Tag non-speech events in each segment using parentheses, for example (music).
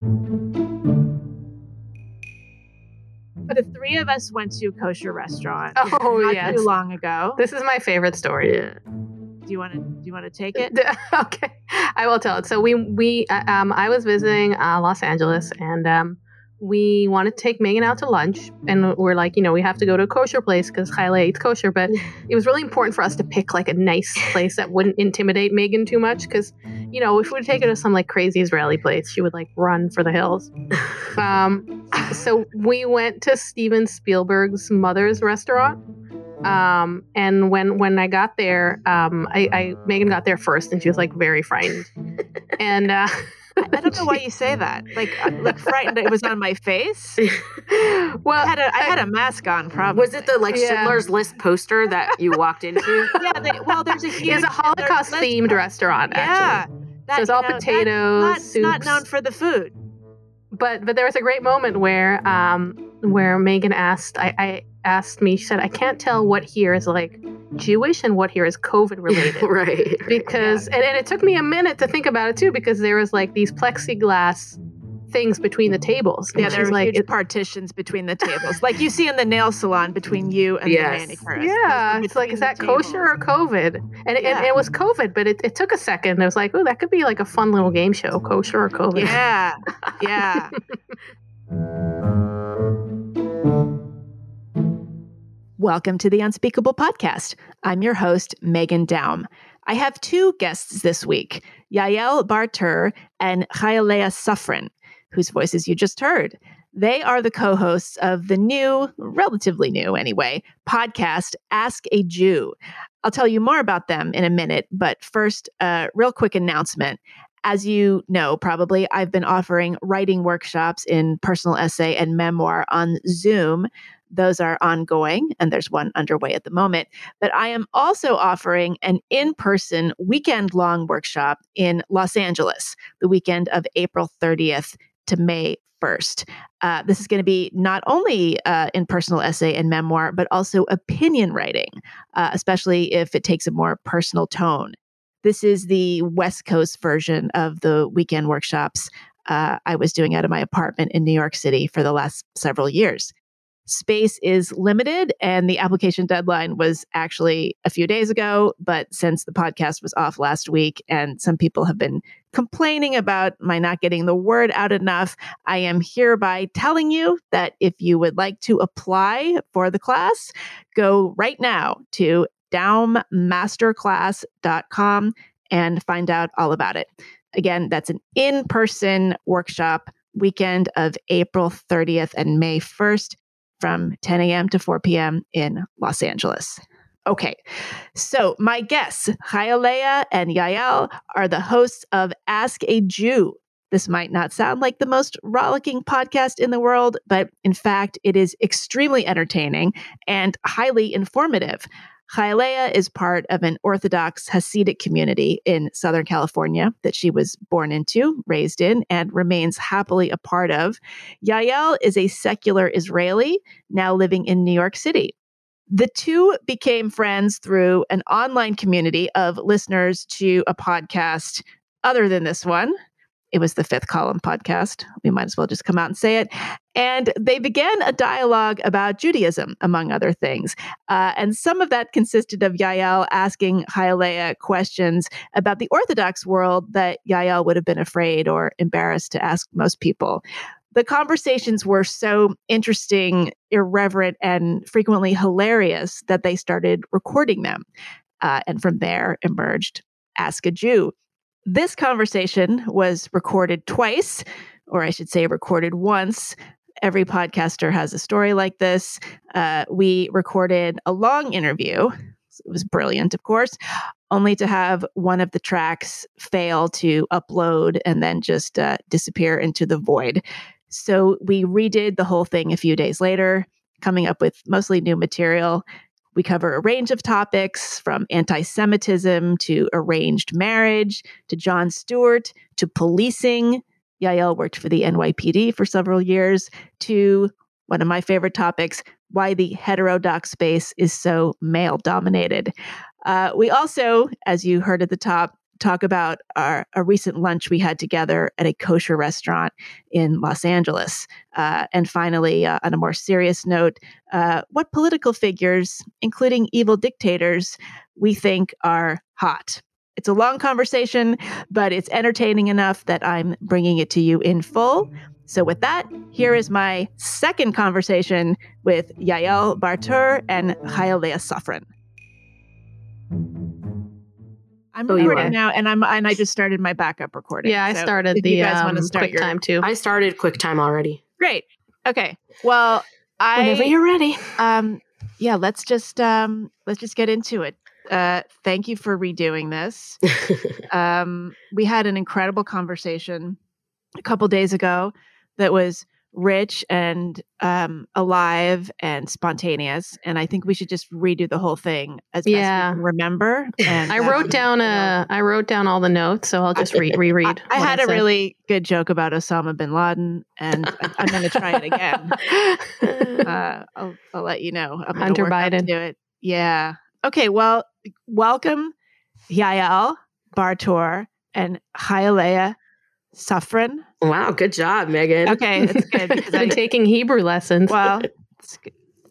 The three of us went to a kosher restaurant Oh not yes, too long ago. this is my favorite story. Do you want to? Do you want to take it? (laughs) Okay, I will tell it. So we we uh, um I was visiting uh, Los Angeles and um we wanted to take Meghan out to lunch and we're like you know we have to go to a kosher place because Kyla eats kosher, but (laughs) it was really important for us to pick like a nice place that wouldn't intimidate Meghan too much because you know if we take her to some like crazy Israeli place she would like run for the hills. (laughs) Um, so we went to Steven Spielberg's mother's restaurant. Um, and when when I got there, um, I, I Megan got there first, and she was like very frightened. (laughs) and uh, I don't know why you say that. Like, uh, like frightened. It was on my face. (laughs) well, I had a I had a mask on. Probably Was it the like Yeah. Schindler's List poster that you walked into? (laughs) Yeah. They, well, there's a huge. it's a Holocaust themed restaurant. Yeah. Actually. That, So it's all know, that- potatoes, not, soups. not known for the food. but but there was a great moment where um where Meghan asked I, I asked me she said I can't tell what here is like Jewish and what here is COVID related (laughs) right. because and, and it took me a minute to think about it too because there was like these plexiglass things between the tables Yeah, there she's were like huge it- partitions between the tables, like you see in the nail salon between you and Yes. the manicurist. yeah it's like is that the kosher or. COVID and, it and Yeah. it was COVID but it, it took a second it was like oh that could be like a fun little game show kosher or COVID Yeah, yeah. (laughs) (laughs) Welcome to the Unspeakable Podcast. I'm your host, Meghan Daum. I have two guests this week, Yael Bar-tur and ChayaLeah Sufrin, whose voices you just heard. They are the co hosts of the new, relatively new anyway, podcast, Ask a Jew. I'll tell you more about them in a minute, but first, a real quick announcement. As you know, probably, I've been offering writing workshops in personal essay and memoir on Zoom. Those are ongoing, and there's one underway at the moment. But I am also offering an in person weekend long workshop in Los Angeles, the weekend of April 30th to May 1st. Uh, this is going to be not only uh, in personal essay and memoir, but also opinion writing, uh, especially if it takes a more personal tone. This is the West Coast version of the weekend workshops uh, I was doing out of my apartment in New York City for the last several years. Space is limited, and the application deadline was actually a few days ago. But since the podcast was off last week, and some people have been complaining about my not getting the word out enough, I am hereby telling you that if you would like to apply for the class, go right now to daummasterclass.com and find out all about it. Again, that's an in person workshop weekend of April 30th and May 1st from 10 a.m. to 4 p.m. in Los Angeles. Okay, so my guests, ChayaLeah and Yael, are the hosts of Ask a Jew. This might not sound like the most rollicking podcast in the world, but in fact, it is extremely entertaining and highly informative. ChayaLeah is part of an Orthodox Hasidic community in Southern California that she was born into, raised in, and remains happily a part of. Yael is a secular Israeli now living in New York City. The two became friends through an online community of listeners to a podcast other than this one. It was the Fifth Column podcast. We might as well just come out and say it. And they began a dialogue about Judaism, among other things. Uh, and some of that consisted of Yael asking ChayaLeah questions about the Orthodox world that Yael would have been afraid or embarrassed to ask most people. The conversations were so interesting, irreverent, and frequently hilarious that they started recording them. Uh, and from there emerged Ask a Jew. This conversation was recorded twice, or I should say, recorded once. Every podcaster has a story like this. Uh, we recorded a long interview. It was brilliant, of course, only to have one of the tracks fail to upload and then just uh, disappear into the void. So we redid the whole thing a few days later, coming up with mostly new material. We cover a range of topics from anti Semitism to arranged marriage to Jon Stewart to policing. Yael worked for the NYPD for several years, to one of my favorite topics why the heterodox space is so male dominated. Uh, we also, as you heard at the top, talk about our a recent lunch we had together at a kosher restaurant in Los Angeles. Uh, and finally, uh, on a more serious note, uh, what political figures, including evil dictators, we think are hot. It's a long conversation, but it's entertaining enough that I'm bringing it to you in full. So, with that, here is my second conversation with Yael Bar-Tur and Chaya Sufrin. I'm Oh, recording now, and I'm and I just started my backup recording. Yeah, I So started the you guys um, want to start quick your, time too. I started QuickTime already. Great. Okay. Well, I Whenever you're ready. um yeah, let's just um let's just get into it. Uh thank you for redoing this. (laughs) Um we had an incredible conversation a couple days ago that was rich and um alive and spontaneous and I think we should just redo the whole thing as best Yeah. we can remember (laughs) and I wrote down a I wrote down all the notes, so I'll just re- reread. I, I had a said. really good joke about Osama bin Laden and I, I'm going to try it again. (laughs) uh, I'll, I'll let you know. I'm Hunter Biden. to it. Yeah. Okay. Well, welcome, Yael Bar-Tur and ChayaLeah Sufrin. wow, good job, Meghan. Okay, that's good (laughs) because Been I, taking Hebrew lessons. well, (laughs) it's.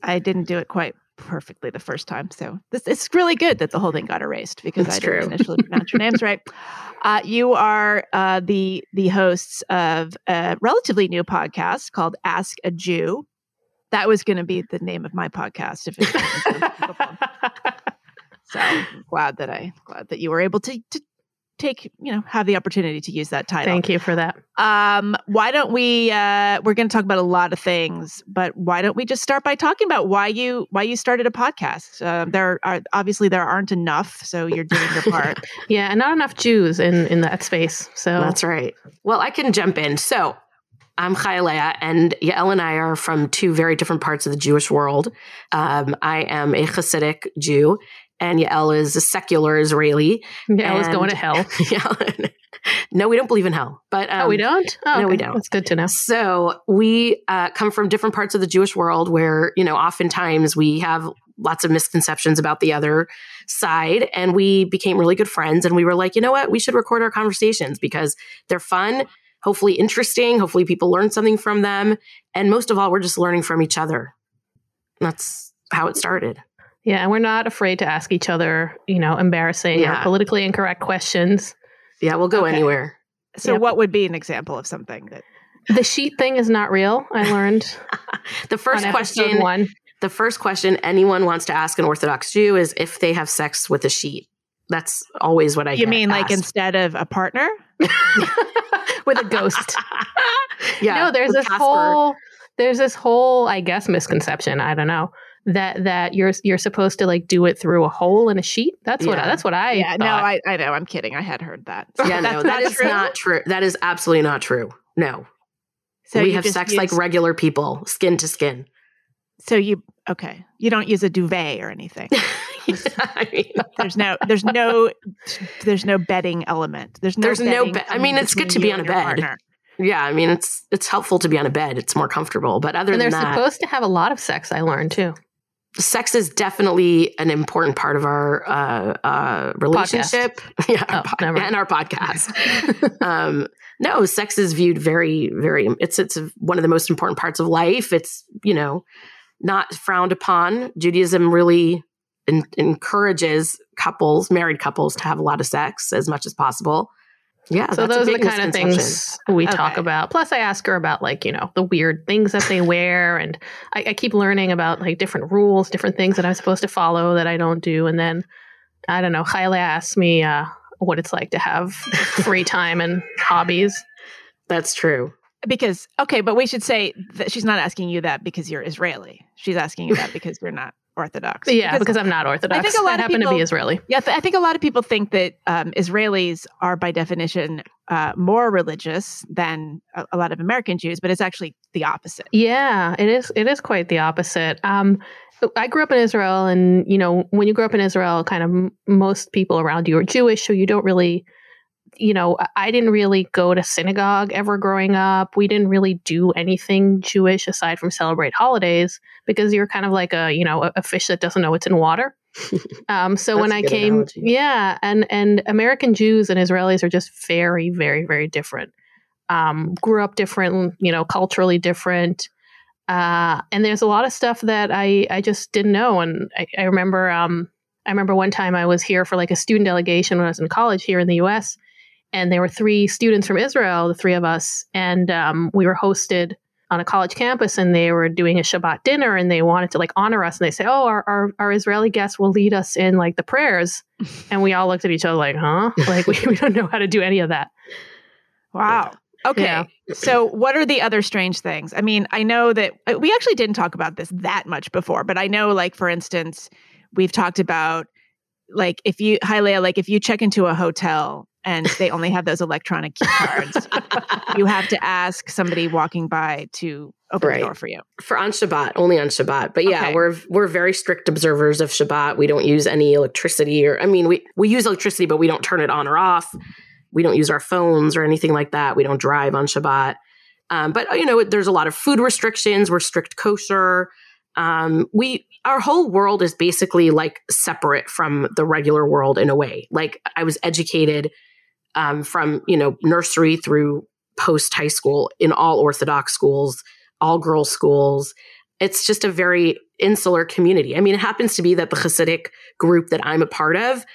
I didn't do it quite perfectly the first time, so this it's really good that the whole thing got erased because That's I didn't true. initially pronounce your names (laughs) right. Uh, you are uh, the the hosts of a relatively new podcast called Ask a Jew. That was going to be the name of my podcast if it. So I'm glad that I glad that you were able to to take you know have the opportunity to use that title. Thank you for that. Um, why don't we? Uh, we're going to talk about a lot of things, but why don't we just start by talking about why you why you started a podcast? Uh, there are obviously there aren't enough, so you're doing your part. (laughs) Yeah, and not enough Jews in in that space. So That's right. Well, I can jump in. So I'm ChayaLeah, and Yael and I are from two very different parts of the Jewish world. Um, I am a Hasidic Jew, and Yael is a secular Israeli. Yael is going to hell. (laughs) Yael- no, we don't believe in hell, but um, oh, we don't. Oh, no, we don't. That's good to know. So we uh, come from different parts of the Jewish world where, you know, oftentimes we have lots of misconceptions about the other side. And we became really good friends. And we were like, you know what? We should record our conversations because they're fun, hopefully interesting. Hopefully people learn something from them. And most of all, we're just learning from each other. That's how it started. Yeah, and we're not afraid to ask each other, you know, embarrassing Yeah. or politically incorrect questions. Yeah, we'll go Okay. anywhere. So, Yep. what would be an example of something that? The sheet thing is not real. I learned (laughs) The first on question one. the first question anyone wants to ask an Orthodox Jew is if they have sex with a sheet. That's always what I You get mean like instead of a partner? (laughs) with a ghost. yeah. no, there's this Casper. whole there's this whole I guess misconception. I don't know that that you're you're supposed to like do it through a hole in a sheet. That's what Yeah. that's what I yeah. No. I, I know. I'm kidding. I had heard that. Yeah, no, (laughs) that is not true. That is absolutely not true. No. So we have just sex like regular people, skin to skin. So you okay? You don't use a duvet or anything. (laughs) I mean, (laughs) There's no. There's no. There's no bedding element. There's no. There's no bedding be- I mean, it's good to be on a bed. partner. yeah, I mean it's it's helpful to be on a bed. It's more comfortable. But other and they're than that, supposed to have a lot of sex. I learned too. Sex is definitely an important part of our uh, uh, relationship. (laughs) yeah, Oh, po- and our podcast. (laughs) um, no, sex is viewed very, very. It's it's one of the most important parts of life. It's you know not frowned upon. Judaism really en- encourages couples, married couples, to have a lot of sex as much as possible. Yeah, so those are the kind of things we talk about. Plus, I ask her about like you know the weird things that they wear, and I, I keep learning about like different rules, different things that I'm supposed to follow that I don't do, and then I don't know. Hyla asks me uh, what it's like to have (laughs) free time and hobbies. That's true. Because okay, but we should say that she's not asking you that because you're Israeli. She's asking you that because you're not Orthodox. Yeah, because, I'm not Orthodox. I think a lot I of happen to people- be Israeli. Yeah, I think a lot of people think that um, Israelis are, by definition, uh, more religious than a, a lot of American Jews, but it's actually the opposite. Yeah, it is. It is quite the opposite. Um, I grew up in Israel, and you know, when you grow up in Israel, kind of m- most people around you are Jewish, so you don't really, you know, I- didn't really go to synagogue ever growing up. We didn't really do anything Jewish aside from celebrate holidays because you're kind of like a, you know, a, a fish that doesn't know it's in water. (laughs) Um, so when I came, analogy. yeah, and and American Jews and Israelis are just very, very, very different. Um, grew up different, you know, culturally different. Uh, and there's a lot of stuff that I, I just didn't know. And I, I remember um, I remember one time I was here for like a student delegation when I was in college here in the U.S. And there were three students from Israel, the three of us, and um, we were hosted on a college campus and they were doing a Shabbat dinner and they wanted to like honor us and they say, Oh, our, our, our Israeli guests will lead us in like the prayers. (laughs) and we all looked at each other like, huh? (laughs) Like we, we don't know how to do any of that. Wow. Okay. Yeah. So, what are the other strange things? I mean, I know that uh, we actually didn't talk about this that much before, but I know, like, for instance, we've talked about, like, if you, hi, Leah, like, if you check into a hotel and they only have those electronic key cards, you have to ask somebody walking by to open right. the door for you. For on Shabbat, only on Shabbat. But yeah, okay. we're we're very strict observers of Shabbat. We don't use any electricity or I mean, we we use electricity, but we don't turn it on or off we don't use our phones or anything like that. We don't drive on Shabbat. Um, but you know, there's a lot of food restrictions. We're strict kosher. Um, we our whole world is basically like separate from the regular world in a way. Like I was educated um, from you know nursery through post high school in all Orthodox schools, all girls schools. It's just a very insular community. I mean, it happens to be that the Hasidic group that I'm a part of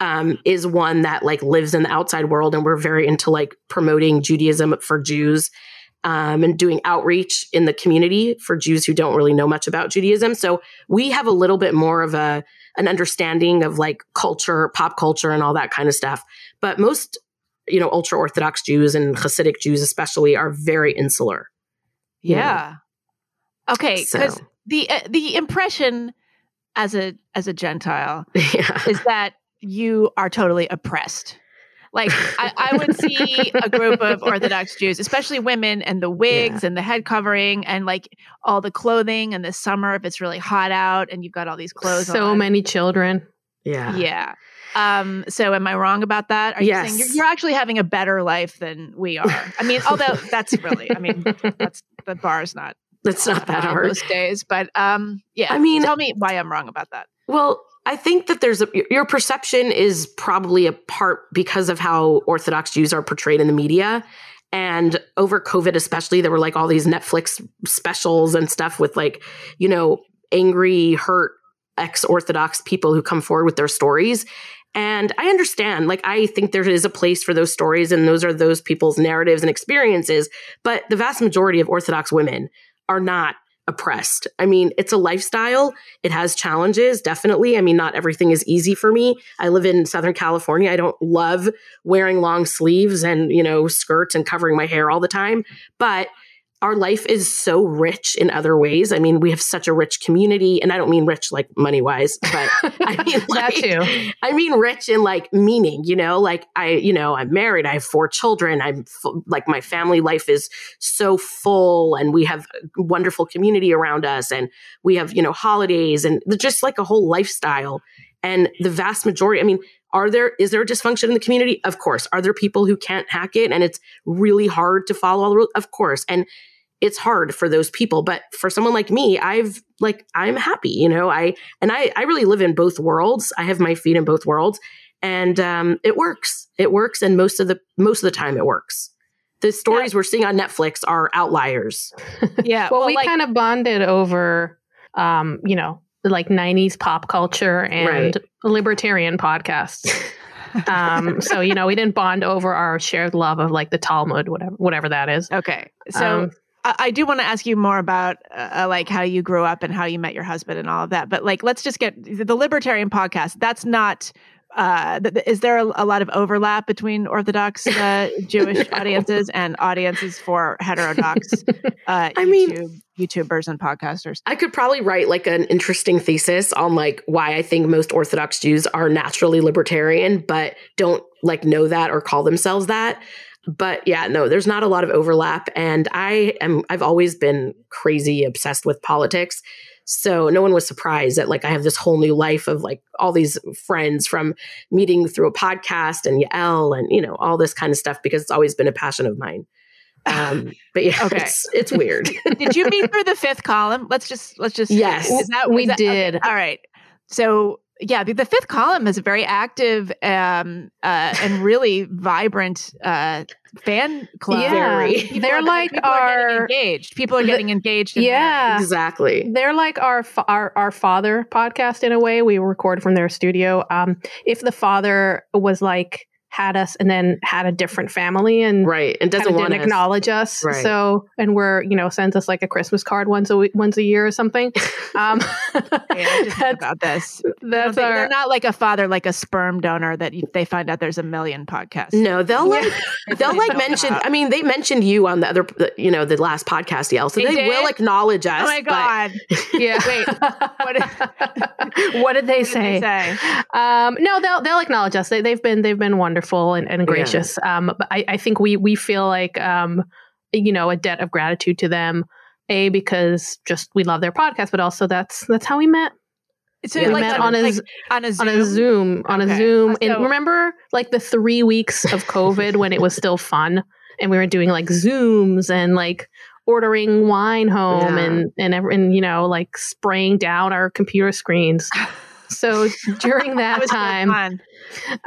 um, is one that like lives in the outside world, and we're very into like promoting Judaism for Jews um, and doing outreach in the community for Jews who don't really know much about Judaism. So we have a little bit more of a an understanding of like culture, pop culture, and all that kind of stuff. But most, you know, ultra Orthodox Jews and Hasidic Jews, especially, are very insular. Yeah. Okay, because so. the uh, the impression as a as a Gentile (laughs) yeah. is that you are totally oppressed. Like I, I, would see a group of (laughs) Orthodox Jews, especially women, and the wigs yeah. and the head covering and like all the clothing and the summer if it's really hot out and you've got all these clothes. So on. many children. Yeah. Yeah. Um, so am I wrong about that? Are yes. you saying you're, you're, actually having a better life than we are? I mean, although (laughs) that's really, I mean, that's the bar is not. That's not that hard those days, but um, yeah. I mean, tell me why I'm wrong about that. Well, I think that there's a your perception is probably a part because of how Orthodox Jews are portrayed in the media. And over COVID, especially, there were like all these Netflix specials and stuff with like, you know, angry, hurt ex Orthodox people who come forward with their stories. And I understand, like, I think there is a place for those stories, and those are those people's narratives and experiences. But the vast majority of Orthodox women are not oppressed. I mean, it's a lifestyle. It has challenges, definitely. I mean, not everything is easy for me. I live in Southern California. I don't love wearing long sleeves and, you know, skirts and covering my hair all the time, but our life is so rich in other ways. I mean, we have such a rich community, and I don't mean rich like money wise, but (laughs) I mean like, that too. I mean rich in like meaning. You know, like I, you know, I'm married. I have four children. I'm f- like my family life is so full, and we have wonderful community around us, and we have you know holidays, and just like a whole lifestyle. And the vast majority, I mean, are there is there a dysfunction in the community of course are there people who can't hack it and it's really hard to follow all the rules of course and it's hard for those people but for someone like me i've like i'm happy you know i and i i really live in both worlds. I have my feet in both worlds and um, it works. It works and most of the most of the time it works. The stories yeah. we're seeing on netflix are outliers. (laughs) Yeah well, well, we like, kind of bonded over um you know like 90s pop culture and right. libertarian podcasts. Um, so you know we didn't bond over our shared love of like the talmud whatever whatever that is. Okay so um, I do want to ask you more about uh, like how you grew up and how you met your husband and all of that. But like, let's just get the libertarian podcast. That's not. Uh, th- is there a, a, lot of overlap between Orthodox uh, (laughs) Jewish audiences and audiences for heterodox? Uh, (laughs) I mean, YouTube, YouTubers and podcasters. I could probably write like an interesting thesis on like why I think most Orthodox Jews are naturally libertarian, but don't like know that or call themselves that but yeah no there's not a lot of overlap and i am i've always been crazy obsessed with politics. So no one was surprised that like i have this whole new life of like all these friends from meeting through a podcast and Yael and you know all this kind of stuff because it's always been a passion of mine. Um (laughs) but yeah (laughs) okay. it's, it's weird. (laughs) Did you meet through the fifth column? Let's just let's just yes is that we that, did. okay. all right. So yeah, the, the fifth column is a very active um, uh, and really vibrant uh, fan club. Yeah. Very. People They're are- like people are getting our- engaged. People are getting engaged. in Yeah. Exactly. They're like our fa- our our father podcast in a way. We record from their studio. Um, if the father was like had us and then had a different family and Right. And doesn't want didn't us. acknowledge us, Right. so and we're you know sends us like a Christmas card once a week, once a year or something. (laughs) Um, Yeah, I just about this. (laughs) That's our they're not like a father, like a sperm donor that you, they find out there's a million podcasts. No, they'll like (laughs) they'll like mention. I mean, they mentioned you on the other, the- you know, the last podcast, Yael. So They they, will acknowledge us. Oh my but- god! yeah. Wait, what what did they What did say? they say? Um, no, they'll they'll acknowledge us. They, they've been they've been wonderful and, and gracious. Um, but I, I think we we feel like um, you know, a debt of gratitude to them. A because just we love their podcast, but also that's that's how we met So Yeah. We like met on, on a like, on a Zoom. on a Zoom on Okay. a Zoom. So- and remember, like the three weeks of COVID when it was still fun, and we were doing like Zooms and like ordering wine home Yeah. and and and you know like spraying down our computer screens. (laughs) So during (laughs) That that was time, fun.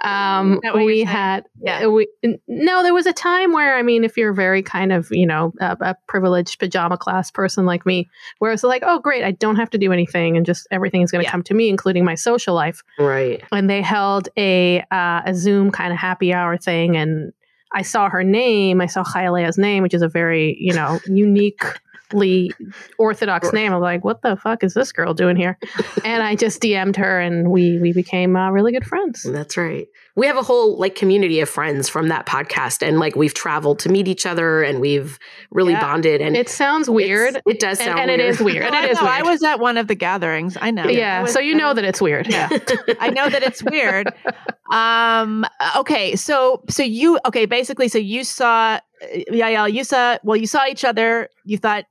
um, that we had Yeah. uh, we no there was a time where i mean if you're very kind of you know a, a privileged pajama class person like me where it's like oh great i don't have to do anything and just everything is going to Yeah. come to me including my social life Right. and they held a uh, a zoom kind of happy hour thing and i saw her name i saw ChayaLeah's name which is a very you know uniquely orthodox name i'm like what the fuck is this girl doing here and i just dm'd her and we we became uh, really good friends That's right. We have a whole like community of friends from that podcast, and like we've traveled to meet each other, and we've really Yeah. bonded. And it sounds weird It does sound and it weird. is weird. And it is weird. I was at one of the gatherings. I know. I yeah, was- so you know that it's weird. Yeah. I know that it's weird. (laughs) Um. Okay. So so you okay? Basically, so you saw Yael. You saw well. You saw each other. You thought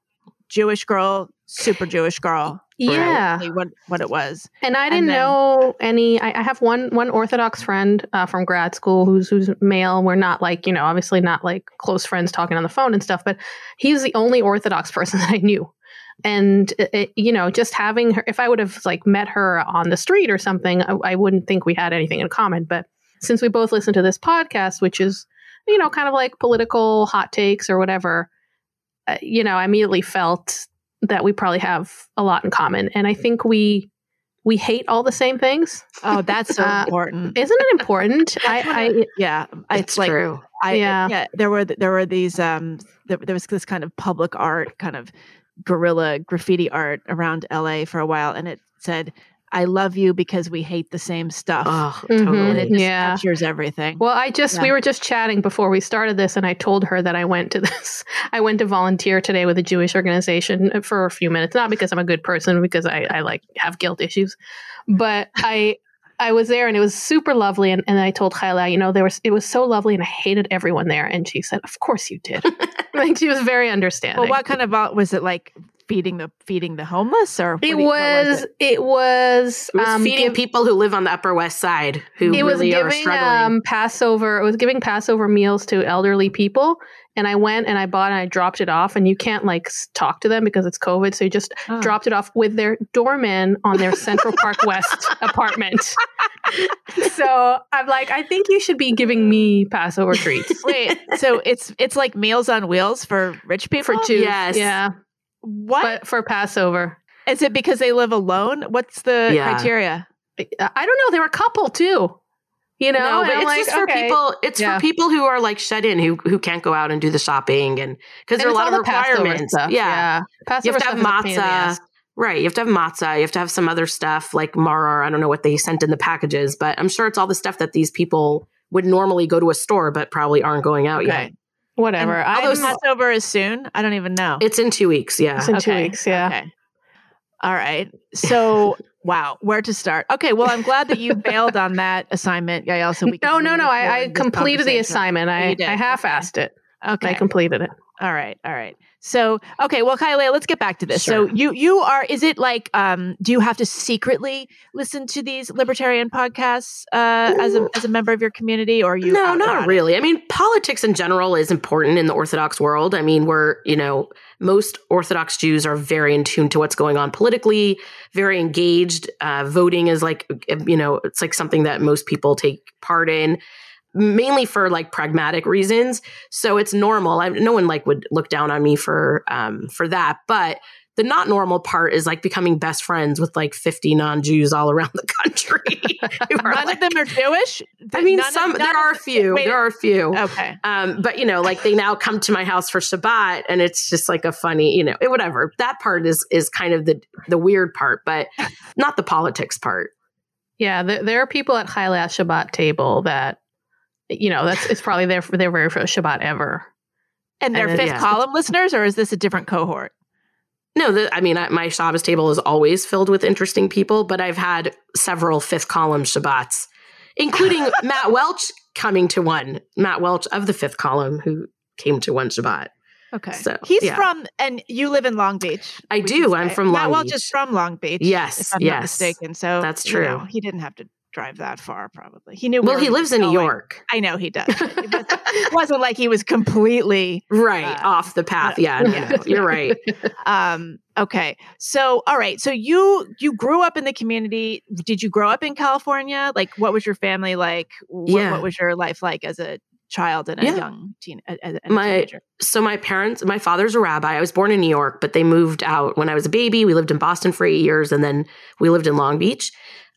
Jewish girl, super Jewish girl. yeah. What what it was? And I didn't then- know any. I, I have one one Orthodox friend uh, from grad school who's who's male. We're not like you know, obviously not like close friends talking on the phone and stuff. But he's the only Orthodox (laughs) person that I knew. And it, it- you know, just having her, if I would have like met her on the street or something, I, I wouldn't think we had anything in common. But since we both listen to this podcast, which is you know kind of like political hot takes or whatever, uh, you know, I immediately felt that we probably have a lot in common. And I think we we hate all the same things. Oh, that's so (laughs) Uh, important. Isn't it important? (laughs) I, I Yeah, it's, It's like true. I, Yeah. yeah. There were there were these um there, there was this kind of public art kind of guerrilla graffiti art around LA for a while, and it said, "I love you because we hate the same stuff," Oh, Mhm. and it just Yeah. captures everything. well, I just we were just chatting before we started this, and I told her that I went to (laughs) this. I went to volunteer today with a Jewish organization for a few minutes, not because I'm a good person, because I, I like have guilt issues, but (laughs) I. I was there and it was super lovely. And, and I told Kyla, you know, there was it was so lovely and I hated everyone there. And she said, Of course you did. (laughs) like she was very understanding. well, what kind of was it like? Feeding the feeding the homeless, or it do you- what was, it? it was It was um, feeding give- people who live on the Upper West Side who it was really are giving struggling. um, Passover. It was giving Passover meals to elderly people, and I went and I bought and I dropped it off. And you can't like talk to them because it's COVID, so you just Oh. dropped it off with their doorman on their Central Park (laughs) West apartment. so I'm like, I think you should be giving me Passover treats Wait, so it's it's like Meals on Wheels for rich people. for Jews. Yes. yeah, What but for Passover. is it? Because they live alone? What's the Yeah. criteria? I don't know. They're a couple too. You know, no, but it's like, just for okay. people. It's Yeah. for people who are like shut in, who who can't go out and do the shopping, and because there are a lot of requirements. stuff, Yeah. Passover you have to have stuff is a pain in the matzah. Right, you have to have matzah. You have to have some other stuff like maror. I don't know what they sent in the packages, but I'm sure it's all the stuff that these people would normally go to a store, but probably aren't going out yet. Okay. Whatever. And although Passover is soon, I don't even know. It's in two weeks. Yeah, It's in two weeks. Yeah. Okay. All right. (laughs) So, wow, where to start? Okay. Well, I'm glad that you (laughs) bailed on that assignment, Yael. So we No, no, no. I, I completed the assignment. I. I half-assed it. Okay. I completed it. All right, all right. So, okay, well, Kylie, let's get back to this. Sure. So, you you are is it like um do you have to secretly listen to these libertarian podcasts uh as a as a member of your community or are you no, not about it? really. I mean, politics in general is important in the Orthodox world. I mean, we're, you know, most Orthodox Jews are very in tune to what's going on politically, very engaged. Uh, voting is like, you know, it's like something that most people take part in, mainly for like pragmatic reasons. So it's normal. I, no one like would look down on me for um, for that, but the not normal part is like becoming best friends with like 50 non-Jews all around the country. (laughs) None like- of them are Jewish? I mean, None of- some none there are a few. wait, there are a few. Okay. Um, but you know, like they now come to my house for Shabbat, and it's just like a funny, you know, it, whatever. That part is is kind of the the weird part, but not the politics part. Yeah, there, there are people at Chayla Shabbat table that, you know, that's it's probably their their very first Shabbat ever. And they're And then- fifth yeah. column listeners or is this a different cohort? No, the, I mean, I, my Shabbos table is always filled with interesting people, but I've had several fifth column Shabbats, including (laughs) Matt Welch coming to one. Matt Welch of the fifth column who came to one Shabbat. Okay. So, He's yeah. from, and you live in Long Beach. I do. I'm say. from Matt Long Welch Beach. is from Long Beach. Yes, If I'm not yes. mistaken. So That's you know, true. he didn't have to drive that far, probably. He knew. Well, he lives in New. York. I know he does. (laughs) It wasn't, it wasn't like he was completely. Right, Uh, off the path. Yeah, no, yeah. no, you're right. (laughs) Um, okay. So, all right. So you you grew up in the community. Did you grow up in California? Like, what was your family like? What, Yeah. what was your life like as a child and a Yeah. young teen? A, a My- teenager? so my parents my father's a rabbi i was born in new york but they moved out when i was a baby we lived in boston for eight years and then we lived in long beach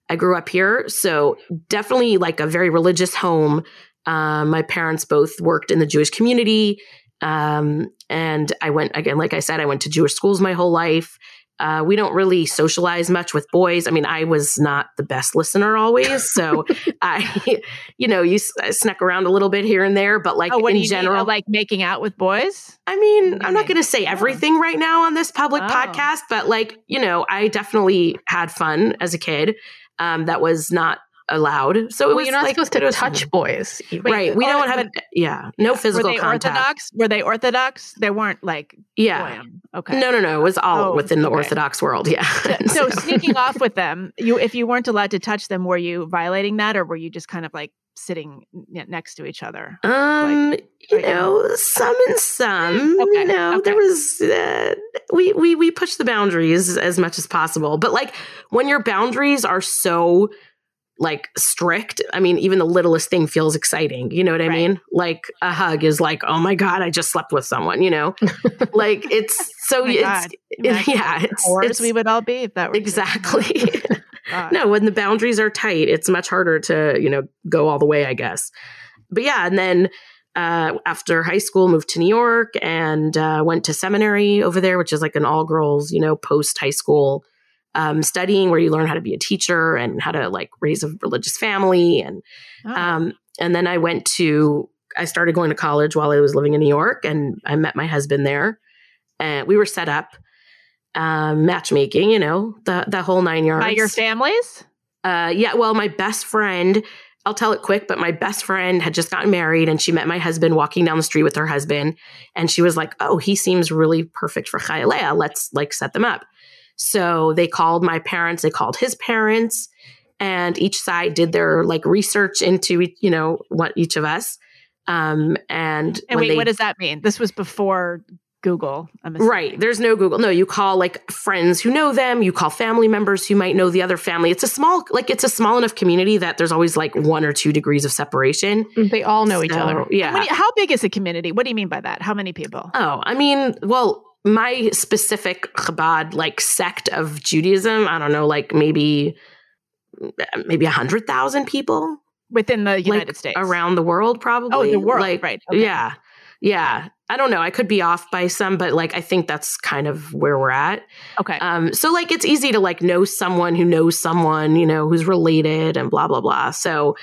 i grew up here so definitely like a very religious home um, my parents both worked in the jewish community um, and i went again like i said i went to jewish schools my whole life uh, we don't really socialize much with boys. I mean, I was not the best listener always, so (laughs) I, you know, you I snuck around a little bit here and there, but like oh, in you general, mean? Oh, like making out with boys? I mean, I'm not going to say everything right now on this public Oh. podcast, but like, you know, I definitely had fun as a kid. Um, that was not allowed. So it well, was you're not like, supposed to touch (laughs) boys. even. right. We oh, don't have, yeah, no physical Were they contact. Orthodox? Were they Orthodox? They weren't like Yeah. Goyim. Okay. No, no, no. It was all Oh, within the okay. Orthodox world. Yeah. (laughs) So, so sneaking off with them, you if you weren't allowed to touch them, were you violating that, or were you just kind of like sitting n- next to each other? Um, you like- know, some and some. Okay, You know, okay. there was uh, we we we push the boundaries as much as possible. But like when your boundaries are so like strict, I mean, even the littlest thing feels exciting. You know what I Right. mean? Like a hug is like, oh my god, I just slept with someone. You know, like it's (laughs) so Oh it's. (laughs) Imagine yeah, it's, it's we would all be if that were exactly. (laughs) No, when the boundaries are tight, it's much harder to, you know, go all the way, I guess. But yeah, and then uh, after high school, moved to New York and uh, went to seminary over there, which is like an all girls, you know, post high school um, studying where you learn how to be a teacher and how to like raise a religious family. And Oh. um, and then I went to, I started going to college while I was living in New York and I met my husband there. And we were set up um, matchmaking, you know, the, the whole nine yards. by your families. Uh, yeah, well, my best friend, I'll tell it quick, but my best friend had just gotten married and she met my husband walking down the street with her husband. And she was like, oh, he seems really perfect for ChayaLeah. Let's like set them up. So they called my parents, they called his parents, and each side did their like research into, you know, what each of us. Um, and, And wait, they- what does that mean? This was before Google. I'm assuming. Right. There's no Google. No, you call like friends who know them. You call family members who might know the other family. It's a small, like it's a small enough community that there's always like one or two degrees of separation. Mm, they all know each other. Yeah. Do you- how big is the community? What do you mean by that? How many people? oh, I mean, well, my specific Chabad like sect of Judaism, I don't know, like maybe maybe a hundred thousand people Within the United like, States. around the world, probably. Oh, the world. Like, right. okay. Yeah. Yeah. I don't know. I could be off by some, but like I think that's kind of where we're at. Okay. Um, so like it's easy to like know someone who knows someone, you know, who's related and blah blah blah. So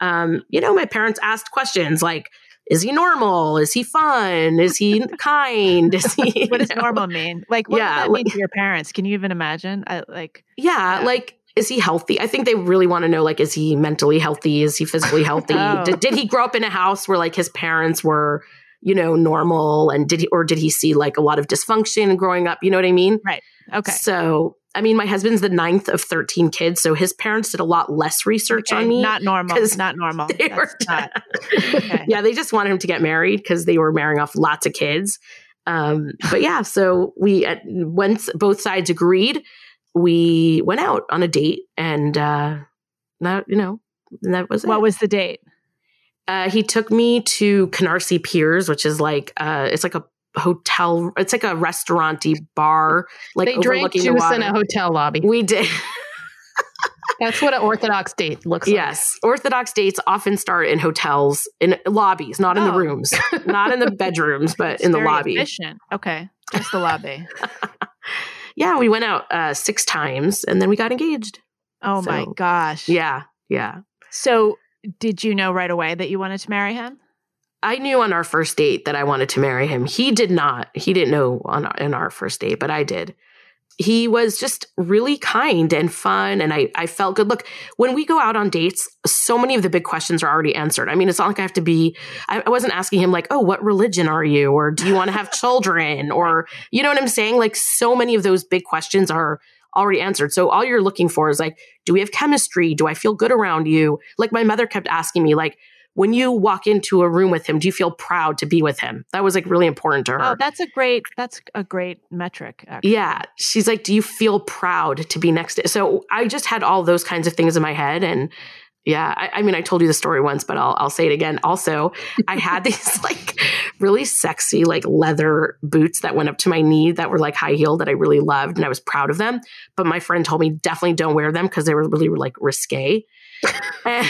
um, you know, my parents asked questions like, is he normal? Is he fun? Is he (laughs) kind? Is he (laughs) what does know? normal mean? Like, what Yeah, does that mean to your parents? Can you even imagine? I, like, Yeah, Yeah. like is he healthy? I think they really want to know like is he mentally healthy? Is he physically healthy? (laughs) Oh. did, did he grow up in a house where like his parents were you know, normal? And did he, or did he see like a lot of dysfunction growing up? You know what I mean? Right. Okay. So, I mean, my husband's the ninth of 13 kids. So his parents did a lot less research Okay, on me. Not normal. Not normal. (laughs) they That's were- not. Okay. (laughs) yeah, they just wanted him to get married because they were marrying off lots of kids. Um, but yeah, so we, uh, once both sides agreed, we went out on a date and, uh, that, you know, that was it. What was the date? Uh, he took me to Canarsie Piers, which is like uh, it's like a hotel. It's like a restauranty bar, like they drank the juice water. in a hotel lobby. we did. (laughs) That's what an Orthodox date looks like. yes, Orthodox dates often start in hotels, in lobbies, not in the Oh. rooms, not in the (laughs) bedrooms, but in the lobby. Efficient. Okay. Just the lobby. (laughs) Yeah, we went out uh, six times and then we got engaged. Oh my gosh. Yeah, yeah. So did you know right away that you wanted to marry him? I knew on our first date that I wanted to marry him. He did not. He didn't know on our, in our first date, but I did. He was just really kind and fun, and I, I felt good. Look, when we go out on dates, so many of the big questions are already answered. I mean, it's not like I have to be, I, I wasn't asking him, like, oh, what religion are you? Or do you want to have (laughs) children? Or, you know what I'm saying? Like, so many of those big questions are already answered. So all you're looking for is like, do we have chemistry? Do I feel good around you? Like, my mother kept asking me, like, when you walk into a room with him, do you feel proud to be with him? That was like really important to her. Oh, that's a great that's a great metric. Actually. yeah. She's like, do you feel proud to be next to So I just had all those kinds of things in my head. And yeah, I, I mean, I told you the story once, but I'll, I'll say it again. Also, I had (laughs) these like really sexy, like leather boots that went up to my knee that were like high heel that I really loved and I was proud of them. But my friend told me definitely don't wear them because they were really like risque. (laughs) and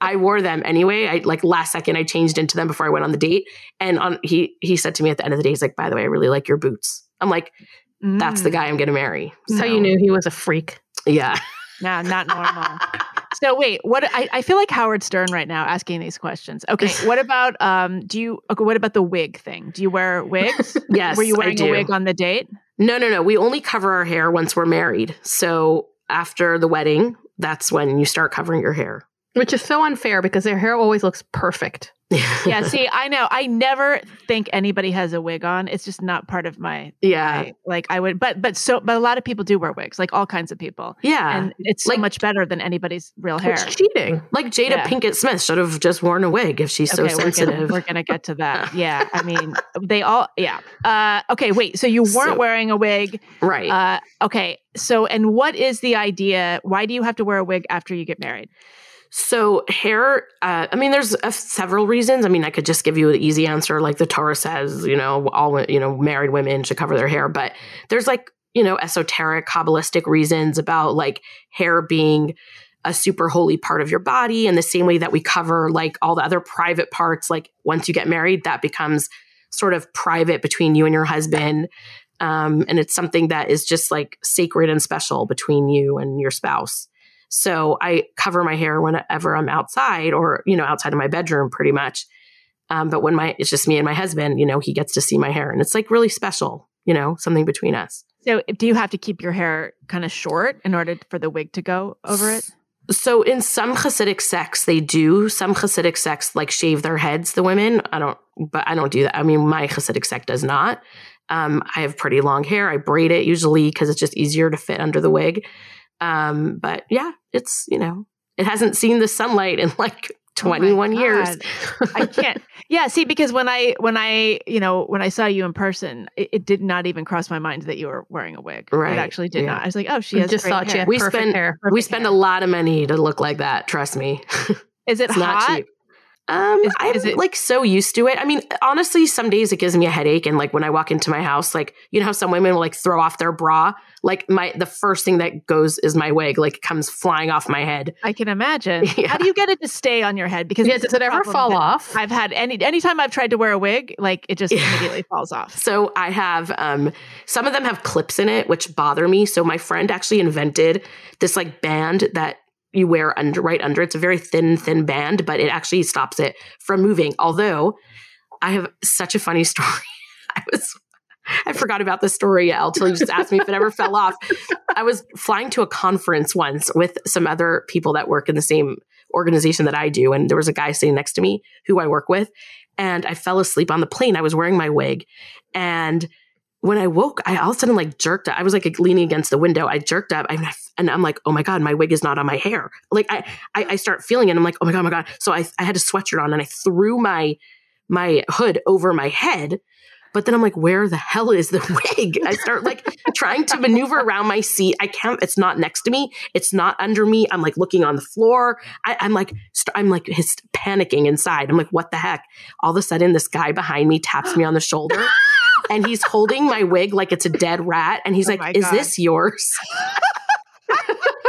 I wore them anyway. I like last second I changed into them before I went on the date. And on he he said to me at the end of the day, he's like, by the way, I really like your boots. I'm like, that's the Mm. guy I'm gonna marry. So, how you knew he was a freak. Yeah. No, not normal. (laughs) so wait, what I, I feel like Howard Stern right now asking these questions. Okay, (laughs) what about um do you okay, what about the wig thing? Do you wear wigs? (laughs) Yes. Were you I wearing do. a wig on the date? No, no, no. We only cover our hair once we're married. So after the wedding, that's when you start covering your hair. Which is so unfair because their hair always looks perfect. Yeah, (laughs) see, I know. I never think anybody has a wig on. It's just not part of my, yeah. my like I would but but so but a lot of people do wear wigs, like all kinds of people. Yeah. And it's so Like- much better than anybody's real hair. It's cheating. like Jada Yeah. Pinkett Smith should have just worn a wig if she's so okay, we're sensitive. we're gonna get to that. (laughs) Yeah, I mean, they all. Yeah. Uh, okay, wait. So you weren't So- wearing a wig. right. Uh, okay. So, and what is the idea? Why do you have to wear a wig after you get married? So hair, uh, I mean, there's uh, several reasons. I mean, I could just give you the easy answer, like the Torah says, you know, all you know, married women should cover their hair. But there's like, you know, esoteric, kabbalistic reasons about like hair being a super holy part of your body, in the same way that we cover like all the other private parts. Like once you get married, that becomes sort of private between you and your husband. Um, and it's something that is just like sacred and special between you and your spouse. So I cover my hair whenever I'm outside or, you know, outside of my bedroom pretty much. Um, but when my, it's just me and my husband, you know, he gets to see my hair and it's like really special, you know, something between us. So, do you have to keep your hair kind of short in order for the wig to go over it? So in some Hasidic sects, they do. Some Hasidic sects like shave their heads, the women. I don't, but I don't do that. I mean, my Hasidic sect does not. Um, I have pretty long hair. I braid it usually because it's just easier to fit under the wig. Um, but yeah, it's, you know, it hasn't seen the sunlight in like Oh 21 years. I can't. (laughs) Yeah, see, because when I when I you know when I saw you in person, it, it did not even cross my mind that you were wearing a wig. Right. It actually did Yeah. not. I was like, oh, she You has just great thought she hair. had We perfect spend- hair. we Perfect spend hair. a lot of money to look like that. Trust me. (laughs) Is it It's not hot? cheap. Um, Is- I'm is it- like so used to it. I mean, honestly, some days it gives me a headache, and like when I walk into my house, like you know how some women will like throw off their bra. Like my the first thing that goes is my wig, like comes flying off my head. I can imagine. (laughs) Yeah. How do you get it to stay on your head? Because yeah, does it ever fall off? I've had any anytime I've tried to wear a wig, like it just Yeah. immediately falls off. So I have um some of them have clips in it, which bother me. So my friend actually invented this like band that you wear under right under. It's a very thin, thin band, but it actually stops it from moving. Although I have such a funny (laughs) story. I was I forgot about the story until you just asked me if it ever fell off. I was flying to a conference once with some other people that work in the same organization that I do. And there was a guy sitting next to me who I work with. and I fell asleep on the plane. I was wearing my wig. And when I woke, I all of a sudden like jerked up. I was like leaning against the window. I jerked up and, I, and I'm like, oh my God, my wig is not on my hair. Like I, I, I start feeling it. I'm like, oh my God, oh my God. So I, I had a sweatshirt on and I threw my, my hood over my head but then I'm like, where the hell is the (laughs) wig? I start like trying to maneuver around my seat. I can't, it's not next to me. It's not under me. I'm like looking on the floor. I, am like, st- I'm like his, panicking inside. I'm like, what the heck? All of a sudden, this guy behind me taps me on the shoulder (laughs) and he's holding my wig like it's a dead rat. And he's oh like, is this yours? (laughs)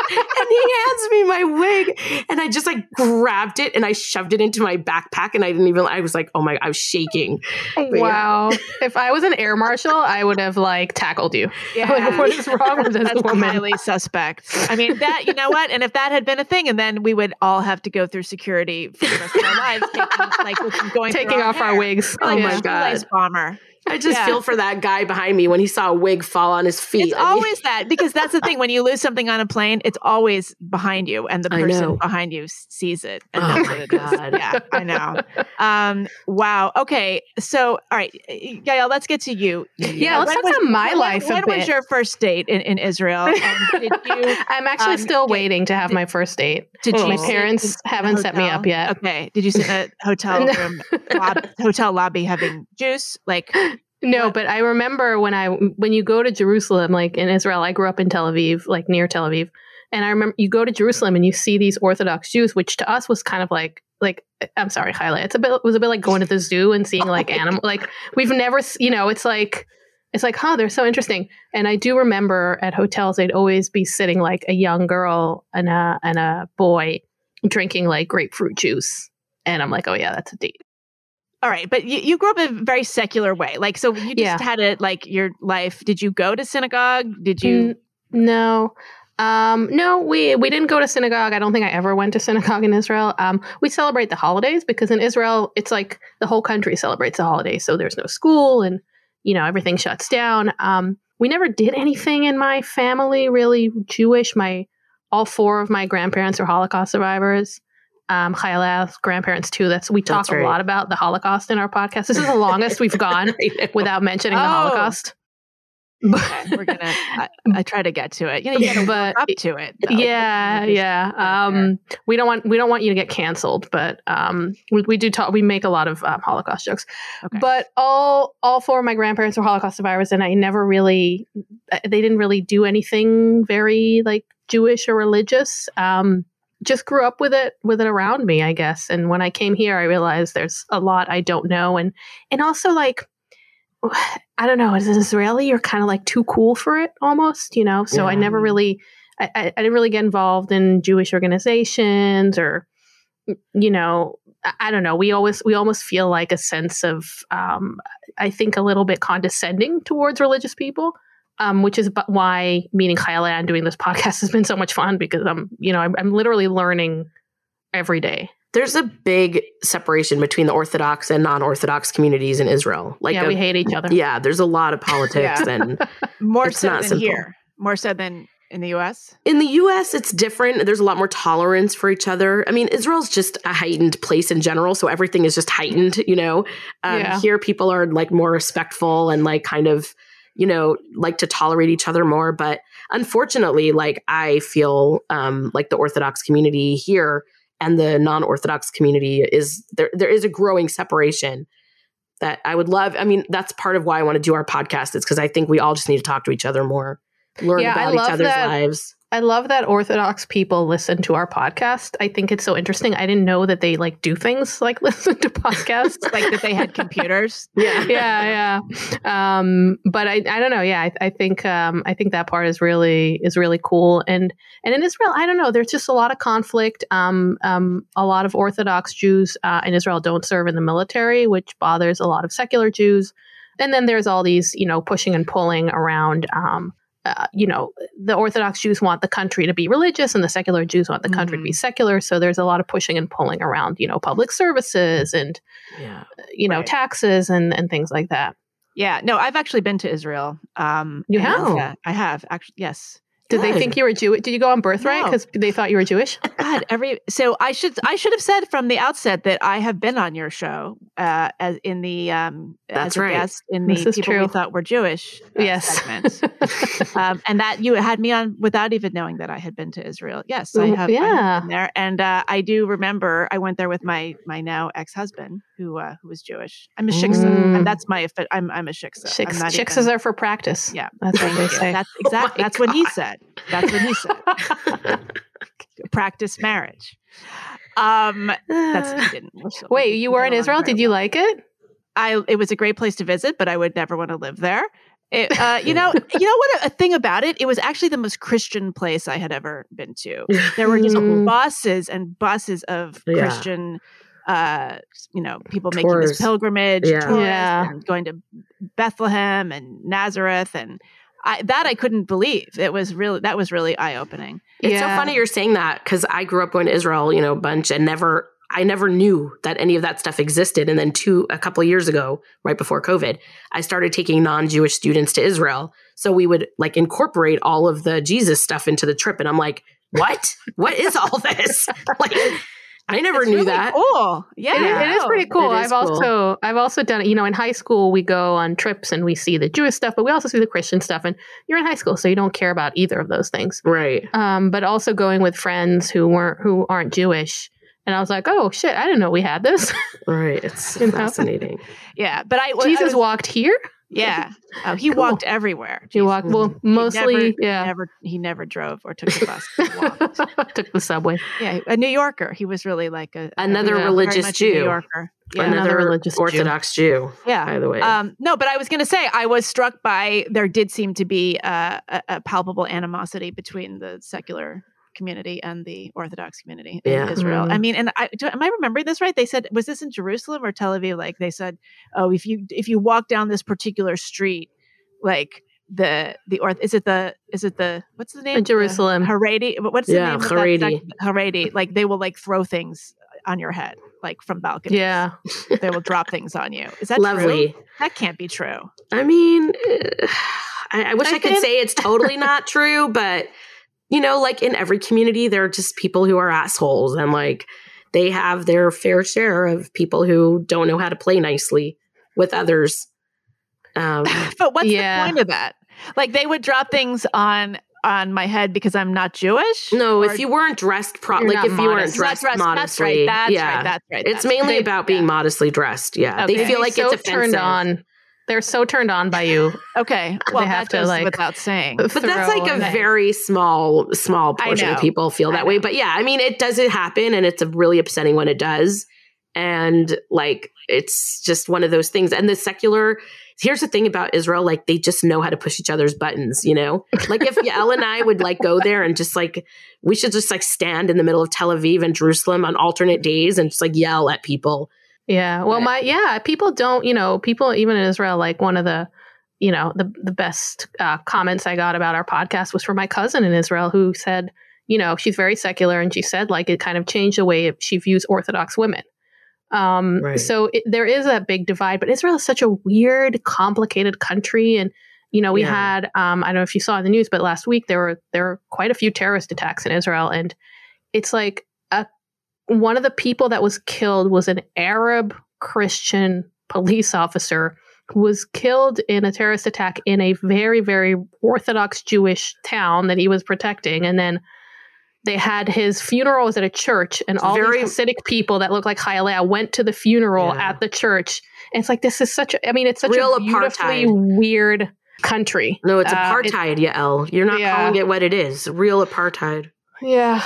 and he hands me my wig and I just like grabbed it and I shoved it into my backpack and I didn't even I was like, oh my god, I was shaking. But wow. Yeah. if I was an air marshal, I would have like tackled you. Yeah. Like, what is wrong with this That's woman? Highly suspect. I mean that you know what? And if that had been a thing, and then we would all have to go through security for the rest of our lives, taking, like going taking off our, our wigs. oh like my god. Bomber. I just yeah. feel for that guy behind me when he saw a wig fall on his feet. It's I always mean, that because that's the thing. When you lose something on a plane, it's always behind you, and the person behind you sees it. And oh my god! Yeah, I know. Um, wow. Okay. So, all right, Yael, let's get to you. Yeah, let's talk about my when, life. When, was your first date in, in Israel? (laughs) You, I'm actually um, still did, waiting to have did, my first date. Did oh. you? My parents haven't set me up yet. Okay. Did you sit in a hotel (laughs) room, lobby, hotel lobby, having juice? Like no, but I remember when I when you go to Jerusalem, like in Israel, I grew up in Tel Aviv, like near Tel Aviv, and I remember you go to Jerusalem and you see these Orthodox Jews, which to us was kind of like like I'm sorry, highlight. It's a bit it was a bit like going to the zoo and seeing like (laughs) animal like we've never you know it's like it's like huh they're so interesting. And I do remember at hotels they'd always be sitting like a young girl and a and a boy drinking like grapefruit juice, and I'm like oh yeah that's a date. All right, but you, you grew up in a very secular way. Like, so you just yeah. had it like your life. Did you go to synagogue? Did you? no. Um, no, we we didn't go to synagogue. I don't think I ever went to synagogue in Israel. Um, we celebrate the holidays because in Israel, it's like the whole country celebrates the holidays. So there's no school and you know everything shuts down. Um, we never did anything in my family really Jewish. My all four of my grandparents are Holocaust survivors um, grandparents too. That's we talk right. a lot about the Holocaust in our podcast. This is the longest we've (laughs) gone without mentioning oh. the Holocaust. But we're (laughs) gonna. I, I, try to get to it. You know, you but up to it. Though. Yeah, yeah. Um, we don't want we don't want you to get canceled, but um, we, we do talk. We make a lot of um, Holocaust jokes. Okay. But all all four of my grandparents were Holocaust survivors, and I never really. They didn't really do anything very like Jewish or religious. Um, just grew up with it with it around me, I guess. And when I came here, I realized there's a lot I don't know, and and also like (sighs) I don't know, as an Israeli, you're kind of like too cool for it almost, you know. So yeah. I never really, I, I, I didn't really get involved in Jewish organizations or, you know, I don't know. We always we almost feel like a sense of um, I think a little bit condescending towards religious people um, which is why meeting ChayaLeah and doing this podcast (laughs) has been so much fun because I'm, you know, I'm, I'm literally learning every day. There's a big separation between the Orthodox and non-Orthodox communities in Israel. Like, yeah, a, we hate each other. Yeah, there's a lot of politics and (laughs) more so than simple. here, more so than in the US? In the US, it's different. There's a lot more tolerance for each other. I mean, Israel's just a heightened place in general, so everything is just heightened, you know. Um, yeah. Here, people are like more respectful and like kind of you know, like to tolerate each other more. But unfortunately, like I feel um, like the Orthodox community here and the non-Orthodox community is there. There is a growing separation that I would love. I mean, that's part of why I want to do our podcast. It's because I think we all just need to talk to each other more, learn yeah, about each other's that. lives. I love that Orthodox people listen to our podcast. I think it's so interesting. I didn't know that they like do things (laughs) like listen to podcasts, like that they had computers. (laughs) yeah, yeah, yeah. Um, but I, I don't know. Yeah, I, I think, um, I think that part is really is really cool. And and in Israel, I don't know. There's just a lot of conflict. Um, um, a lot of Orthodox Jews uh, in Israel don't serve in the military, which bothers a lot of secular Jews. And then there's all these, you know, pushing and pulling around. Um, uh, you know, the Orthodox Jews want the country to be religious and the secular Jews want the country mm-hmm. to be mm-hmm. secular. So there's a lot of pushing and pulling around, you know, public services and, yeah. Uh, you know, right. taxes and, and things like that. Yeah. No, I've actually been to Israel. Um, you have? Yeah, I have actually. Yes. Did they think you were Jewish? Did you go on birthright No. because they thought you were Jewish? (laughs) God, every so I should I should have said from the outset that I have been on your show uh, as in the um That's as a right. guest in the This is people we thought were Jewish uh, Yes. segment. (laughs) um, and that you had me on without even knowing that I had been to Israel. Yes, I have, I have been there, and uh, I do remember I went there with my my now ex husband who uh, who was Jewish. I'm a shiksa, Mm. and that's my I'm I'm a shiksa. I'm Chicks, even- are for practice. Yeah. That's what they Thank say. That's Oh my exactly that's what he said. That's what he said. (laughs) Practice marriage. Um, that's he didn't. (sighs) we're Wait, you were in Israel? Did you like it? I it was a great place to visit, but I would never want to live there. It, uh, you know, (laughs) you know what? A, a thing about it, it was actually the most Christian place I had ever been to. There were just Mm. buses and buses of Yeah. Christian, uh, you know, people making this pilgrimage, Yeah. Yeah. and going to Bethlehem and Nazareth, and I, that I couldn't believe. It was really that was really eye opening. It's Yeah. so funny you're saying that because I grew up going to Israel, you know, a bunch and never, I never knew that any of that stuff existed. And then two, a couple of years ago, right before COVID, I started taking non-Jewish students to Israel. So we would like incorporate all of the Jesus stuff into the trip. And I'm like, what? what is all this? (laughs) like, I never It's knew really that. Cool. Yeah, It- it is pretty cool. Is I've cool. also I've also done it. You know, in high school we go on trips and we see the Jewish stuff, but we also see the Christian stuff. And you're in high school, so you don't care about either of those things. Right. Um, but also going with friends who weren't who aren't Jewish. And I was like, oh shit, I didn't know we had this. Right. (laughs) It's fascinating. Yeah, but I I Jesus was- walked here. Yeah, oh, he Cool. walked everywhere. He Jesus. walked well, He mostly never, yeah. never he never drove or took the bus. He (laughs) walked. Took the subway. yeah, a New Yorker. He was really like a Another Yeah, very religious very much a New Jew. Yorker. Yeah. Another Another religious Orthodox Jew, yeah. by the way. Um, no, but I was going to say I was struck by there did seem to be uh, a, a palpable animosity between the secular community and the Orthodox community in Yeah. Israel. Mm. I mean, and I do, am I remembering this right? They said was this in Jerusalem or Tel Aviv? Like they said, oh, if you if you walk down this particular street, like the the orth is it the is it the what's the name In Jerusalem. the Haredi what's the Yeah, name of Haredi. Haredi like they will like throw things on your head like from balconies Yeah. they will drop (laughs) things on you is that true? Lovely. that can't be true I mean, (sighs) I, I wish I, I could say it's totally not true, but you know, like in every community, there are just people who are assholes and like they have their fair share of people who don't know how to play nicely with others. Um, (laughs) But what's Yeah. the point of that? Like they would drop things on on my head because I'm not Jewish. no, Or- if you weren't dressed pro- like not if you weren't dressed, dressed- modestly, That's right. That's yeah, right. That's right. it's mainly right. about being yeah. modestly dressed. Yeah, Okay. they feel like so it's offensive. turned on. They're so turned on by you. Okay. (laughs) Well, have that to, like, without saying. (laughs) But that's like a very small, small portion of people feel that way. But yeah, I mean, it doesn't happen, and it's really upsetting when it does. And like, it's just one of those things. And the secular, here's the thing about Israel: like, they just know how to push each other's buttons. You know, like if (laughs) Yael and I would like go there and just like, we should just like stand in the middle of Tel Aviv and Jerusalem on alternate days and just like yell at people. Yeah. Well, my yeah, people don't. You know, people even in Israel, like one of the, you know, the the best uh, comments I got about our podcast was from my cousin in Israel who said, you know, she's very secular, and she said like it kind of changed the way she views Orthodox women. Um, Right. so it, there is a big divide, but Israel is such a weird, complicated country, and you know, we Yeah. had um, I don't know if you saw in the news, but last week there were there were quite a few terrorist attacks in Israel, and it's like one of the people that was killed was an Arab Christian police officer who was killed in a terrorist attack in a very, very Orthodox Jewish town that he was protecting. And then they had his funeral was at a church, and all Very- these Hasidic people that looked like ChayaLeah went to the funeral Yeah. at the church. And it's like this is such a I mean, it's such Real a beautifully apartheid. weird country. No, it's Uh, it- apartheid, Yael. You're not Yeah. calling it what it is. Real apartheid. Yeah.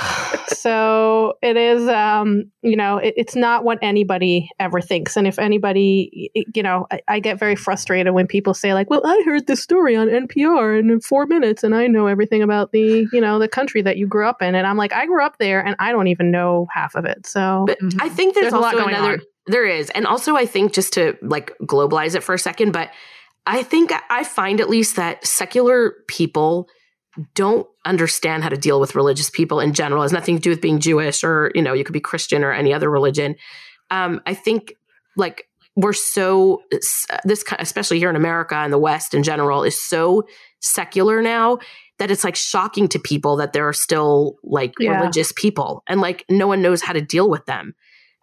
so it is, um, you know, it, it's not what anybody ever thinks. And if anybody, you know, I, I get very frustrated when people say, like, well, I heard this story on NPR and in four minutes and I know everything about the, you know, the country that you grew up in. And I'm like, I grew up there and I don't even know half of it. So, But Mhm. I think there's, There's a lot also going another. on. There is, and also I think just to like globalize it for a second, but I think I find at least that secular people don't understand how to deal with religious people in general. It has nothing to do with being Jewish or you know you could be Christian or any other religion. Um, I think like we're so this especially here in America and the West in general is so secular now that it's like shocking to people that there are still like Yeah. religious people and like no one knows how to deal with them.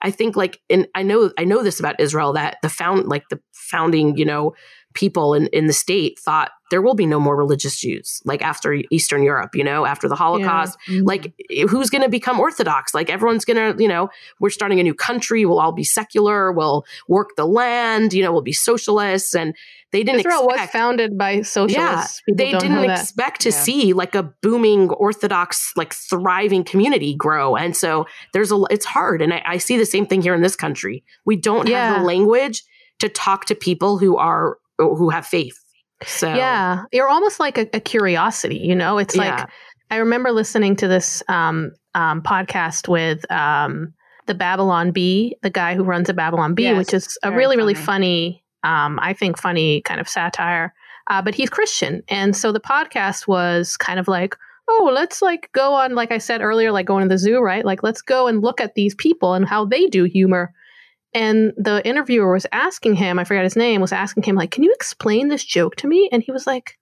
I think like and I know I know this about Israel that the found like the founding, you know, people in, in the state thought there will be no more religious Jews like after Eastern Europe, you know, after the Holocaust. Mm-hmm. Like who's going to become Orthodox? Like everyone's going to, you know, we're starting a new country. We'll all be secular. We'll work the land. You know, we'll be socialists. And they didn't Israel was founded by socialists. People they didn't know that. expect to Yeah. see like a booming Orthodox, like thriving community grow. And so there's a, it's hard. And I, I see the same thing here in this country. We don't have the language to talk to people who are, who have faith. So Yeah, you're almost like a, a curiosity. You know, it's Yeah. like I remember listening to this um, um, podcast with um, the Babylon Bee, the guy who runs a Babylon Bee, Yes, which is a really, really funny. funny, um, I think, funny kind of satire. Uh, but he's Christian, and so the podcast was kind of like, oh, let's like go on, like I said earlier, like going to the zoo, right? Like let's go and look at these people and how they do humor. And the interviewer was asking him, I forgot his name, was asking him, like, can you explain this joke to me? And he was like,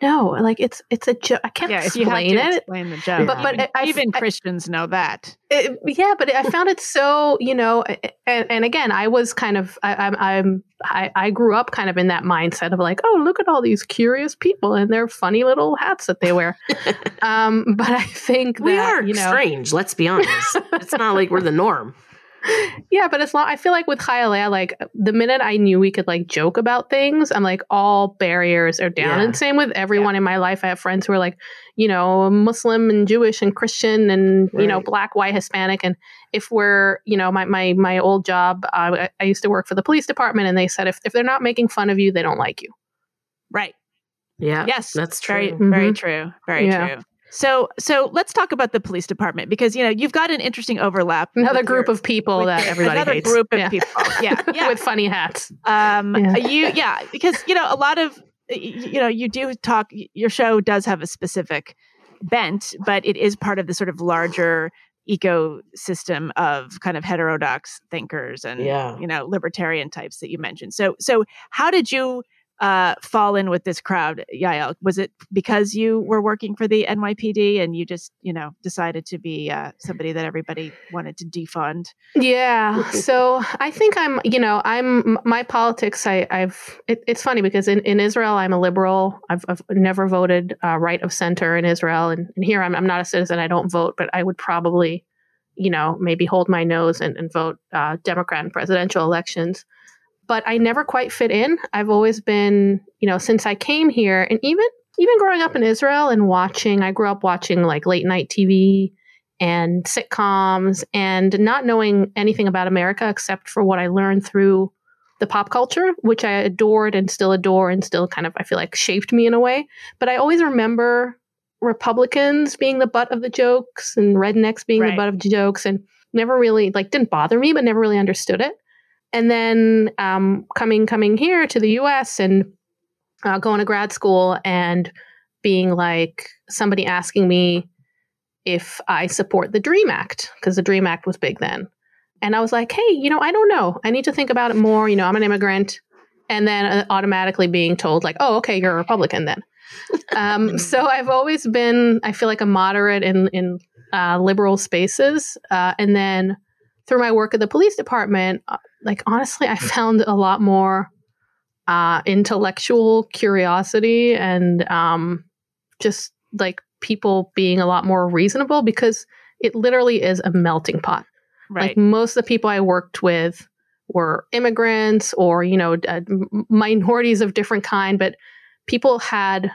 no, like it's it's a joke. I can't Yeah, if you have explain to it. explain the joke. But- but even, I- even I- Christians know that. It- yeah, but I found it so you know, and, and again, I was kind of I, I'm I'm I, I grew up kind of in that mindset of like, oh, look at all these curious people and their funny little hats that they wear. (laughs) um, but I think that we are you know, strange. Let's be honest. it's not like we're the norm. Yeah, but it's not. I feel like with ChayaLeah, like the minute I knew we could like joke about things, I'm like all barriers are down. Yeah. And same with everyone in my life. I have friends who are like, you know, Muslim and Jewish and Christian and you know black, white, Hispanic. And if we're, you know, my my my old job, uh, I, I used to work for the police department, and they said if if they're not making fun of you, they don't like you. Right. Yeah. Yes. That's Very, true. very Mhm. true. Very Yeah. true. So, so let's talk about the police department because you know you've got an interesting overlap. Another group your- of people that your- everybody another hates. group of Yeah. people. (laughs) Yeah, yeah. with funny hats. um, Yeah. you, yeah, because you know a lot of you know you do talk. Your show does have a specific bent, but it is part of the sort of larger ecosystem of kind of heterodox thinkers and Yeah. you know libertarian types that you mentioned. So, so how did you? Uh, fall in with this crowd, Yael? Was it because you were working for the NYPD and you just, you know, decided to be uh, somebody that everybody wanted to defund? Yeah. (laughs) So I think I'm, you know, I'm my politics. I, I've. It, it's funny because in, in Israel I'm a liberal. I've, I've never voted uh, right of center in Israel, and, and here I'm, I'm not a citizen. I don't vote, but I would probably, you know, maybe hold my nose and, and vote uh, Democrat in presidential elections. But I never quite fit in. I've always been, you know, since I came here, and even even growing up in Israel and watching. I grew up watching like late night TV and sitcoms and not knowing anything about America except for what I learned through the pop culture, which I adored and still adore and still kind of, I feel like, shaped me in a way. But I always remember Republicans being the butt of the jokes and rednecks being Right. the butt of the jokes and never really, like, didn't bother me, but never really understood it. And then um, coming coming here to the U.S. and uh, going to grad school and being like somebody asking me if I support the Dream Act because the Dream Act was big then. And I was like, hey, you know, I don't know. I need to think about it more. You know, I'm an immigrant. And then uh, automatically being told, like, oh, okay, you're a Republican then. um, (laughs) so I've always been, I feel like a moderate in, in uh, liberal spaces. Uh, and then through my work at the police department, uh, like, honestly, I found a lot more uh, intellectual curiosity and um, just like people being a lot more reasonable because it literally is a melting pot. Right. Like most of the people I worked with were immigrants or you know uh, minorities of different kind, but people had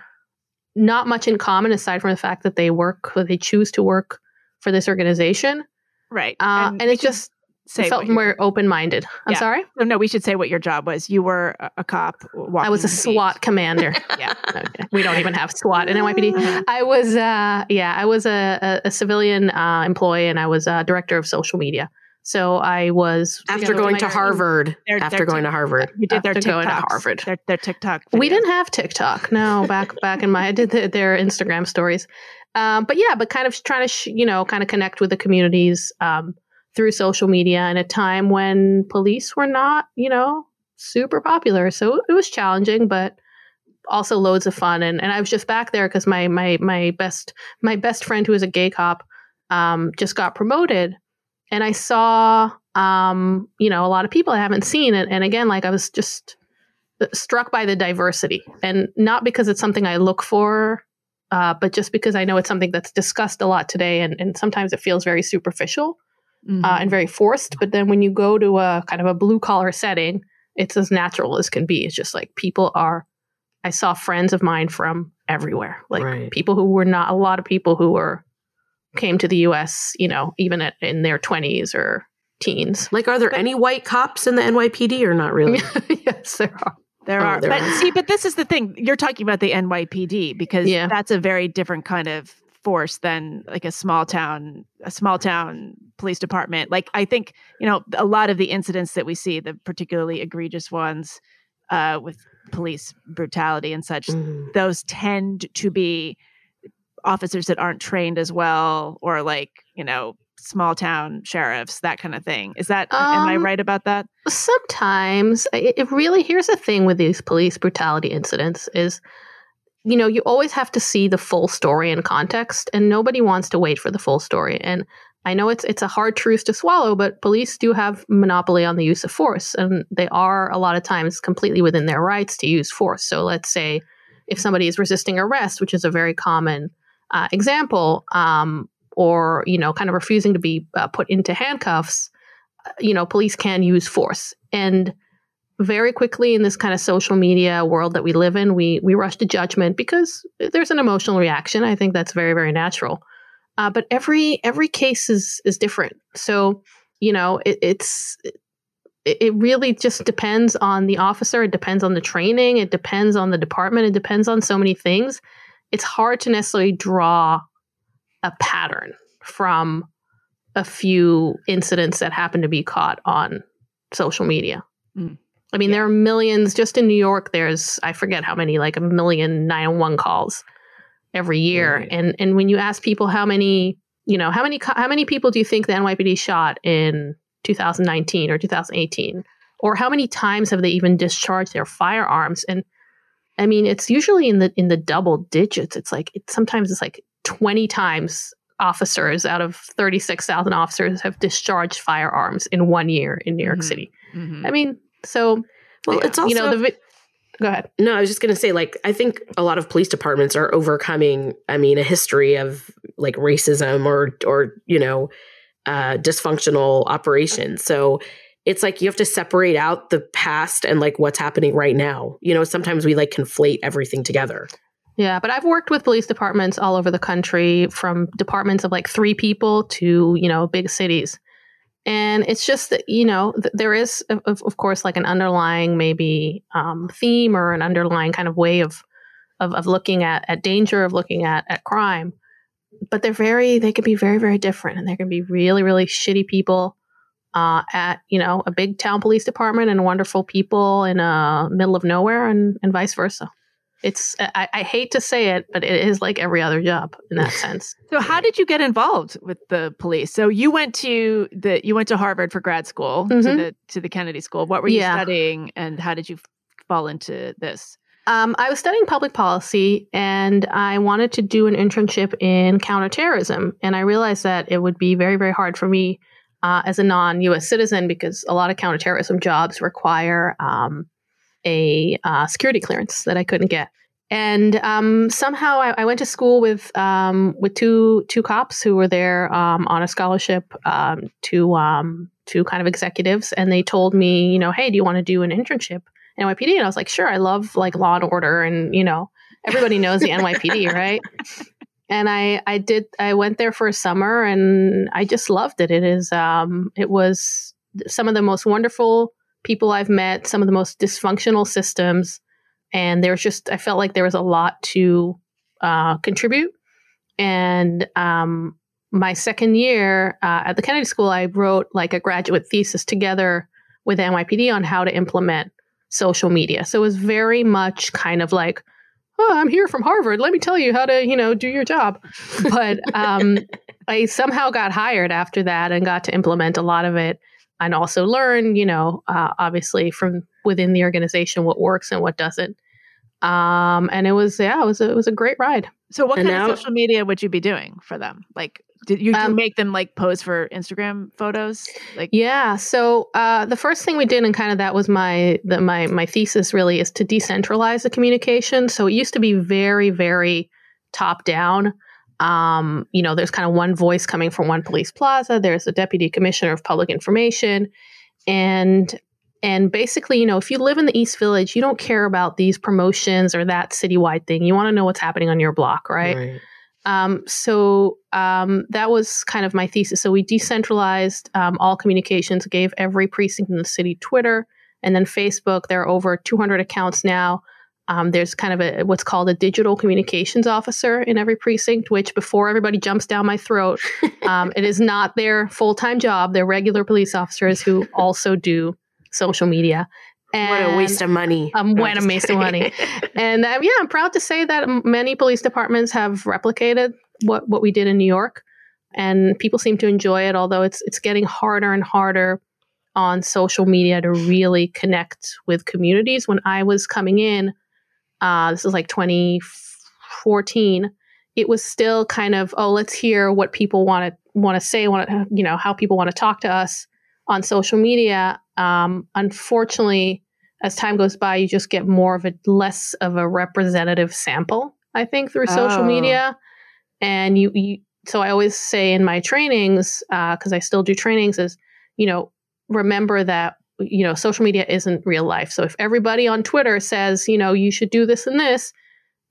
not much in common aside from the fact that they work, or they choose to work for this organization, right. uh, and, we it just say felt what your- more open minded. I'm Yeah. sorry, no, we should say what your job was. You were a, a cop. I was a walking the. SWAT commander. (laughs) Yeah. Okay. We don't even have SWAT in NYPD. (laughs) I was, uh, yeah, I was a, a, a civilian uh, employee, and I was uh, director of social media. So I was After going to. Harvard. They're- after they're going t- to Harvard. You did their After going to Harvard. Their, their TikTok. We didn't have TikTok. No, back back in my I did the, their Instagram stories. Um, but yeah, but kind of trying to sh- you know kind of connect with the communities um, through social media in a time when police were not you know super popular. So it was challenging, but also loads of fun. And and I was just back there because my my my best my best friend who is a gay cop um, just got promoted, and I saw um, you know a lot of people I haven't seen, and, and again like I was just struck by the diversity, and not because it's something I look for. Uh, but just because I know it's something that's discussed a lot today, and, and sometimes it feels very superficial mm-hmm. uh, and very forced. But then when you go to a kind of a blue collar setting, it's as natural as can be. It's just like people are. I saw friends of mine from everywhere, like right. people who were not a lot of people who were came to the U.S. You know, even at, in their twenties or teens. Like, are there but, any white cops in the NYPD or not really? (laughs) yes, there are. There oh, are. There but are. see, but this is the thing. You're talking about the NYPD because yeah. that's a very different kind of force than like a small town a small town police department like i think you know a lot of the incidents that we see the particularly egregious ones uh, with police brutality and such mm. those tend to be officers that aren't trained as well or like you know small town sheriffs that kind of thing is that um, am i um, right about that sometimes it really here's the thing with these police brutality incidents is you know, you always have to see the full story and context, and nobody wants to wait for the full story. And I know it's it's a hard truth to swallow, but police do have monopoly on the use of force, and they are a lot of times completely within their rights to use force. So let's say if somebody is resisting arrest, which is a very common uh, example, um, or you know, kind of refusing to be uh, put into handcuffs, uh, you know, police can use force, and very quickly in this kind of social media world that we live in, we we rush to judgment because there's an emotional reaction. I think that's very very natural. Uh, but every every case is is different. So you know it, it's it really just depends on the officer. It depends on the training. It depends on the department. It depends on so many things. It's hard to necessarily draw a pattern from a few incidents that happen to be caught on social media. Mm. I mean, yeah. there are millions just in New York. There's I forget how many, like a million 911 calls every year. Right. And and when you ask people how many, you know, how many how many people do you think the NYPD shot in 2019 or 2018, or how many times have they even discharged their firearms? And I mean, it's usually in the in the double digits. It's like it, sometimes it's like 20 times officers out of 36,000 officers have discharged firearms in one year in New York mm-hmm. City. Mm-hmm. I mean, so, well, it's also, you know, the go ahead. No, I was just going to say, like, I think a lot of police departments are overcoming, I mean, a history of like racism or, or, you know, uh, dysfunctional operations. So it's like you have to separate out the past and like what's happening right now. You know, sometimes we like conflate everything together. Yeah, but I've worked with police departments all over the country from departments of like three people to, you know, big cities and it's just that you know th- there is of, of, course like an underlying maybe um, theme or an underlying kind of way of of, of looking at, at danger of looking at, at crime. But they're very they can be very very different and there can be really really shitty people uh, at you know a big town police department and wonderful people in a middle of nowhere and, and vice versa it's I, I, hate to say it, but it is like every other job in that (laughs) sense. so how did you get involved with the police? So you went to the you went to Harvard for grad school mm-hmm. to the to the Kennedy School. What were you yeah. studying, and how did you fall into this? Um, I was studying public policy, and I wanted to do an internship in counterterrorism. And I realized that it would be very very hard for me uh, as a non U.S. citizen because a lot of counterterrorism jobs require um, a uh, security clearance that I couldn't get. And um, somehow I, I, went to school with um, with two two cops who were there um, on a scholarship um, to um, to kind of executives, and they told me, you know, hey, do you want to do an internship at NYPD? And I was like, sure, I love like Law and Order, and you know, everybody knows the NYPD, (laughs) right? And I I did I went there for a summer, and I just loved it. It is um, it was some of the most wonderful people I've met, some of the most dysfunctional systems. And there's just, I felt like there was a lot to uh, contribute. And um, my second year uh, at the Kennedy School, I wrote like a graduate thesis together with NYPD on how to implement social media. So it was very much kind of like, oh, I'm here from Harvard. Let me tell you how to, you know, do your job. But um, (laughs) I somehow got hired after that and got to implement a lot of it and also learn, you know, uh, obviously from within the organization what works and what doesn't. Um, and it was yeah, it was a, it was a great ride. So, what And kind now- of social media would you be doing for them? Like, did you do Um, make them like pose for Instagram photos? Like, Yeah. So uh, the first thing we did, and kind of that was my the, my my thesis really, is to decentralize the communication. So it used to be very very top down. Um, you know, there's kind of one voice coming from one police plaza. There's a deputy commissioner of public information, and and basically, you know, if you live in the East Village, you don't care about these promotions or that citywide thing. You want to know what's happening on your block, right? Um, so um, that was kind of my thesis. So we decentralized um, all communications, gave every precinct in the city Twitter, and then Facebook. There are over 200 accounts now. Um, there's kind of a what's called a digital communications officer in every precinct. Which, before everybody jumps down my throat, (laughs) um, it is not their full time job. They're regular police officers who (laughs) also do social media. And what a waste of money. Um, what a waste of money. (laughs) and um, yeah, I'm proud to say that many police departments have replicated what what we did in New York, and people seem to enjoy it. Although it's it's getting harder and harder on social media to really connect with communities. When I was coming in, uh, this is like 2014. It was still kind of oh, let's hear what people want to want to say, want to you know how people want to talk to us on social media. Um, unfortunately, as time goes by, you just get more of a less of a representative sample. I think through social Oh. media, and you, you. So I always say in my trainings, because I still do trainings, is you know remember that you know social media isn't real life. So if everybody on Twitter says you know you should do this and this,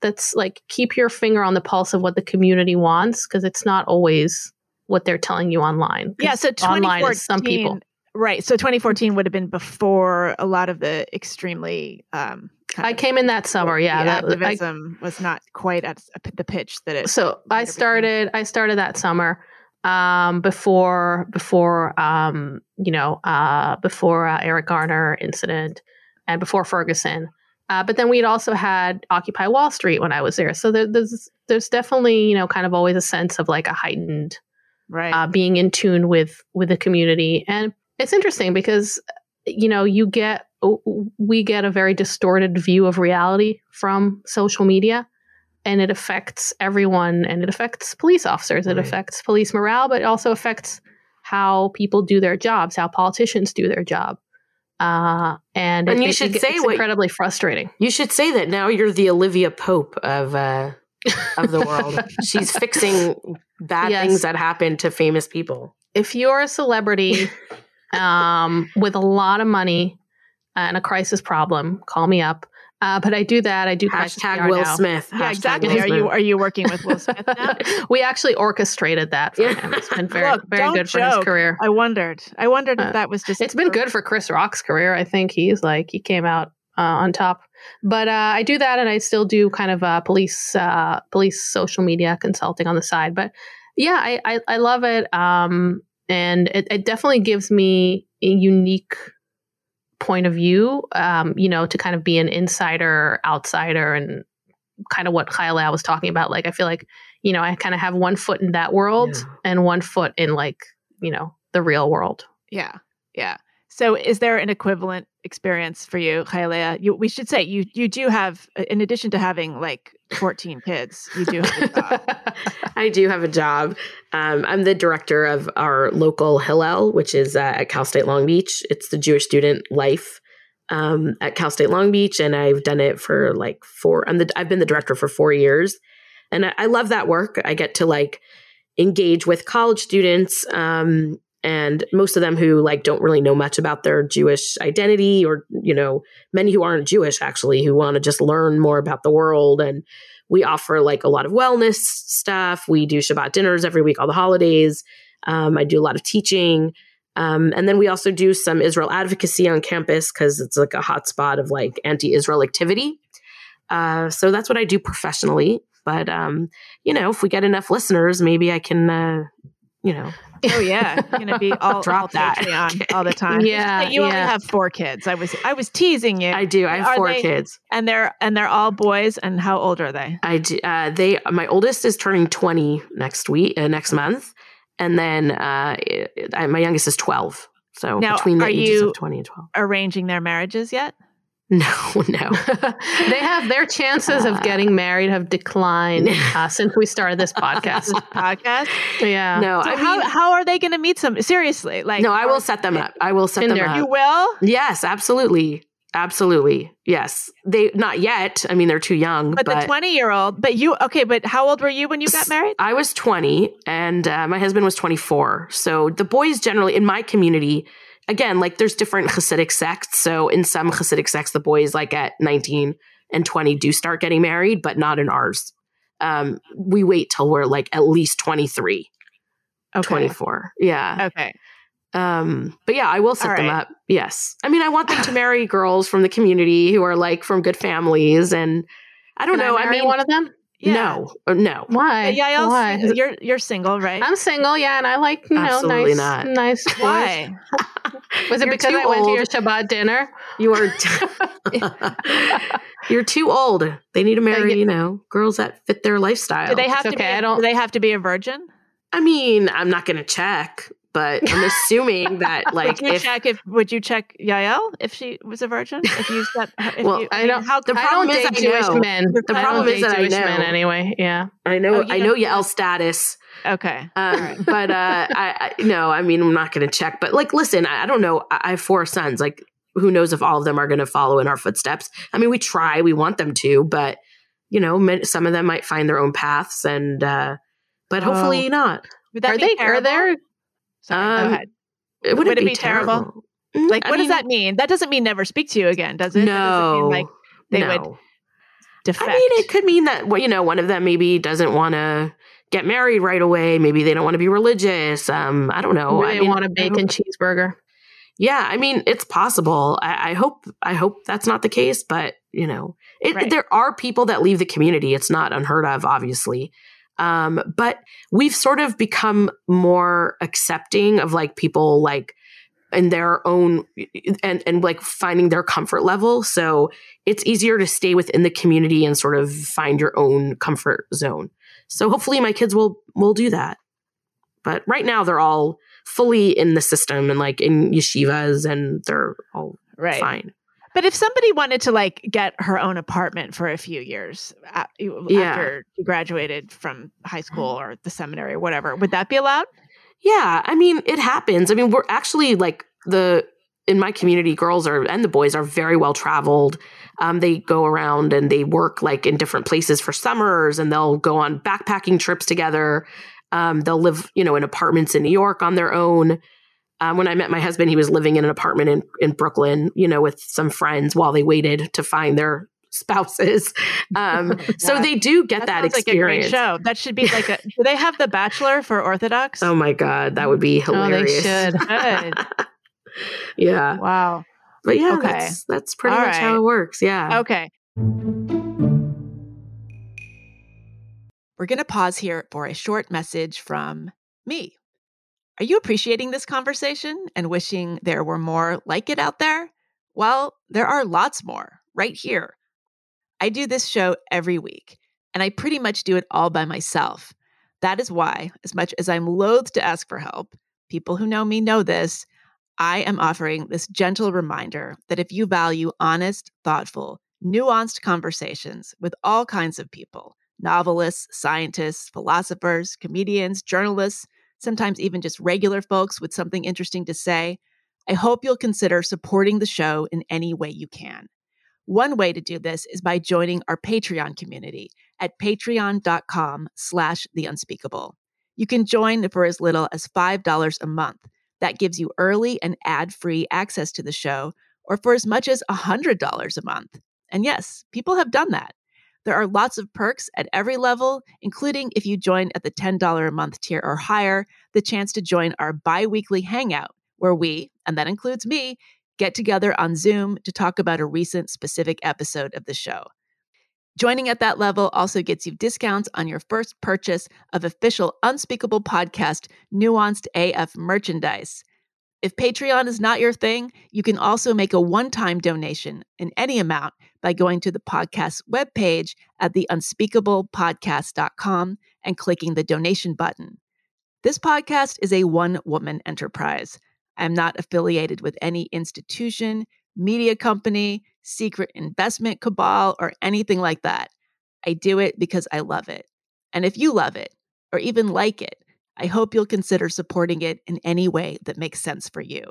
that's like keep your finger on the pulse of what the community wants because it's not always what they're telling you online. yeah. So, online 2014, is some people. right? So, 2014 would have been before a lot of the extremely. Um, I came in that summer. Yeah, that was- I- activism was not quite at the pitch that it. so I later became. started I started that summer um, before before um, you know uh, before uh, Eric Garner incident and before Ferguson. Uh, but then we'd also had Occupy Wall Street when I was there. So there, there's there's definitely you know kind of always a sense of like a heightened right. uh, being in tune with with the community and it's interesting because you know you get we get a very distorted view of reality from social media and it affects everyone and it affects police officers it affects police morale but it also affects how people do their jobs how politicians do their job uh, and, And it- you it- should it- say it's what- incredibly frustrating You should say that now you're the Olivia Pope of uh, (laughs) of the world. She's fixing bad Yes. things that happen to famous people. if you're a celebrity (laughs) um, with a lot of money and a crisis problem, call me up. Uh, but I do that. I do Hashtag Will now. Smith. yeah, Hashtag exactly. Will Are you are you working with Will Smith now? (laughs) we actually orchestrated that for Yeah. him. It's been (laughs) very, Look, very good for his career. I wondered. I wondered Uh, if that was just. It's been good for Chris Rock's career. I think he's like he came out uh, on top. But uh, I do that, and I still do kind of uh, police uh, police social media consulting on the side. But yeah, I I, I love it, um, and it, it definitely gives me a unique point of view. Um, you know, to kind of be an insider, outsider, and kind of what ChayaLeah was talking about. Like I feel like you know I kind of have one foot in that world Yeah. and one foot in like you know the real world. Yeah, yeah. So, is there an equivalent experience for you, ChayaLeah? You, we should say you you do have, in addition to having like fourteen kids, you do. (laughs) I do have a job. Um, I'm the director of our local Hillel, which is uh, at Cal State Long Beach. It's the Jewish student life um, at Cal State Long Beach, and I've done it for like four. I'm the I've been the director for four years, and I, I love that work. I get to like engage with college students. Um, and most of them who like don't really know much about their Jewish identity, or you know, many who aren't Jewish actually, who want to just learn more about the world and we offer like a lot of wellness stuff. We do Shabbat dinners every week, all the holidays. Um, I do a lot of teaching. Um, and then we also do some Israel advocacy on campus because it's like a hot spot of like anti Israel activity. Uh, so that's what I do professionally. But, um, you know, if we get enough listeners, maybe I can, uh, you know, Oh yeah, gonna be (laughs) all, Drop all that. Patreon (laughs) all the time. Yeah, you only have four kids. I was I was teasing you. I do. I have Are four they- kids. and they're and they're all boys. And how old are they? I do, uh, they my oldest is turning 20 next week uh, next month and then uh, I, my youngest is 12 so Now, between the are ages you- of 20 and 12 Arranging their marriages yet? No, (laughs) no. they have their chances of getting married have declined uh, (laughs) since we started this podcast. Podcast. yeah. No, So I how mean, how are they going to meet some? Seriously, like no, I will set them up. I will set Tinder. them up. You will. Yes, absolutely. Absolutely. Yes. They not yet. I mean, they're too young, But, but, the twenty year old. But you okay? But how old were you when you got married? I was 20 and uh, my husband was 24. So the boys generally in my community, again, like there's different Hasidic sects. So in some Hasidic sects, the boys like at 19 and 20 do start getting married, but not in ours. Um, we wait till we're like at least 23, Okay. 24. Yeah. Okay. Um, but yeah, I will set them up. Yes. I mean, I want them to (sighs) marry girls from the community who are like from good families. And I don't Can know. I, I, mean, one of them. Yeah. no, uh, no. Why? But Yael, Why? you're you're single, right? I'm single, yeah, and I like you know Absolutely nice, not. nice. boys. Why? (laughs) Was it You're because too I went to your. Shabbat dinner? You are. (laughs) (laughs) You're too old. They need to marry, get- you know, girls that fit their lifestyle. Do they have It's to? okay, Be, I don't- Do they have to be a virgin? I mean, I'm not going to check, but I'm assuming (laughs) that, like, would you if check if would you check Yael if she was a virgin? If you set, her- if Well, you, I mean, don't. how the problem is date I Jewish know. men. The problem is date that I Jewish men know. anyway. Yeah. I know, Oh, I know Yael's status, okay. um, right. (laughs) but uh, I, I no, I mean, I'm not going to check. But like, listen, I, I don't know. I, I have four sons. Like, who knows if all of them are going to follow in our footsteps? I mean, we try, we want them to, but you know, some of them might find their own paths, and uh, but Oh. hopefully not. Would that Are be they? terrible? Are there? Sorry, go Um, ahead. It Would it be, be terrible? terrible. Mm, Like, I what does that mean? That doesn't mean never speak to you again, does it? No, mean, like they no. would defect. I mean, it could mean that well, you know, one of them maybe doesn't want to get married right away. Maybe they don't want to be religious. Um, I don't know. Or I mean, want a bacon cheeseburger. yeah, I mean, it's possible. I, I hope. I hope that's not the case. But you know, it, Right. there are people that leave the community. It's not unheard of, obviously. Um, but we've sort of become more accepting of like people like in their own and and like finding their comfort level. So it's easier to stay within the community and sort of find your own comfort zone. So hopefully my kids will will do that. But right now they're all fully in the system and like in yeshivas and they're all right. fine. But if somebody wanted to like get her own apartment for a few years Yeah. after she graduated from high school or the seminary or whatever, would that be allowed? Yeah, I mean, it happens. I mean, we're actually like the in my community, girls are and the boys are very well traveled. Um, they go around and they work like in different places for summers, and they'll go on backpacking trips together. Um, they'll live, you know, in apartments in New York on their own. Um, when I met my husband, he was living in an apartment in in Brooklyn, you know, with some friends while they waited to find their spouses. (laughs) Um, so they do get that, sounds experience. like a great show. That should be like a. do they have The Bachelor for Orthodox? Oh my god, that would be Oh, they hilarious. should. (laughs) Yeah. Wow. But yeah, Okay. that's that's pretty All much how it works. Yeah. Okay. We're going to pause here for a short message from me. Are you appreciating this conversation and wishing there were more like it out there? Well, there are lots more right here. I do this show every week, and I pretty much do it all by myself. That is why, as much as I'm loath to ask for help, people who know me know this, I am offering this gentle reminder that if you value honest, thoughtful, nuanced conversations with all kinds of people novelists, scientists, philosophers, comedians, journalists, sometimes even just regular folks with something interesting to say I hope you'll consider supporting the show in any way you can. One way to do this is by joining our Patreon community at patreon.com slash the unspeakable. You can join for as little as $5 a month. That gives you early and ad-free access to the show, or for as much as $100 a month. And yes, people have done that. There are lots of perks at every level, including if you join at the $10 a month tier or higher, the chance to join our bi weekly hangout, where we, and that includes me, get together on Zoom to talk about a recent specific episode of the show. Joining at that level also gets you discounts on your first purchase of official Unspeakable Podcast Nuanced AF merchandise. If Patreon is not your thing, you can also make a one time donation in any amount by going to the podcast's webpage at theunspeakablepodcast.com and clicking the donation button. This podcast is a one woman enterprise. I'm not affiliated with any institution, media company, secret investment cabal, or anything like that. I do it because I love it. And if you love it or even like it, I hope you'll consider supporting it in any way that makes sense for you.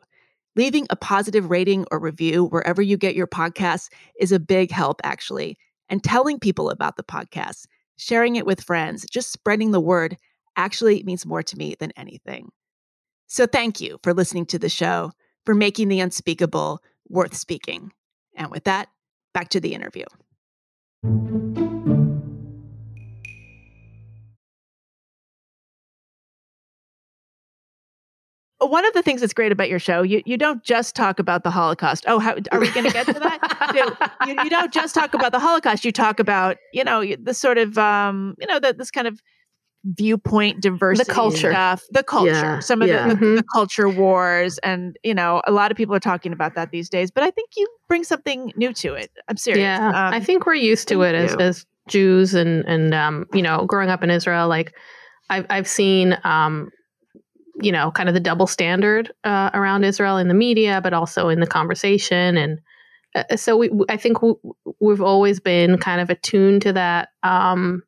Leaving a positive rating or review wherever you get your podcasts is a big help, actually. And telling people about the podcast, sharing it with friends, just spreading the word actually means more to me than anything. So thank you for listening to the show, for making the unspeakable worth speaking. And with that, back to the interview. One of the things that's great about your show, you, you don't just talk about the Holocaust. Oh, how are we going to get to that? (laughs) you, you, don't just talk about the Holocaust. You talk about, you know, the sort of, um, you know, the, this kind of viewpoint diversity the culture stuff the culture yeah, some of yeah. the, the, mm-hmm. the, culture wars and you know a lot of people are talking about that these days but i think you bring something new to it i'm serious yeah um, i think we're used to it as, as jews and and um, you know growing up in israel like i've, I've seen um, you know, kind of the double standard uh, around Israel in the media, but also in the conversation. And uh, so we, I think we've always been kind of attuned to that. Um,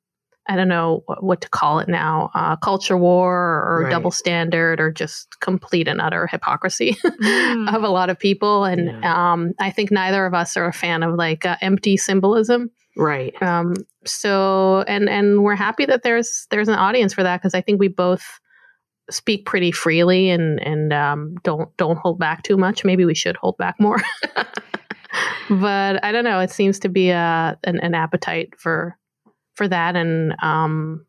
I don't know what to call it now, uh, culture war or right. double standard or just complete and utter hypocrisy (laughs) mm. of a lot of people. And yeah. um, I think neither of us are a fan of like uh, empty symbolism. Right. Um, so, and, and we're happy that there's, there's an audience for that. Cause I think we both, speak pretty freely and and um, don't don't hold back too much. Maybe we should hold back more. (laughs) but I don't know. It seems to be a an, an appetite for for that, and um,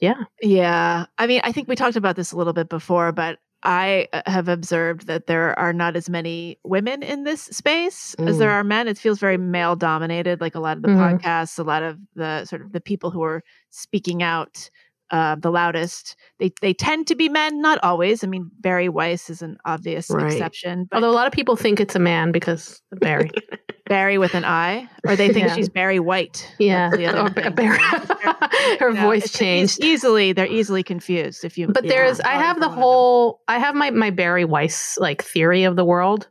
yeah, yeah. I mean, I think we talked about this a little bit before, but I uh, have observed that there are not as many women in this space mm. as there mm. are men. It feels very male dominated. Like a lot of the mm-hmm. podcasts, a lot of the sort of the people who are speaking out uh, the loudest. They they tend to be men, not always. I mean, Bari Weiss is an obvious right. exception. Although a lot of people think it's a man because Barry. (laughs) Bari with an I, or they (laughs) think yeah. she's Barry White. Yeah, or Barry. (laughs) Her voice changed easily. They're easily confused if you. But there's, I have the whole, I have my my Bari Weiss like theory of the world.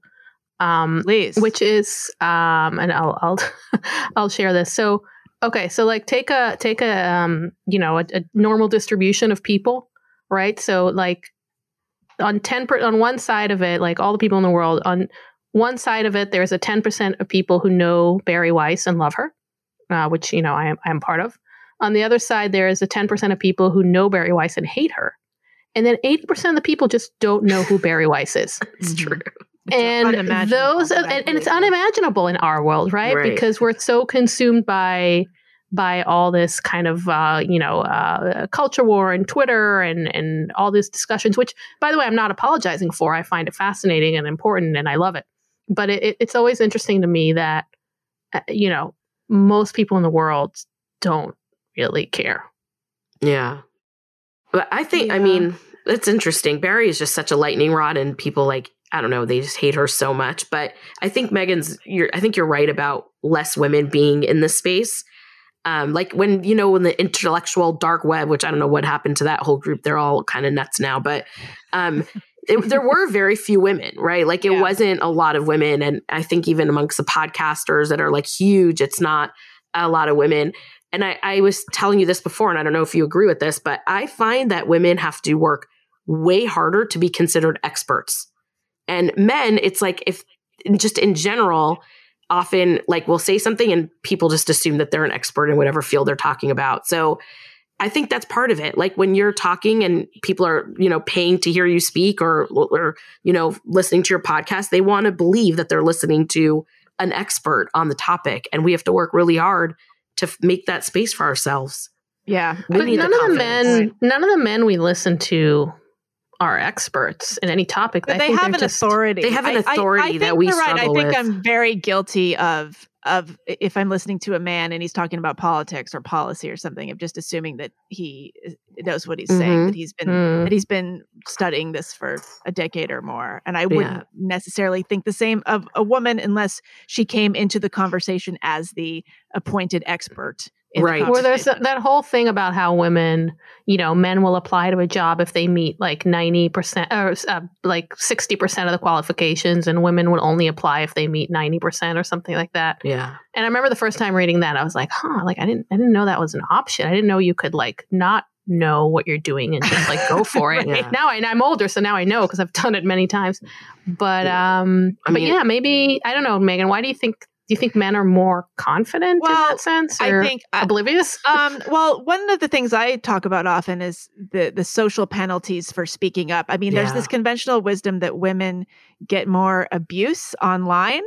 Um, Please, which is, um, and I'll I'll I'll share this. So Okay, so like take a take a um, you know a, a normal distribution of people, right? So like on ten per, on one side of it, like all the people in the world, on one side of it, there's a ten percent of people who know Bari Weiss and love her, uh, which you know I am I am part of. On the other side, there is a ten percent of people who know Bari Weiss and hate her, and then eighty percent of the people just don't know who Bari Weiss is. (laughs) it's true. And those and, and, it's unimaginable in our world right? right? because we're so consumed by by all this kind of uh, you know uh, culture war and Twitter and and all these discussions. Which, by the way, I'm not apologizing for. I find it fascinating and important, and I love it. But it, it's always interesting to me that uh, you know most people in the world don't really care. Yeah, but I think yeah. I mean it's interesting. Bari is just such a lightning rod, and people like I don't know, they just hate her so much. But I think Meghan's, you're, I think you're right about less women being in this space um, like when you know when the intellectual dark web, which I don't know what happened to that whole group, they're all kind of nuts now. But um, it, there were very few women, right? Like it yeah. wasn't a lot of women, and I think even amongst the podcasters that are like huge, it's not a lot of women. And I, I was telling you this before, and I don't know if you agree with this, but I find that women have to work way harder to be considered experts, and men, it's like if just in general often like will say something and people just assume that they're an expert in whatever field they're talking about. So I think that's part of it. Like when you're talking and people are, you know, paying to hear you speak or or you know, listening to your podcast, they want to believe that they're listening to an expert on the topic and we have to work really hard to f- make that space for ourselves. Yeah. We but none the of the men none of the men we listen to are experts in any topic. But they have an just, authority. They have an authority I, I, that we right. I think with. I'm very guilty of of if I'm listening to a man and he's talking about politics or policy or something, of just assuming that he knows what he's mm-hmm. saying, that he's been mm. that he's been studying this for a decade or more. And I wouldn't yeah. necessarily think the same of a woman unless she came into the conversation as the appointed expert Right. Well, there's conversation. that whole thing about how women, you know, men will apply to a job if they meet like 90% or uh, like 60% of the qualifications, and women would only apply if they meet 90% or something like that. Yeah. And I remember the first time reading that, I was like, huh, like I didn't, I didn't know that was an option. I didn't know you could like not know what you're doing and just like go for it. (laughs) Yeah. Now I, I'm older, so now I know because I've done it many times. But um, I but mean- yeah, maybe I don't know, Meghan. Why do you think? Do you think men are more confident in that sense, I or think I- oblivious? um, well, one of the things I talk about often is the the social penalties for speaking up. I mean, there's this conventional wisdom that women get more abuse online.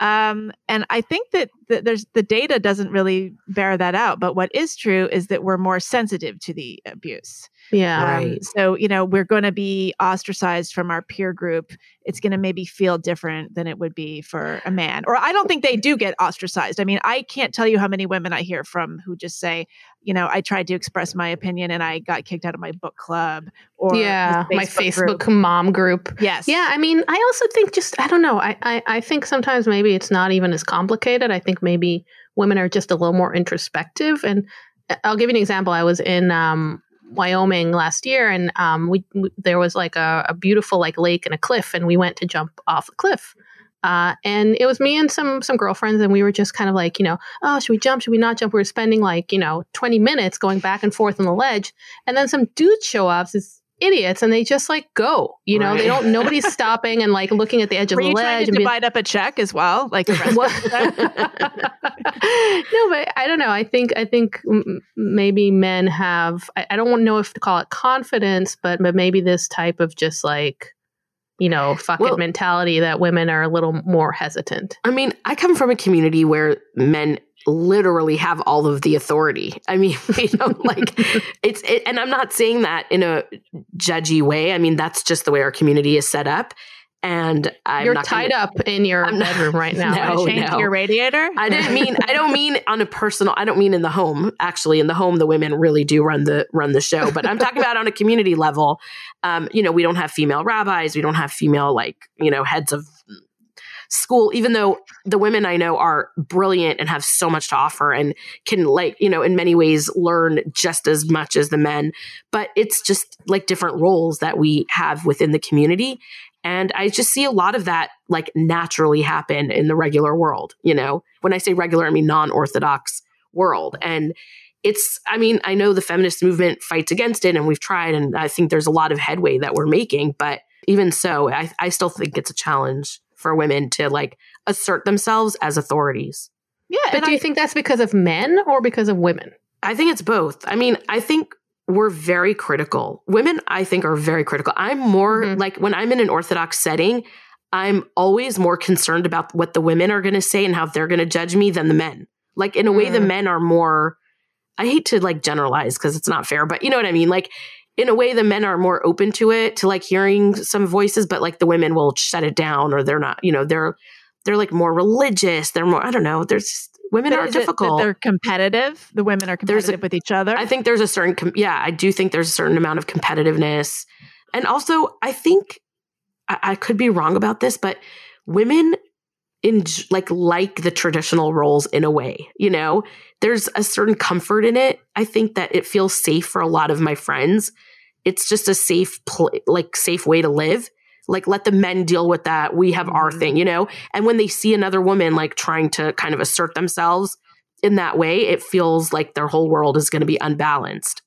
Um, and I think that, that there's the data doesn't really bear that out. But what is true is that we're more sensitive to the abuse. Yeah. Um, so, you know, we're going to be ostracized from our peer group. It's going to maybe feel different than it would be for a man. Or I don't think they do get ostracized. I mean, I can't tell you how many women I hear from who just say, you know, I tried to express my opinion and I got kicked out of my book club or yeah, this my Facebook Facebook group. mom group. Yes. Yeah, I mean, I also think just I don't know. I, I I think sometimes maybe it's not even as complicated. I think maybe women are just a little more introspective. And uh, I'll give you an example. I was in um, Wyoming last year, and um, we, we there was like a, a beautiful like lake and a cliff, and we went to jump off the cliff. Uh, and it was me and some some girlfriends, and we were just kind of like, you know, oh, should we jump? Should we not jump? We were spending like, you know, twenty minutes going back and forth on the ledge, and then some dudes show up, idiots, and they just like go. You know, they don't. (laughs) Nobody's stopping and like looking at the edge of the you trying ledge. to and divide up a check as well? Like the rest What? (laughs) no, but I don't know. I think I think maybe men have. I, I don't know if to call it confidence, but but maybe this type of just like you know fuck Well- it mentality that women are a little more hesitant. I mean, I come from a community where men literally have all of the authority. I mean, (laughs) you know, like (laughs) it's, it, and I'm not saying that in a judgy way. I mean, that's just the way our community is set up. And I'm You're not gonna- tied up in your I'm not- bedroom right (laughs) now. No. No. your radiator? I didn't mean I don't mean on a personal I don't mean in the home. Actually, in the home the women really do run the run the show, but I'm talking about on a community level. Um, you know, we don't have female rabbis, we don't have female like, you know, heads of school even though the women I know are brilliant and have so much to offer and can like, you know, in many ways learn just as much as the men, but it's just like different roles that we have within the community and I just see a lot of that like naturally happen in the regular world, you know. When I say regular, I mean non-orthodox world. And it's I mean, I know the feminist movement fights against it and we've tried and I think there's a lot of headway that we're making, but even so, I, I still think it's a challenge for women to like assert themselves as authorities. yeah. But do I- you think that's because of men or because of women? I think it's both. I mean, I think we're very critical. Women, I think, are very critical. I'm more Mhm. like when I'm in an Orthodox setting, I'm always more concerned about what the women are going to say and how they're going to judge me than the men. Like, in a way, the Mm. men are more, I hate to like generalize because it's not fair, but you know what I mean? Like, in a way, the men are more open to it, to like hearing some voices, but like the women will shut it down or they're not, you know, they're, they're like more religious. They're more, I don't know. There's women but are it difficult. they're competitive. The women are There's a- competitive with each other. I think there's a certain, com- yeah, I do think there's a certain amount of competitiveness. And also, I think I, I could be wrong about this, but women in like like the traditional roles in a way, you know, there's a certain comfort in it. I think that it feels safe for a lot of my friends. It's just a safe, pl- like safe way to live. Like let the men deal with that. We have our Mhm. thing, you know. And when they see another woman like trying to kind of assert themselves in that way, it feels like their whole world is going to be unbalanced.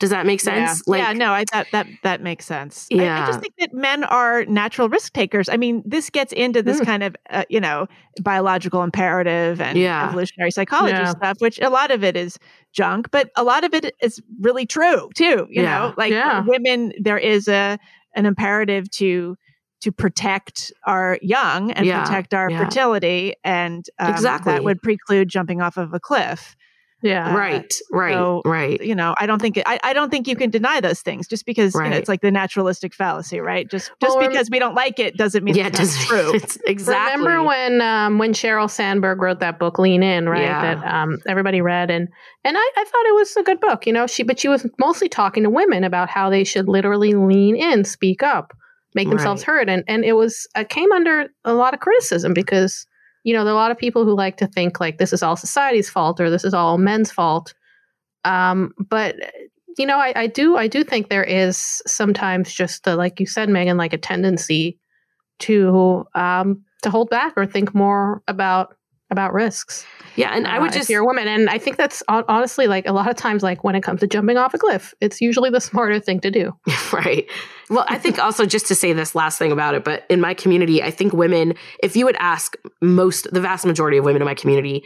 Does that make sense? Yeah, Like, yeah no, I that that that makes sense. I- I, just think that men are natural risk takers. I mean, this gets into this Mm. kind of uh, you know biological imperative and Yeah. evolutionary psychology Yeah. stuff, which a lot of it is junk, but a lot of it is really true too. You Yeah. know, like Yeah. women, there is a an imperative to to protect our young and Yeah, protect our yeah. fertility, and um, Exactly. that would preclude jumping off of a cliff Yeah. right, right, so- right. you know i don't think it, I, I don't think you can deny those things just because you know it's like the naturalistic fallacy right just just Well, because we don't like it doesn't mean Yeah, it it's does not true (laughs) It's exactly. Remember when um, when Sheryl Sandberg wrote that book Lean In, right? Yeah. That um, everybody read and and I, I thought it was a good book, you know. She but she was mostly talking to women about how they should literally lean in, speak up, make themselves Right. heard, and and it was it came under a lot of criticism because you know, there are a lot of people who like to think like this is all society's fault or this is all men's fault. Um, but you know, I, I do I do think there is sometimes just the, like you said, Meghan, like a tendency to um, to hold back or think more about about risks. Yeah, and uh, I would just if you're a woman, and I think that's honestly like a lot of times, like when it comes to jumping off a cliff, it's usually the (laughs) smarter thing to do. (laughs) right. Well, I think also just to say this last thing about it, but in my community, I think women, if you would ask most, the vast majority of women in my community,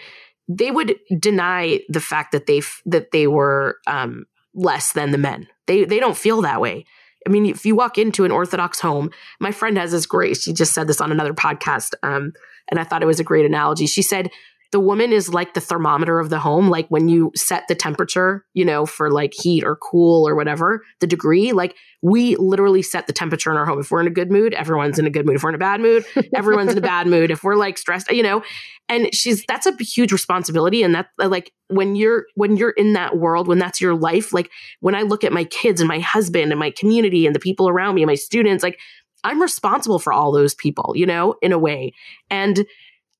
they would deny the fact that they that they were um, less than the men. They they don't feel that way. I mean, if you walk into an Orthodox home, my friend has this great. She just said this on another podcast, um, and I thought it was a great analogy. She said the woman is like the thermometer of the home. Like when you set the temperature, you know, for like heat or cool or whatever, the degree, like we literally set the temperature in our home. If we're in a good mood, everyone's in a good mood. If we're in a bad mood, (laughs) everyone's in a bad mood. If we're like stressed, you know, and she's, that's a huge responsibility. And that uh, like when you're, when you're in that world, when that's your life, like when I look at my kids and my husband and my community and the people around me and my students, like I'm responsible for all those people, you know, in a way. And,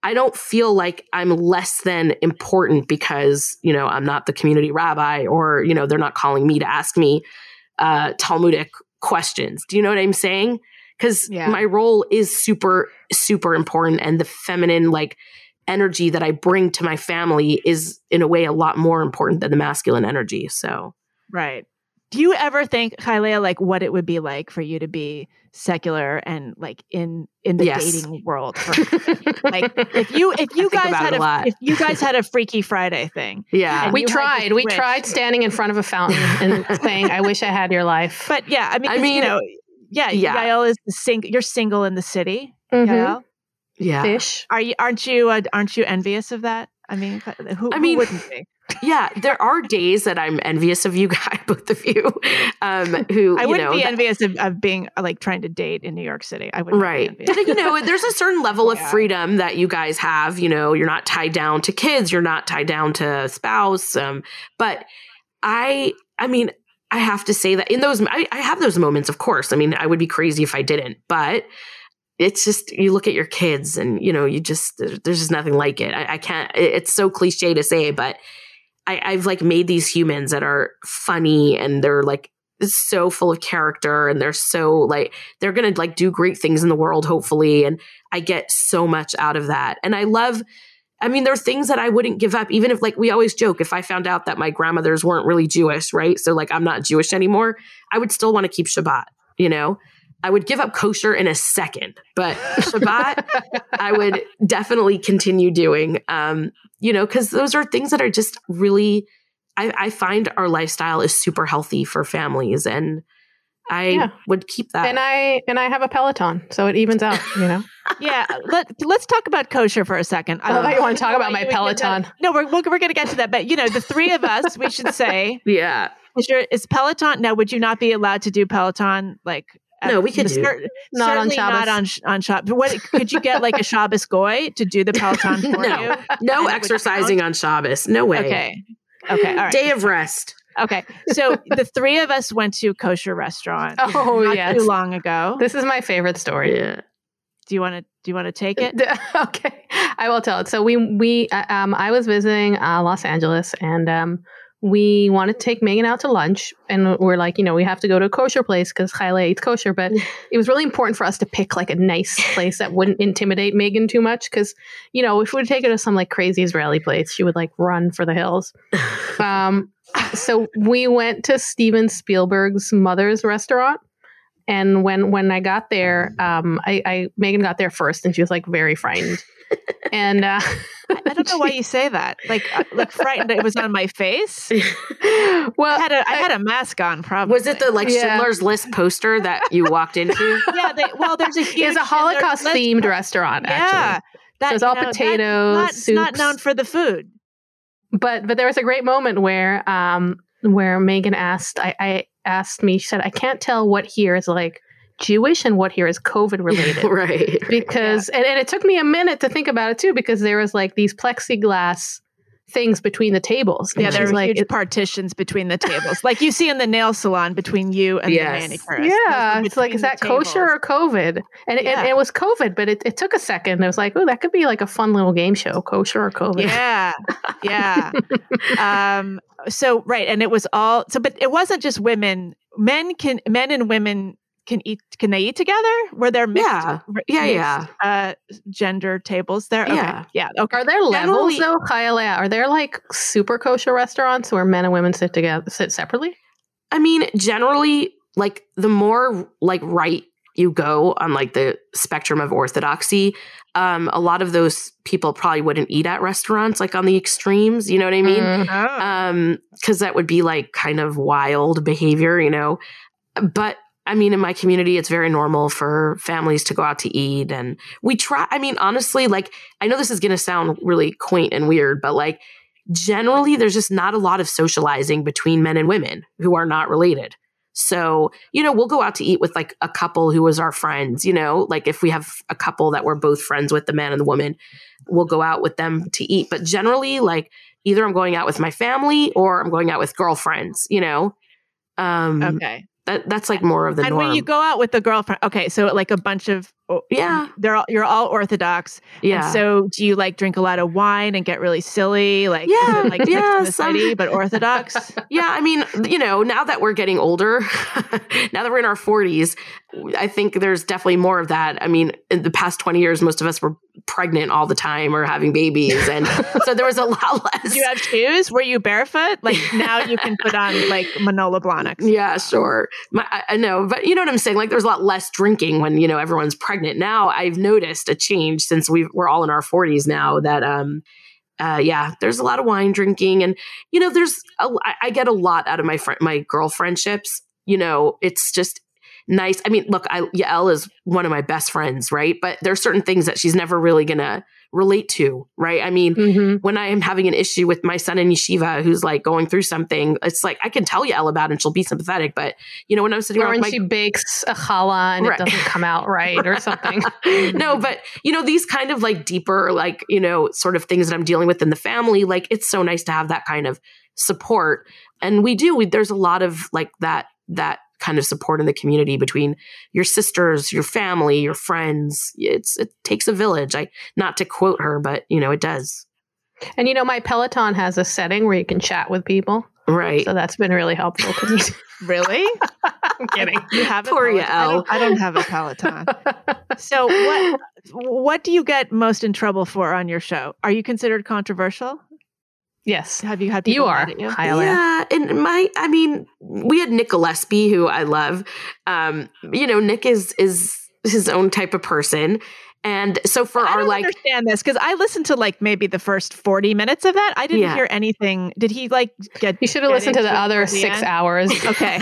I don't feel like I'm less than important because, you know, I'm not the community rabbi or, you know, they're not calling me to ask me uh, Talmudic questions. Do you know what I'm saying? Because yeah. my role is super, super important. And the feminine, like, energy that I bring to my family is, in a way, a lot more important than the masculine energy. So, right. Do you ever think, ChayaLeah, like what it would be like for you to be secular and like in in the yes. dating world? For, (laughs) like if you if you guys had a, a if you guys (laughs) had a Freaky Friday thing, yeah, we tried. We tried standing in front of a fountain and (laughs) saying, "I wish I had your life." But yeah, I mean, I mean, you know, yeah, yeah. Yael is sing- You're single in the city, mm-hmm. Yeah, fish. Are you? Aren't you? Uh, aren't you envious of that? I mean, who, I mean, who wouldn't be? Yeah, there are days that I'm envious of you (laughs) guys, both of you. Um, who I wouldn't know, be that, envious of, of, being like trying to date in New York City. I would right. But you know, (laughs) there's a certain level of yeah. freedom that you guys have. You know, you're not tied down to kids, you're not tied down to spouse. Um, but I, I mean, I have to say that in those, I, I have those moments. Of course, I mean, I would be crazy if I didn't, but it's just you look at your kids and you know you just there's just nothing like it I, I, can't it's so cliche to say but I, I've like made these humans that are funny and they're like so full of character and they're so like they're gonna like do great things in the world hopefully and i get so much out of that and i love i mean there are things that i wouldn't give up even if like we always joke if i found out that my grandmothers weren't really jewish right so like i'm not jewish anymore i would still want to keep shabbat you know I would give up kosher in a second, but Shabbat, (laughs) I would definitely continue doing. Um, you know, because those are things that are just really, I, I, find our lifestyle is super healthy for families, and I yeah. would keep that. And I and I have a Peloton, so it evens out. You know. (laughs) yeah. Let Let's talk about kosher for a second. I thought you want to talk about my Peloton. No, we're we're, we're going to get to that, but you know, the three of us, we should say, (laughs) yeah. Is, your, is Peloton? Now, would you not be allowed to do Peloton like no, we could do. Cer- not on Shabbos. Not on on Shabbos. What could you get like a Shabbos goy to do the Peloton (laughs) for no, you? No exercising on Shabbos. No way. Okay. Okay. All right. Day of rest. Okay. So the three of us went to a kosher restaurant. (laughs) Oh yeah, too long ago. This is my favorite story. Yeah. Do you want to do you want to take it? (laughs) okay. I will tell it. So we we uh, um I was visiting uh, Los Angeles and um we wanted to take Meghan out to lunch, and we're like, you know, we have to go to a kosher place because ChayaLeah eats kosher. But (laughs) it was really important for us to pick like a nice place that wouldn't intimidate Meghan too much, because you know, if we would take her to some like crazy Israeli place, she would like run for the hills. (laughs) um, so we went to Steven Spielberg's mother's restaurant, and when when I got there, um, I, I Meghan got there first, and she was like very frightened and uh, I don't know why you say that. Like, uh, like frightened. It was on my face. (laughs) well, I had a I had a mask on. Probably was it the like yeah. Schindler's List poster that you walked into? (laughs) yeah. They, well, there's a (laughs) huge. It's a Holocaust themed restaurant. Actually. Yeah, that, so it's all know, potatoes. That, soups. not known for the food. But but there was a great moment where um where Meghan asked I, I asked me she said I can't tell what here is like Jewish and what here is COVID (laughs) related. right. Because, yeah. and, and it took me a minute to think about it too, because there was like these plexiglass things between the tables. Yeah, And there she's are like, huge it- partitions between the tables, like you see in the nail salon between you and Yes. the manicurist. Yeah, it's like, is the that kosher or COVID? And, it, Yeah. and it was COVID, but it, it took a second. It was like, oh, that could be like a fun little game show, kosher or COVID. Yeah, yeah. um. So right, and it was all so, but it wasn't just women. Men can, men and women can eat. Can they eat together? Were there mixed, Yeah. Yeah, mixed, yeah. Uh, gender tables there. Okay. Yeah. yeah. Okay. Are there levels Generally- though, Kyle? Are there like super kosher restaurants where men and women sit together, sit separately? I mean, generally, like the more like right you go on like the spectrum of orthodoxy, um, a lot of those people probably wouldn't eat at restaurants like on the extremes. You know what I mean? Mm. Oh. um because that would be like kind of wild behavior you know but i mean in my community it's very normal for families to go out to eat and we try i mean honestly like i know this is going to sound really quaint and weird but like generally there's just not a lot of socializing between men and women who are not related so you know we'll go out to eat with like a couple who was our friends you know like if we have a couple that we're both friends with the man and the woman we'll go out with them to eat but generally like either I'm going out with my family or I'm going out with girlfriends, you know? Um, okay. That, that's like more of the and norm. when you go out with the girlfriend, okay, so like a bunch of oh, Yeah. they're all you're all Orthodox. yeah. And so do you like drink a lot of wine and get really silly? Like, (laughs) Yeah, like yeah, some- city, but Orthodox? (laughs) yeah. I mean, you know, now that we're getting older, (laughs) now that we're in our 40s, I think there's definitely more of that. I mean, in the past 20 years, most of us were pregnant all the time or having babies. And so there was a lot less. You have shoes? Were you barefoot? Like now you can put on like Manolo Blahniks. Yeah, sure. My, I, I know, but you know what I'm saying. Like, there's a lot less drinking when you know everyone's pregnant. Now, I've noticed a change since we we're all in our 40s now. That um, uh, yeah, there's a lot of wine drinking, and you know, there's a, I, I get a lot out of my friend my girl friendships. You know, it's just nice. I mean, look, I Yael is one of my best friends, right? But there's certain things that she's never really gonna relate to, right? I mean, Mhm. when I am having an issue with my son in yeshiva who's like going through something, it's like I can tell Yael about it and she'll be sympathetic. But you know, when I'm sitting Or around when my she bakes a challah and Right. it doesn't come out right or (laughs) something. no, but you know, these kind of like deeper, like, you know, sort of things that I'm dealing with in the family, like it's so nice to have that kind of support. And we do, we, there's a lot of like that, that kind of support in the community between your sisters, your family, your friends. It's, it takes a village. I, not to quote her, but you know, it does. And you know, my Peloton has a setting where you can chat with people. Right. So that's been really helpful. you- (laughs) (laughs) Really? I'm kidding. You have a Poor Peloton? I don't, I don't have a Peloton. (laughs) So what what do you get most in trouble for on your show? Are you considered controversial? Yes. Have you had people You are, mad at you? Kyle. Yeah, and my, I mean, we had Nick Gillespie, who I love. Um, you know, Nick is is his own type of person, and so for I our don't like, understand this because I listened to like maybe the first forty minutes of that. I didn't Yeah. hear anything. Did he like get? You should have listened to the other the six end? hours. (laughs) Okay.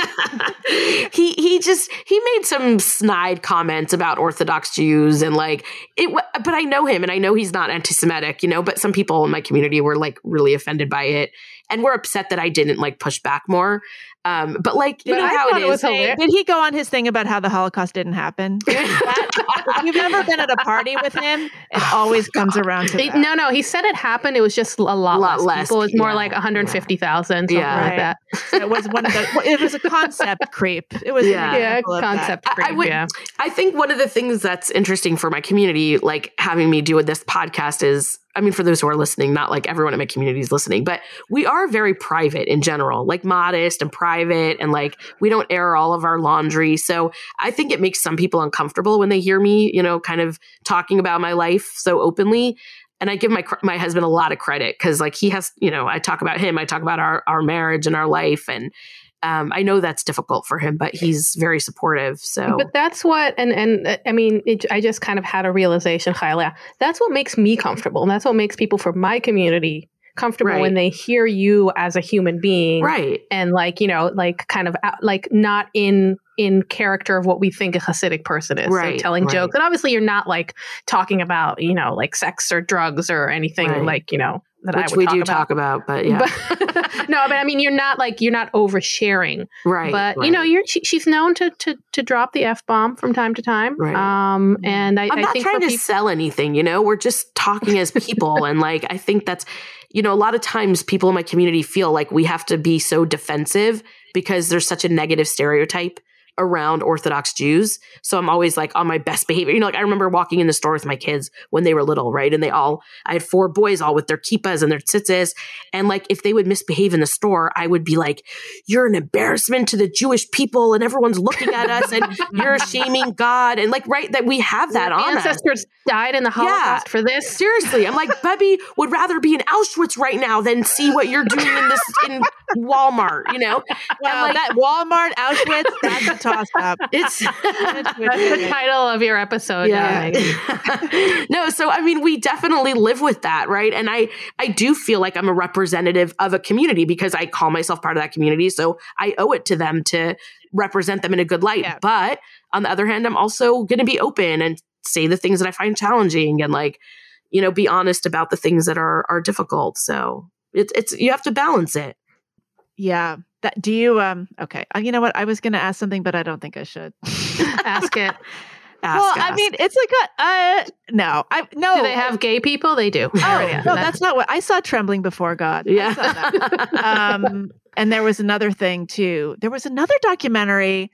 (laughs) he he just he made some snide comments about Orthodox Jews and like it. But I know him, and I know he's not anti-Semitic, you know. But some people in my community were like really offended by it, and were upset that I didn't like push back more. Um, but like you But know I how thought it it was is. hilarious. Did he go on his thing about how the Holocaust didn't happen? That- (laughs) if you've ever been at a party with him, it always comes around to that. no, no, he said it happened. It was just a lot, Lot less. less, People. It was more yeah, like 150,000, something Yeah. like Right. that. it was one of the. It was a concept creep. It was an Yeah. Yeah, example of that. concept. I- I creep, would- yeah. I think one of the things that's interesting for my community, like having me do this podcast, is I mean, for those who are listening, not like everyone in my community is listening, but we are very private in general, like modest and private, and like we don't air all of our laundry. So I think it makes some people uncomfortable when they hear me, you know, kind of talking about my life so openly. And I give my my husband a lot of credit because, like, he has, you know, I talk about him, I talk about our our marriage and our life, and um, I know that's difficult for him, but he's very supportive. So But that's what, and and uh, I mean, it, I just kind of had a realization, ChayaLeah. That's what makes me comfortable, and that's what makes people from my community comfortable Right. when they hear you as a human being, right. and like you know, like kind of out, like not in in character of what we think a Hasidic person is, Right, so telling right. jokes. And obviously, you're not like talking about you know like sex or drugs or anything Right. like you know Which we do about. talk about, but yeah. But, (laughs) no, but I mean, you're not like you're not oversharing. right. but right. you know, you're she, she's known to to to drop the f bomb from time to time. Right. Um, and I, I'm I not think trying to people, sell anything, you know, we're just talking as people. (laughs) and like, I think that's, you know, a lot of times people in my community feel like we have to be so defensive because there's such a negative stereotype around Orthodox Jews. So I'm always like on my best behavior. You know, like I remember walking in the store with my kids when they were little, right? And they all, I had four boys all with their kippas and their tzitzis. And like if they would misbehave in the store, I would be like, you're an embarrassment to the Jewish people and everyone's looking at us and (laughs) you're shaming God. And like, right, that we have that your on us. ancestors died in the Holocaust for this. Seriously, I'm like, Bubby would rather be in Auschwitz right now than see what you're doing in this in Walmart, you know? Well, like- that Walmart, Auschwitz, that's (laughs) toss up. It's (laughs) (laughs) That's the title of your episode. yeah. (laughs) No, so I mean we definitely live with that, right? And I I do feel like I'm a representative of a community because I call myself part of that community, so I owe it to them to represent them in a good light. Yeah. But on the other hand, I'm also going to be open and say the things that I find challenging and like you know be honest about the things that are are difficult. So it's it's you have to balance it. Yeah. That do you um okay. Uh, you know what? I was gonna ask something, but I don't think I should. (laughs) Ask it. Ask, well, I mean, it's like a uh no. I no Do they have gay people? They do. Oh, yeah. no, that's not what I saw trembling before God. I saw that. yeah. (laughs) um, and there was another thing too. There was another documentary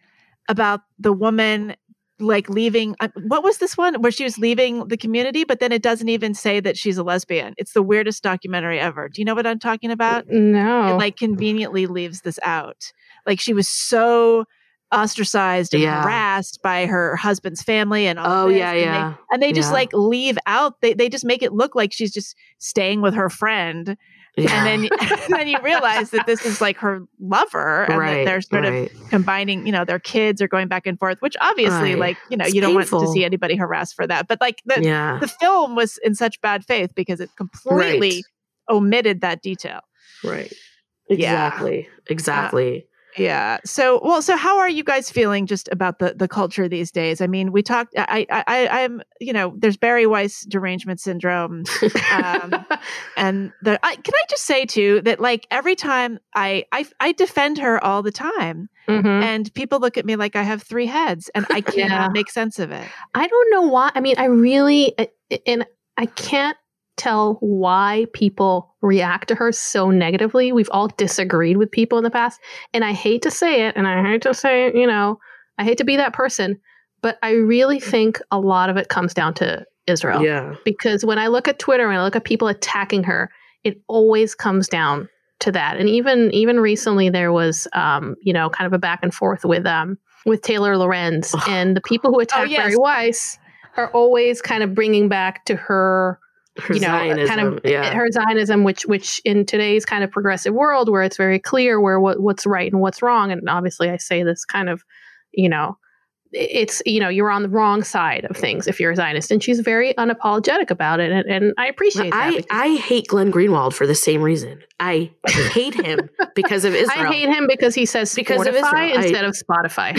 about the woman like leaving. Uh, what was this one where she was leaving the community, but then it doesn't even say that she's a lesbian. It's the weirdest documentary ever. Do you know what I'm talking about? no. It like conveniently leaves this out. Like she was so ostracized and Yeah. harassed by her husband's family and all oh this, yeah, and they- yeah. and they just Yeah. like leave out they, they just make it look like she's just staying with her friend yeah. and then (laughs) and then you realize that this is like her lover and right, that they're sort of combining you know their kids are going back and forth which obviously Right. like you know It's you don't want to see anybody harassed for that but like the yeah. the film was in such bad faith because it completely omitted that detail Right. Yeah. Exactly. Uh, Yeah so well so how are you guys feeling just about the the culture these days i mean we talked i i, i'm you know there's Bari Weiss derangement syndrome um, (laughs) and the I, can I just say too that like every time I I, I defend her all the time, Mhm. and people look at me like I have three heads, and I (laughs) cannot Yeah. make sense of it. I don't know why. I mean, I really, and I can't tell why people react to her so negatively. We've all disagreed with people in the past. And I hate to say it, and I hate to say, you know, I hate to be that person, but I really think a lot of it comes down to Israel. yeah. Because when I look at Twitter and I look at people attacking her, it always comes down to that. And even even recently there was um, you know, kind of a back and forth with um with Taylor Lorenz (sighs) and the people who attack yes. Bari Weiss are always kind of bringing back to her Her you know uh, Zionism, kind of yeah. her Zionism which which in today's kind of progressive world where it's very clear where what, what's right and what's wrong and obviously I say this kind of you know it's you know you're on the wrong side of things if you're a Zionist and she's very unapologetic about it and, and I appreciate that I, I hate Glenn Greenwald for the same reason. I hate him because of (laughs) Israel. I hate him because he says Because of Spotify Israel. I- instead of Spotify.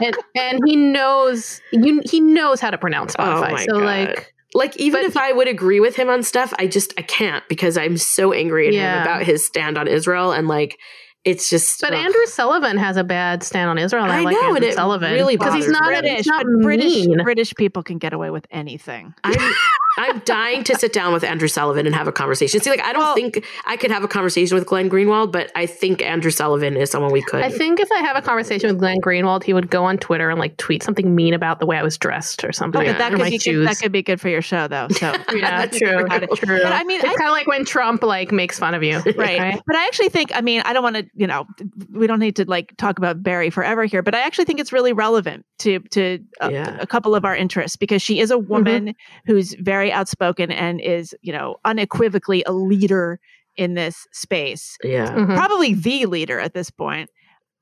(laughs) and, and he knows you, he knows how to pronounce Oh Spotify. my so God. like like even But if I would agree with him on stuff, I just I can't because I'm so angry at Yeah. him about his stand on Israel and like it's just but ugh. Andrew Sullivan has a bad stand on Israel and I, I like know, Andrew and it Sullivan really because he's not. British, he's not but British. British people can get away with anything. (laughs) I'm I'm dying to sit down with Andrew Sullivan and have a conversation. See, like I don't Well- think I could have a conversation with Glenn Greenwald, but I think Andrew Sullivan is someone we could. I think if I have a conversation with Glenn Greenwald, he would go on Twitter and like tweet something mean about the way I was dressed or something. Oh, Yeah. but that or could my be shoes. good, that could be good for your show though. So (laughs) yeah, (laughs) true, Got true. But I mean, it's kind of like when Trump like makes fun of you, right. But I actually think, I mean, I don't want to, you know, we don't need to like talk about Bari forever here, but I actually think it's really relevant to to a, Yeah. a couple of our interests because she is a woman mm-hmm. who's very outspoken and is, you know, unequivocally a leader in this space. yeah. Mhm. Probably the leader at this point.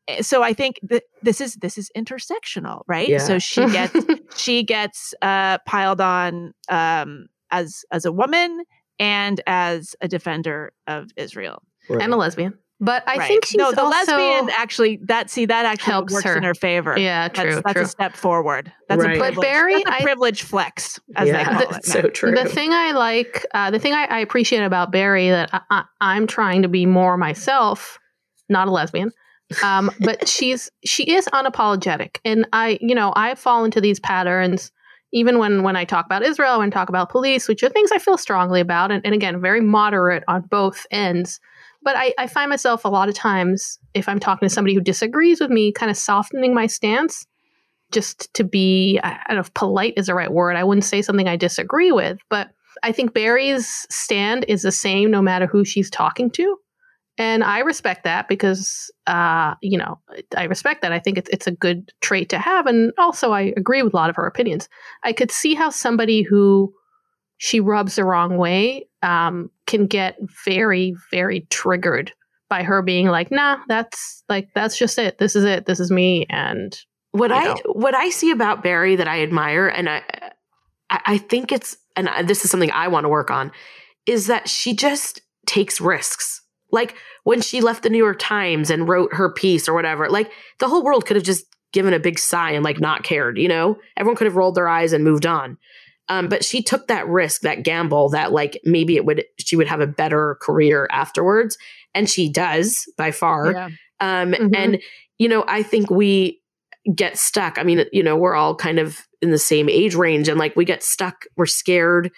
Eh, So I think that this is this is intersectional, right? Yeah. So she gets (laughs) she gets uh, piled on um, as as a woman and as a defender of Israel Right. and a lesbian. But I Right. think she's no, the also lesbian actually that see that actually Helps works her. in her favor. Yeah, that's, true, that's true. a step forward. That's Right. a But privilege. Bari, that's a I- privilege flex, as they yeah, call it. that's so true. The thing I like, uh, the thing I, I appreciate about Bari that I, I, I'm trying to be more myself, not a lesbian, um, (laughs) but she's she is unapologetic, and I, you know, I fall into these patterns even when when I talk about Israel and talk about police, which are things I feel strongly about, and, and again, very moderate on both ends. But I, I find myself a lot of times, if I'm talking to somebody who disagrees with me, kind of softening my stance just to be, I don't know if polite is the right word. I wouldn't say something I disagree with, but I think Bari's stand is the same no matter who she's talking to. And I respect that because, uh, you know, I respect that. I think it's, it's a good trait to have. And also, I agree with a lot of her opinions. I could see how somebody who she rubs the wrong way um, can get very, very triggered by her being like, nah, that's like, that's just it. This is it. This is me. And what I know. what I see about Bari that I admire, and I I, think it's and I, this is something I want to work on, is that she just takes risks. Like when she left the New York Times and wrote her piece or whatever, like the whole world could have just given a big sigh and like not cared. You know, everyone could have rolled their eyes and moved on. Um, but she took that risk, that gamble, that like maybe it would she would have a better career afterwards, and she does by far. Yeah. Um, Mhm. And, you know, I think we get stuck. I mean, you know, we're all kind of in the same age range and like we get stuck, we're scared.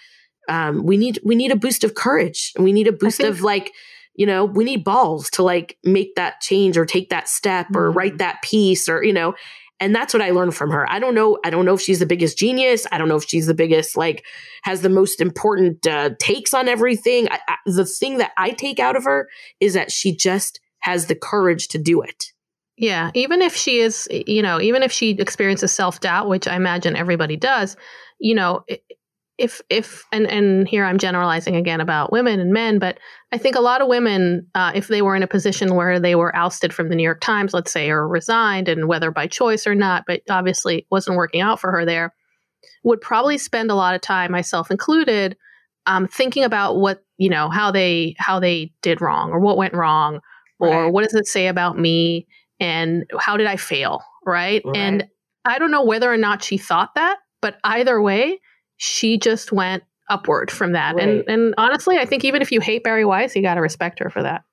Um, we need we need a boost of courage and we need a boost think- of like, you know, we need balls to like make that change or take that step or Mhm. write that piece or, you know, and that's what I learned from her. I don't know. I don't know if she's the biggest genius. I don't know if she's the biggest, like, has the most important uh, takes on everything. I, I, the thing that I take out of her is that she just has the courage to do it. Yeah, even if she is, you know, even if she experiences self doubt, which I imagine everybody does, you know, i- if if and and here I'm generalizing again about women and men, but I think a lot of women, uh, if they were in a position where they were ousted from the New York Times, let's say, or resigned, and whether by choice or not, but obviously it wasn't working out for her there, would probably spend a lot of time, myself included, um, thinking about what you know how they how they did wrong or what went wrong or Right. what does it say about me and how did I fail, right? Right. And I don't know whether or not she thought that, but either way, she just went upward from that. Right. And and honestly, I think even if you hate Bari Weiss, you got to respect her for that.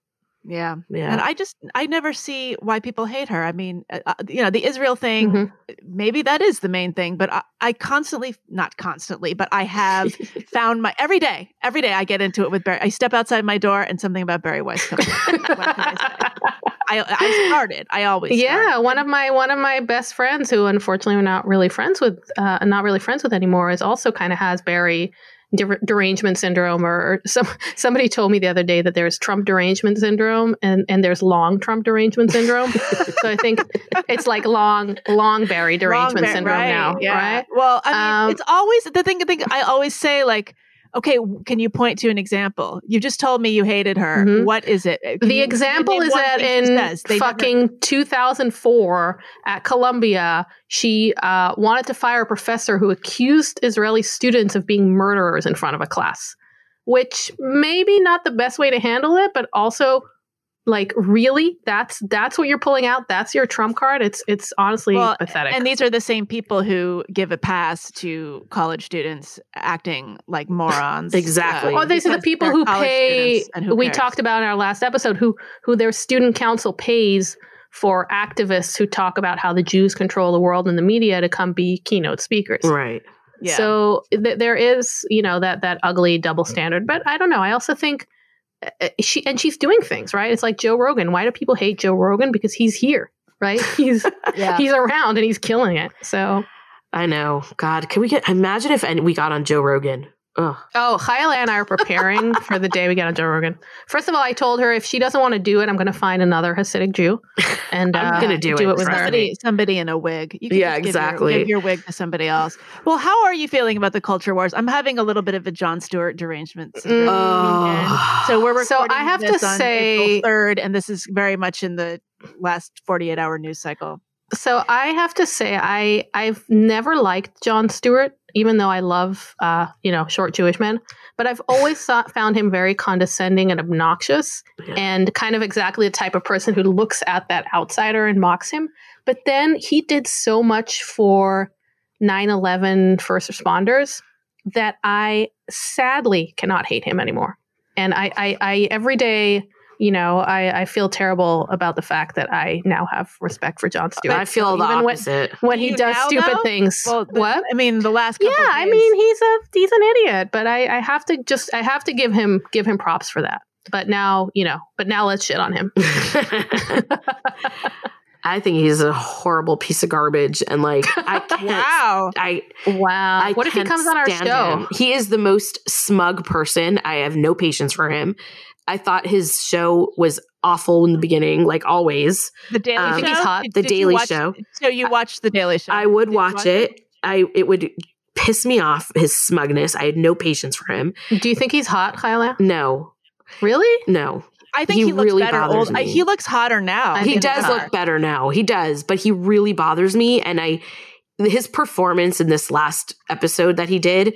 Yeah. Yeah. And I just, I never see why people hate her. I mean, uh, uh, you know, the Israel thing, Mhm. maybe that is the main thing, but I, I constantly, not constantly, but I have (laughs) found my, every day, every day I get into it with Bari. I step outside my door and something about Bari Weiss comes up. (laughs) I? I, I started. I always yeah, started. one of my one of my best friends, who unfortunately we're not really friends with, uh, not really friends with anymore, is also kind of has Bari der- derangement syndrome, or, or (laughs) some somebody told me the other day that there's Trump derangement syndrome and and there's long Trump derangement syndrome. so I think (laughs) it's like long long Bari derangement Wrong, syndrome right, now, yeah. right? Well, I mean, Um, it's always the thing. thing I always say, like, okay, can you point to an example? You just told me you hated her. Mhm. What is it? Uh, Can The example is that in? They never- fucking 2004 at Columbia, she uh, wanted to fire a professor who accused Israeli students of being murderers in front of a class, which maybe not the best way to handle it, but also like really that's that's what you're pulling out that's your trump card it's it's honestly Well, pathetic And these are the same people who give a pass to college students acting like morons. Exactly. Oh, these are the people who pay. and who We cares? talked about in our last episode who who their student council pays for activists who talk about how the Jews control the world and the media to come be keynote speakers. right. Yeah. So th- there is, you know, that that ugly double standard. But I don't know. I also think uh, Uh, uh, she and she's doing things right. It's like Joe Rogan. Why do people hate Joe Rogan? Because he's here, right? (laughs) He's (laughs) yeah. he's around and he's killing it. So I know. God, can we get imagine if and we got on Joe Rogan? Ugh. Oh, ChayaLeah and I are preparing (laughs) for the day we get on Joe Rogan. First of all, I told her if she doesn't want to do it, I'm going to find another Hasidic Jew, and I'm uh, gonna do it, with trust her. somebody, somebody in a wig. You can Yeah, just give your- exactly. give your wig to somebody else. Well, how are you feeling about the culture wars? I'm having a little bit of a Jon Stewart derangement. Oh. So we're So I have to say- third, and this is very much in the last 48 hour news cycle. So I have to say, I I've never liked Jon Stewart, even though I love, uh, you know, short Jewish men. But I've always thought, found him very condescending and obnoxious, Yeah. and kind of exactly the type of person who looks at that outsider and mocks him. But then he did so much for 9 11 first responders that I sadly cannot hate him anymore. And I, I, I every day, you know, I, I feel terrible about the fact that I now have respect for Jon Stewart. I feel the Even when- opposite. when he does now, stupid though? things. Well, the- what? I mean, the last Yeah, couple of I mean he's a he's an idiot, but I, I have to just I have to give him give him props for that. But now you know, but now let's shit on him. (laughs) (laughs) I think he's a horrible piece of garbage, and like (laughs) I can't. wow. I Wow, I what if he comes on our stand show? him. He is the most smug person. I have no patience for him. I thought his show was awful in the beginning, like always. The Daily Um, Show. Think he's hot? Did- The did you Daily watch- Show. So you watched the Daily Show? I would Did you watch it. I it would piss me off his smugness. I had no patience for him. Do you think he's hot, ChayaLeah? No, Really? no. I think he he, looks really better. bothers Old. Me. he looks hotter now. I he does look better now. He does, but he really bothers me. And I, his performance in this last episode that he did,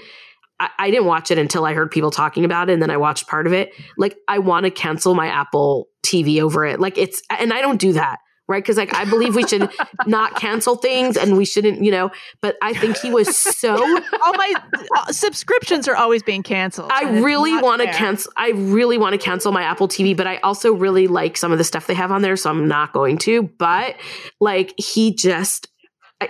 I, I didn't watch it until I heard people talking about it, and then I watched part of it. Like, I want to cancel my Apple TV over it. Like, it's, and I don't do that. Right. Cause like I believe we should (laughs) not cancel things and we shouldn't, you know, but I think he was so (laughs) All my uh, subscriptions are always being canceled. I really want to cancel. I really want to cancel my Apple TV, but I also really like some of the stuff they have on there, so I'm not going to. But like, he just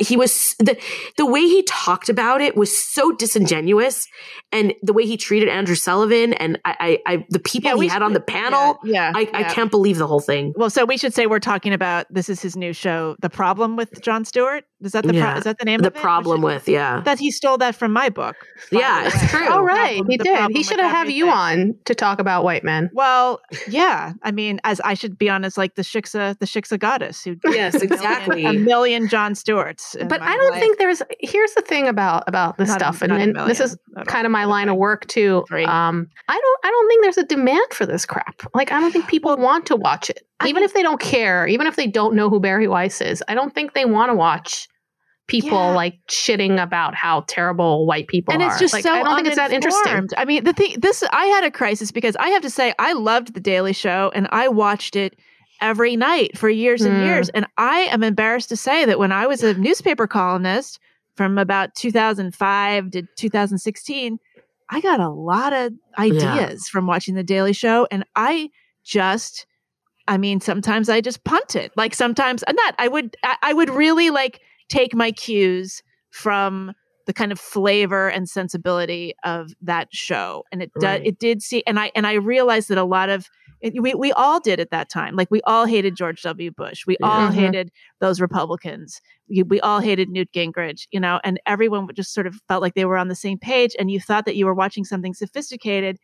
he was the the way he talked about it was so disingenuous, and the way he treated Andrew Sullivan and I, I, I the people Yeah, he we had should- on the panel. Yeah, I, yeah. I can't believe the whole thing. Well, so we should say we're talking about this is his new show, The Problem with Jon Stewart. Is that the Yeah. pro- is that the name The of it? problem Which- with yeah, that he stole that from my book. Yeah, it's true. Oh, The right. problem- He did. He should have you on to talk about white men. Well, yeah. I mean, as I should be honest, like the Shiksa, the Shiksa goddess who Yes, (laughs) a million- exactly. a million Jon Stewarts. But I don't life. think there's. Here's the thing about about this Not stuff, and, a and this is kind of my line of work too. Um, I don't. I don't think there's a demand for this crap. Like I don't think (sighs) people want to watch it, I even mean- if they don't care, even if they don't know who Bari Weiss is. I don't think they want to watch people Yeah. like shitting about how terrible white people and are. it's just like, so I don't think it's that interesting. I mean, the thing this I had a crisis because I have to say I loved the Daily Show and I watched it every night for years and Mm. years. And I am embarrassed to say that when I was a newspaper columnist from about 2005 to 2016, I got a lot of ideas from watching the Daily Show, and I just. I mean, sometimes I just punt it. Like sometimes not. I would. I, I would really like take my cues from the kind of flavor and sensibility of that show and it did Right. it did see and i and i realized that a lot of it, we, we all did at that time like we all hated george w bush we all Yeah. Mhm. hated those republicans we, we all hated newt gingrich you know and everyone just sort of felt like they were on the same page and you thought that you were watching something sophisticated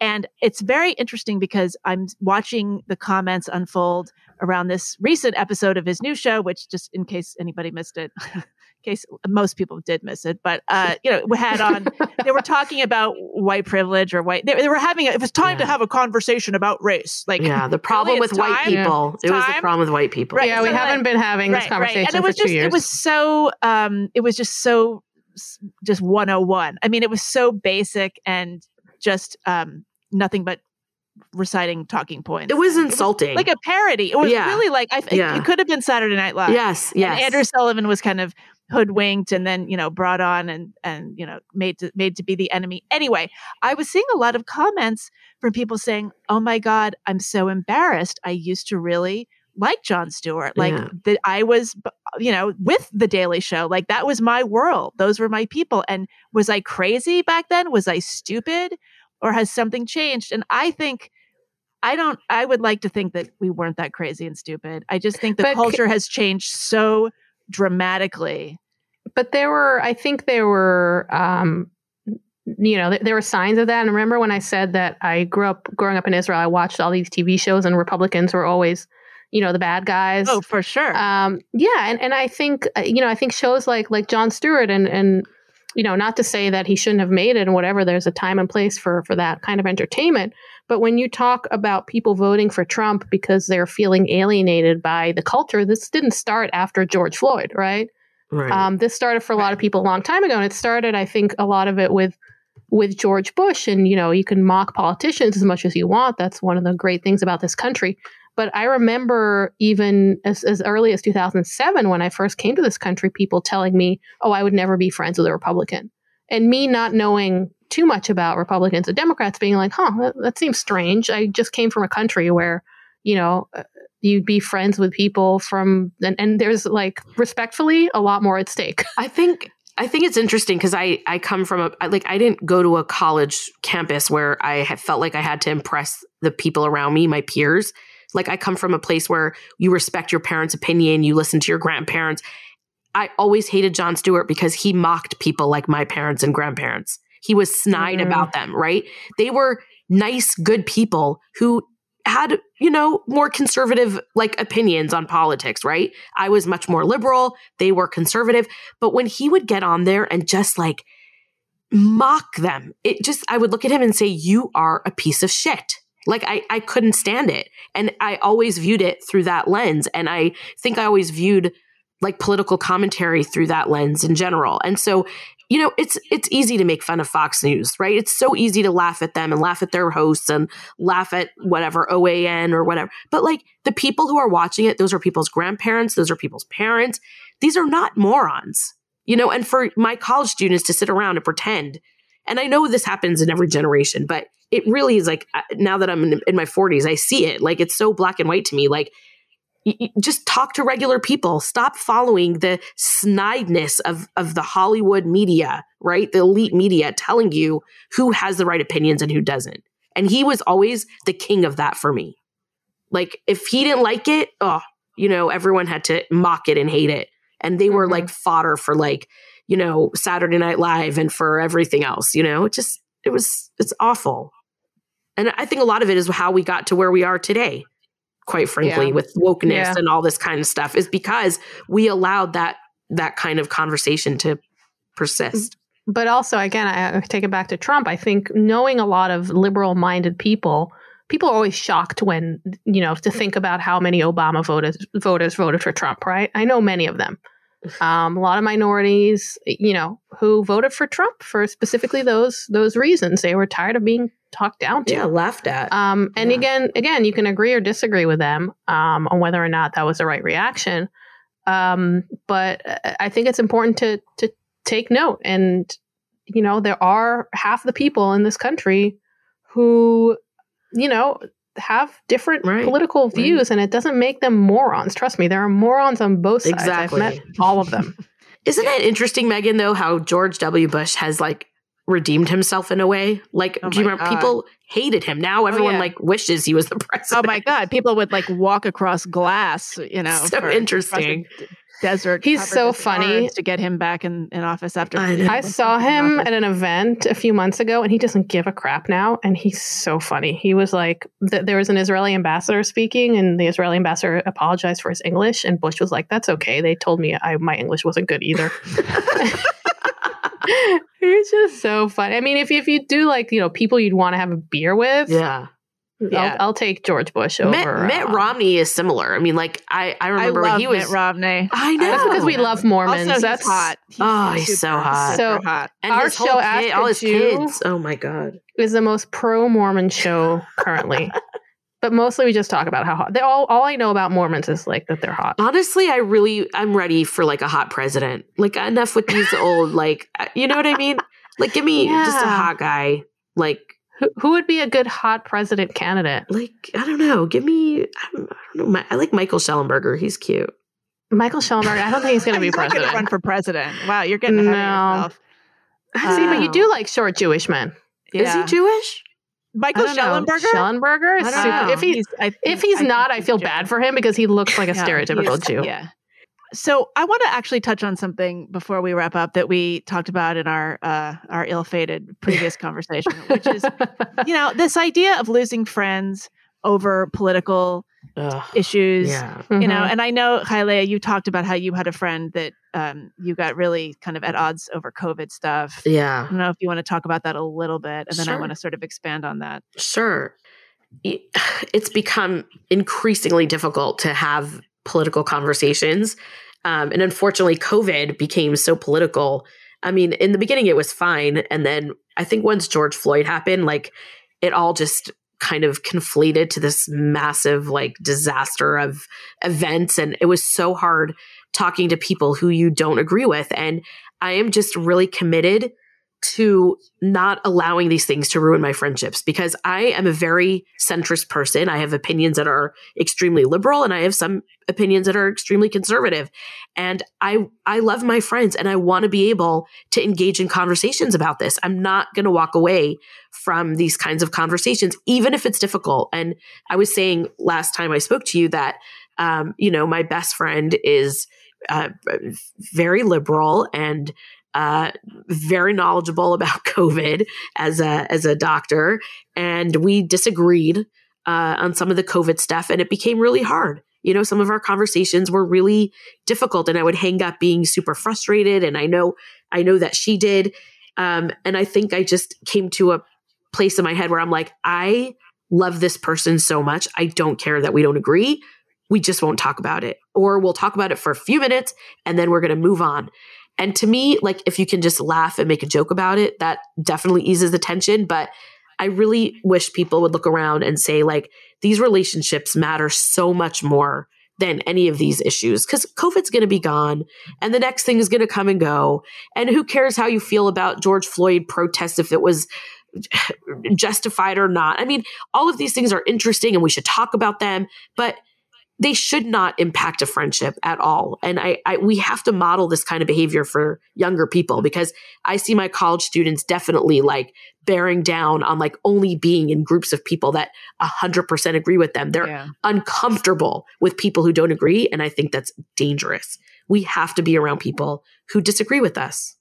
and it's very interesting because i'm watching the comments unfold around this recent episode of his new show which just in case anybody missed it in (laughs) case most people did miss it but uh (laughs) you know we had on they were talking about white privilege or white they, they were having a, it was time to have a conversation about race like yeah, the problem it's with white time. people. It's It was the problem with white people. Right. yeah, we so, haven't like- been having this conversation and it for was two just years. it was so um it was just so just 101 i mean it was so basic and just um nothing but reciting talking points It was And insulting. like a parody it was Yeah. really like i think Yeah. it could have been saturday night live yes, yes. and Andrew Sullivan was kind of hoodwinked and then you know brought on and and you know made to made to be the enemy. Anyway, I was seeing a lot of comments from people saying, "Oh my God, I'm so embarrassed. I used to really." Like Jon Stewart, like Yeah. that, I was, you know, with the Daily Show. Like that was my world. Those were my people. And was I crazy back then? Was I stupid, or has something changed? And I think I don't. I would like to think that we weren't that crazy and stupid. I just think the But culture has changed so dramatically. but there were i think there were um you know th- there were signs of that and remember when i said that i grew up growing up in israel i watched all these tv shows and republicans were always you know the bad guys Oh, for sure. um yeah and, and i think uh, you know i think shows like like jon stewart and and you know not to say that he shouldn't have made it and whatever there's a time and place for for that kind of entertainment but when you talk about people voting for trump because they're feeling alienated by the culture this didn't start after george floyd right Right. Um, this started for a lot of people a long time ago, and it started, I think, a lot of it with with George Bush. And you know, you can mock politicians as much as you want. That's one of the great things about this country. But I remember even as, as early as 2007, when I first came to this country, people telling me, "Oh, I would never be friends with a Republican," and me not knowing too much about Republicans and Democrats, being like, "Huh, that, that seems strange." I just came from a country where, you know, uh, you'd be friends with people from and, and there's like respectfully a lot more at stake (laughs) I think I think it's interesting because I I come from a like I didn't go to a college campus where I felt like I had to impress the people around me, my peers. Like I come from a place where you respect your parents' opinion, you listen to your grandparents. I always hated Jon Stewart because he mocked people like my parents and grandparents. He was snide Mhm. about them, right? They were nice, good people who had, you know, more conservative like opinions on politics, right? I was much more liberal, they were conservative, but when he would get on there and just like mock them, it just I would look at him and say you are a piece of shit. Like I I couldn't stand it. And I always viewed it through that lens and I think I always viewed like political commentary through that lens in general. And so you know, it's it's easy to make fun of Fox News, right? It's so easy to laugh at them and laugh at their hosts and laugh at whatever OAN or whatever. But like the people who are watching it, those are people's grandparents, those are people's parents. These are not morons, you know. And for my college students to sit around and pretend, and I know this happens in every generation, but it really is like uh, now that I'm in, my 40s, I see it. Like it's so black and white to me. Like just talk to regular people. Stop following the snideness of of the Hollywood media, right? The elite media telling you who has the right opinions and who doesn't. And he was always the king of that for me. Like if he didn't like it, oh, you know, everyone had to mock it and hate it. And they were Mhm. like fodder for like, you know, Saturday Night Live and for everything else, you know? It just it was it's awful. And I think a lot of it is how we got to where we are today quite frankly, Yeah. with wokeness Yeah. and all this kind of stuff, is because we allowed that that kind of conversation to persist. but also again I, I take it back to trump i think knowing a lot of liberal minded people people are always shocked when you know to think about how many obama voters voters voted for trump right i know many of them um, a lot of minorities you know who voted for trump for specifically those those reasons they were tired of being talked down to Yeah, laughed at. um, and Yeah. again, again, you can agree or disagree with them um, on whether or not that was the right reaction. Um, but uh, I think it's important to to take note. And you know, there are half the people in this country who, you know, have different Right. political Right. views, and it doesn't make them morons. Trust me, there are morons on both sides. Exactly. I've met all of them. (laughs) Isn't it interesting, Meghan, though, how George W. Bush has like redeemed himself in a way? Like, Oh do you remember God. people hated him? Now oh, everyone yeah. like wishes he was the president. Oh my God. People would like walk across glass, you (laughs) know. So for- interesting. Across the d- Desert. He's so funny. To get him back in, in office after. I. I saw him Office. at an event a few months ago, and he doesn't give a crap now. And he's so funny. He was like, th- there was an Israeli ambassador speaking, and the Israeli ambassador apologized for his English, and Bush was like, "That's okay. They told me I, my English wasn't good either." (laughs) (laughs) It's just so funny. I mean, if if you do like you know people you'd want to have a beer with, yeah. I'll, I'll take George Bush over. Mitt, Mitt uh, Romney is similar. I mean, like I, I I remember love when he was. Mitt Romney. I know. That's because we love Mormons. Also, That's he's hot. Oh, he's super, so hot. So- hot. and Our his whole show kid, Ask all his Jew- kids. Oh my god. is the most pro Mormon (laughs) show currently. but mostly we just talk about how hot. They all all I know about Mormons is like that they're hot. Honestly, I really I'm ready for like a hot president. Like enough with these old like uh, you know what I mean? Like give me just a hot guy. Like Who, who would be a good hot president candidate? like I don't know. Give me I don't, I don't know. My, I like Michael Shellenberger. He's cute. Michael Shellenberger. I don't think he's going (laughs) to be He's not president. run for president. Wow, you're getting ahead No. of yourself. See, but you do um, like short Jewish men. Is he Jewish? Michael I know. Shellenberger? Shellenberger is I don't super. If he He's- I think- if he's I not, I feel Jewish. bad for him because he looks like a Yeah, stereotypical Jew. Yeah. So I want to actually touch on something before we wrap up that we talked about in our uh, our ill-fated previous conversation, which is (laughs) you know this idea of losing friends over political Ugh. issues. Yeah. You know, Mhm. and I know, ChayaLeah, you talked about how you had a friend that um, you got really kind of at odds over COVID stuff. Yeah. I don't know if you want to talk about that a little bit, and then I want to sort of expand on that. Sure. It- (sighs) It's become increasingly difficult to have political conversations Um, and unfortunately, COVID became so political. I mean, in the beginning, it was fine. And then I think once George Floyd happened, like it all just kind of conflated to this massive like disaster of events. And it was so hard talking to people who you don't agree with. And I am just really committed to not allowing these things to ruin my friendships because I am a very centrist person. I have opinions that are extremely liberal and I have some opinions that are extremely conservative. And I I love my friends and I want to be able to engage in conversations about this. I'm not going to walk away from these kinds of conversations even if it's difficult. And I was saying last time I spoke to you that um, you know, my best friend is uh, very liberal and uh, very knowledgeable about (laughs) COVID as a as a doctor, and we disagreed uh, on some of the COVID stuff, and it became really hard. You know, some of our conversations were really difficult, and I would hang up being super frustrated. And I know, I know that she did, um, and I think I just came to a place in my head where I'm like, I love this person so much. I don't care that we don't agree. We just won't talk about it, or we'll talk about it for a few minutes, and then we're going to move on. And to me, like if you can just laugh and make a joke about it, that definitely eases the tension. But I really wish people would look around and say, like, these relationships matter so much more than any of these issues because COVID's going to be gone and the next thing is going to come and go. And who cares how you feel about George Floyd protests if it was justified or not? I mean, all of these things are interesting and we should talk about them, but they should not impact a friendship at all. And I, I, we have to model this kind of behavior for younger people because I see my college students definitely like bearing down on like only being in groups of people that a hundred percent agree with them. They're yeah. uncomfortable with people who don't agree. And I think that's dangerous. We have to be around people who disagree with us.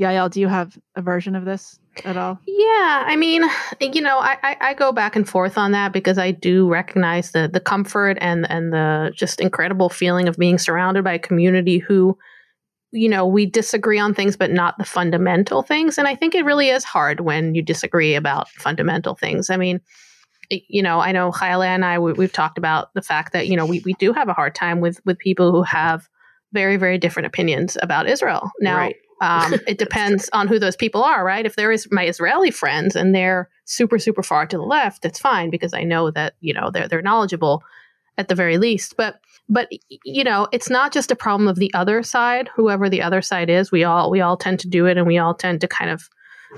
Yael, do you have a version of this at all? Yeah, I mean, you know, I, I, I, go back and forth on that because I do recognize the the comfort and and the just incredible feeling of being surrounded by a community who, you know, we disagree on things, but not the fundamental things. And I think it really is hard when you disagree about fundamental things. I mean, you know, I know ChayaLeah and I we, have talked about the fact that you know we we do have a hard time with with people who have very very different opinions about Israel. Now. Right um, (laughs) it depends on who those people are, right? If there is my Israeli friends and they're super, super far to the left, it's fine because I know that you know they're they're knowledgeable at the very least. But but you know, it's not just a problem of the other side. Whoever the other side is, we all we all tend to do it, and we all tend to kind of.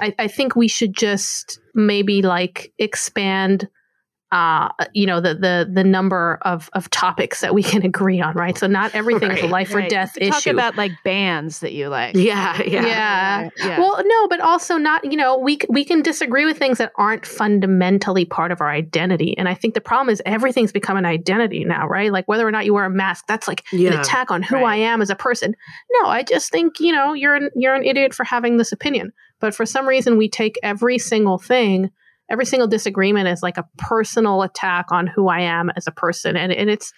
I, I think we should just maybe like expand uh, you know the the the number of of topics that we can (laughs) agree on, right? So not everything right, is a life right. or death Talk issue. Talk about like bands that you like. Yeah, yeah, yeah, yeah. Well, no, but also not. You know, we we can disagree with things that aren't fundamentally part of our identity, and I think the problem is everything's become an identity now, right? Like whether or not you wear a mask, that's like yeah, an attack on who right. I am as a person. No, I just think you know you're an, you're an idiot for having this opinion. But for some reason, we take every single thing every single disagreement is like a personal attack on who I am as a person. And, and it's,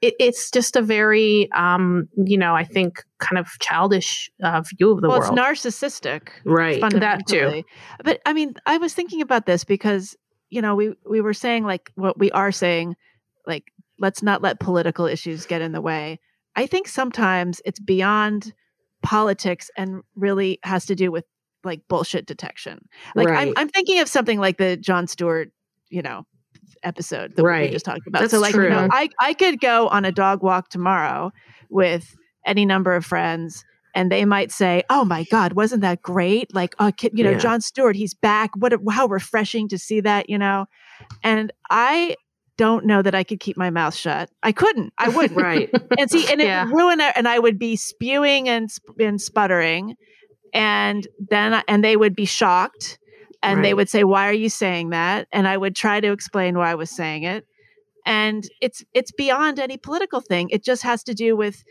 it, it's just a very, um, you know, I think kind of childish uh, view of the world. well, world. It's narcissistic. Right. That too. But I mean, I was thinking about this because, you know, we, we were saying like what we are saying, like, let's not let political issues get in the way. I think sometimes it's beyond politics and really has to do with like bullshit detection. Like right. I'm, I'm thinking of something like the Jon Stewart, you know, episode that right. we just talked about. That's so like, true. you know, I, I could go on a dog walk tomorrow with any number of friends and they might say, "Oh my God, wasn't that great? Like, uh, you know, yeah. Jon Stewart, he's back. What? A, how refreshing to see that, you know." And I don't know that I could keep my mouth shut. I couldn't. I (laughs) wouldn't. right. And see, and it yeah. would ruin it. And I would be spewing and and sputtering and then and they would be shocked and right. they would say why are you saying that? And i would try to explain why i was saying it. And it's it's beyond any political thing. It just has to do with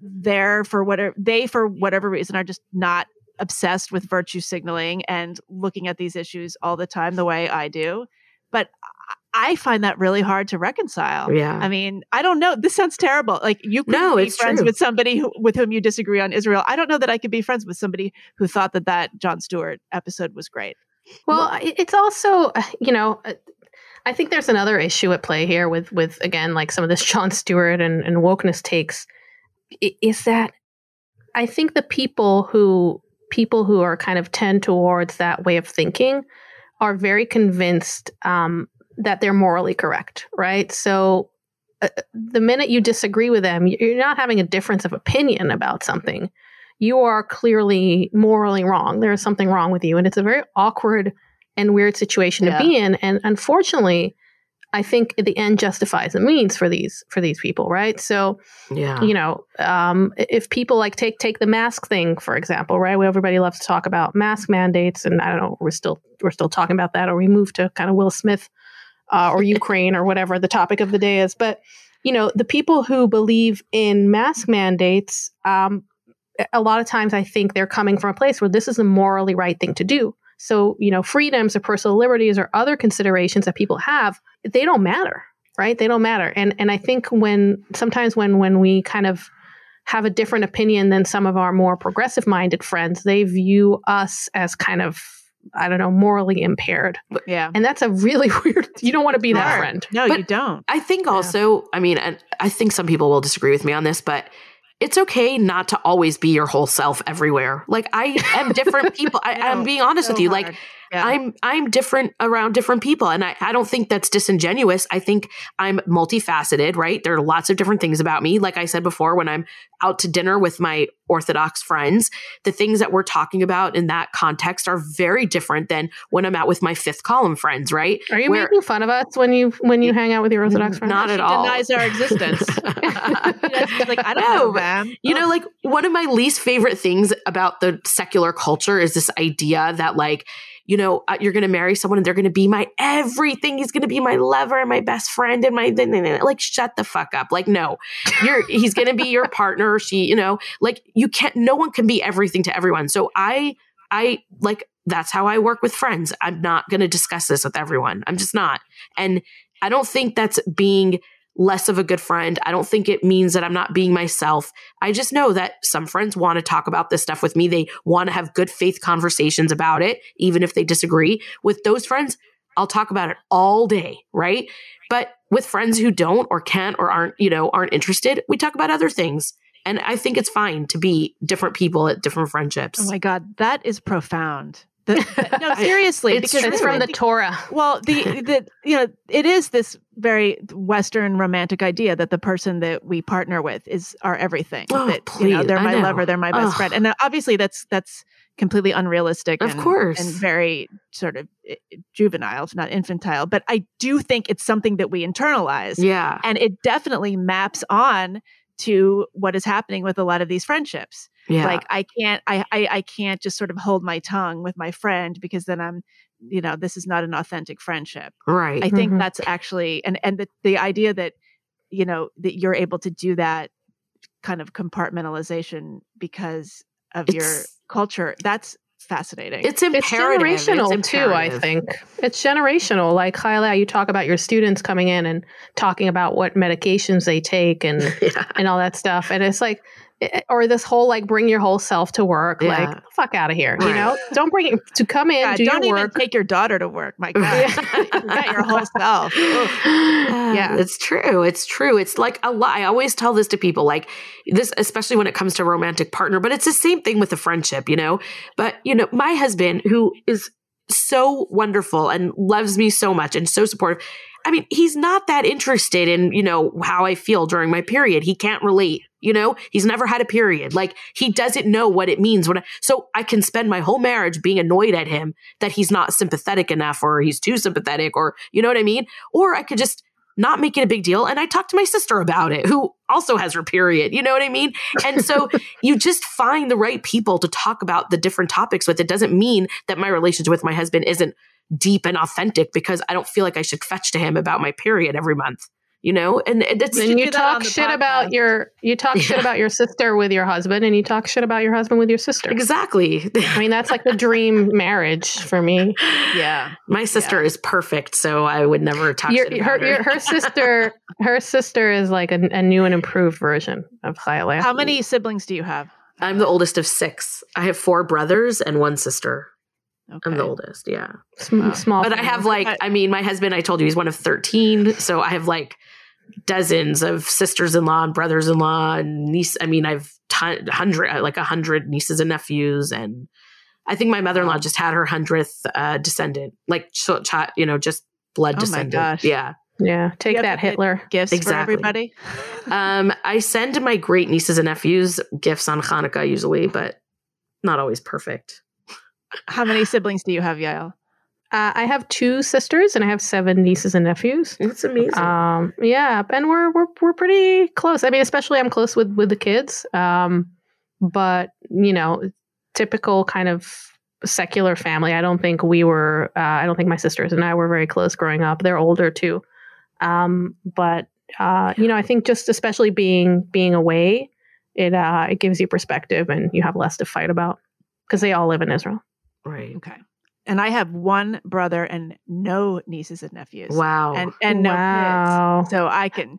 their for whatever they for whatever reason are just not obsessed with virtue signaling and looking at these issues all the time the way i do. But I find that really hard to reconcile. Yeah. I mean, I don't know. This sounds terrible. Like you could no, be friends true. with somebody who, with whom you disagree on Israel. I don't know that I could be friends with somebody who thought that that Jon Stewart episode was great. Well, it's also, (sighs) you know, uh, I think there's another issue at play here with with again like some of this (laughs) Jon Stewart and, and wokeness takes is that I think the people who people who are kind of tend towards that way of thinking are very convinced um, that they're morally correct, right? So uh, the minute you disagree with them, you're not having a difference of opinion about something. You are clearly morally wrong. There is something wrong with you, and it's a very awkward and weird situation yeah. to be in. And unfortunately, I think the end justifies the means for these for these people, right? So, yeah, you know, um, if people like take take the mask thing for example, right? Where everybody loves to talk about mask mandates, and I don't know, we're still we're still talking about that, or we move to kind of Will Smith uh, or (laughs) Ukraine or whatever the topic of the day is. But you know, the people who believe in mask mandates, um, a lot of times I think they're coming from a place where this is the morally right thing to do. So, you know, freedoms or personal liberties or other considerations that people have, they don't matter, right? They don't matter. And and I think when sometimes when when we kind of have a different opinion than some of our more progressive minded friends, they view us as kind of I don't know, morally impaired. Yeah. And that's a really (laughs) weird, you don't want to be that friend. No, but you don't. I think also, yeah. I mean, I think some people will disagree with me on this, but it's okay not to always be your whole self everywhere. Like I am different (laughs) people. I, am being honest so with you. Hard. Like yeah. I'm I'm different around different people. And I, I don't think that's disingenuous. I think I'm multifaceted, right? There are lots of different things about me. Like I said before, when I'm out to dinner with my Orthodox friends, the things that we're talking about in that context are very different than when I'm out with my fifth column friends, right? Are you Where, making fun of us when you when you hang out with your Orthodox friends? Not at all. Denies our existence. (laughs) (laughs) like I don't know, man. You know, oh. like one of my least favorite things about the secular culture is this idea that like you know, uh, you're going to marry someone and they're going to be my everything. He's going to be my lover and my best friend and my, like, shut the fuck up. Like, no, you're, (laughs) he's going to be your partner. She, you know, like you can't, no one can be everything to everyone. So I, I like, that's how I work with friends. I'm not going to discuss this with everyone. I'm just not. And I don't think that's being less of a good friend. I don't think it means that I'm not being myself. I just know that some friends want to talk about this stuff with me. They want to have good faith conversations about it, even if they disagree. With those friends, I'll talk about it all day, right? But with friends who don't or can't or aren't, you know, aren't interested, we talk about other things. And I think it's fine to be different people at different friendships. Oh my God, that is profound. The, (laughs) no, seriously, it's because it's from the (laughs) Torah. Well, the (laughs) the you know it is this very Western romantic idea that the person that we partner with is our everything. Oh, that please, you know, they're my know. lover, they're my best friend, and uh, obviously that's that's completely unrealistic. Of and, course, and very sort of eh, juvenile, if not infantile. But I do think it's something that we internalize. Yeah, and it definitely maps on to what is happening with a lot of these friendships. Yeah. Like I can't I, I I can't just sort of hold my tongue with my friend because then I'm you know, this is not an authentic friendship. Right. I think mm-hmm. that's actually and and the, the idea that you know that you're able to do that kind of compartmentalization because of it's, your culture that's fascinating. It's imperative. It's generational it's too, I think. It's generational. Like ChayaLeah, you talk about your students coming in and talking about what medications they take and (laughs) yeah. and all that stuff. And it's like Eh, or this whole like bring your whole self to work, yeah. like fuck out of here. Right. You know, don't bring it to come in. Yeah, do don't your even work. take your daughter to work. My (laughs) God, (laughs) you got your whole self. yeah, (sighs) it's true. It's true. It's like a lot. I always tell this to people, like this, especially when it comes to romantic partner. But it's the same thing with a friendship, you know. But you know, my husband, who is so wonderful and loves me so much and so supportive. I mean, he's not that interested in, you know, how I feel during my period. He can't relate you know, he's never had a period. Like he doesn't know what it means when I, so I can spend my whole marriage being annoyed at him that he's not sympathetic enough or he's too sympathetic or you know what I mean? Or I could just not make it a big deal and I talk to my sister about it who also has her period. You know what I mean? And so (laughs) you just find the right people to talk about the different topics with. It doesn't mean that my relationship with my husband isn't deep and authentic because I don't feel like I should fetch to him about my period every month you know and it's and you talk shit podcast. about your you talk yeah. (laughs) shit about your sister with your husband and you talk shit about your husband with your sister exactly i mean that's like the dream marriage for me yeah my sister yeah. is perfect so i would never talk your, shit her, her. Your, her sister (laughs) her sister is like a, a new and improved version of ChayaLeah. how many siblings do you have i'm the oldest of six i have four brothers and one sister Okay. I'm the oldest, yeah. Small, but I have like, I mean, my husband. I told you he's one of thirteen, so I have like dozens of sisters-in-law and brothers-in-law and niece. I mean, I've ton, hundred like a hundred nieces and nephews, and I think my mother-in-law just had her hundredth uh, descendant, like ch- ch- you know, just blood Oh my descendant. gosh. Yeah. Yeah, take You have that, Hitler. Gifts Exactly. for everybody. (laughs) (laughs) Um, I send my great nieces and nephews gifts on Hanukkah usually, but not always perfect. How many siblings do you have, Yael? Uh, I have two sisters and I have seven nieces and nephews. That's amazing. Um, yeah, and we're we're we're pretty close. I mean, especially I'm close with with the kids. Um, but you know, typical kind of secular family. I don't think we were. Uh, I don't think my sisters and I were very close growing up. They're older too. Um, but uh, you know, I think just especially being being away, it uh, it gives you perspective and you have less to fight about because they all live in Israel. right. Okay. And I have one brother and no nieces and nephews. Wow. And and no Wow. kids. So I can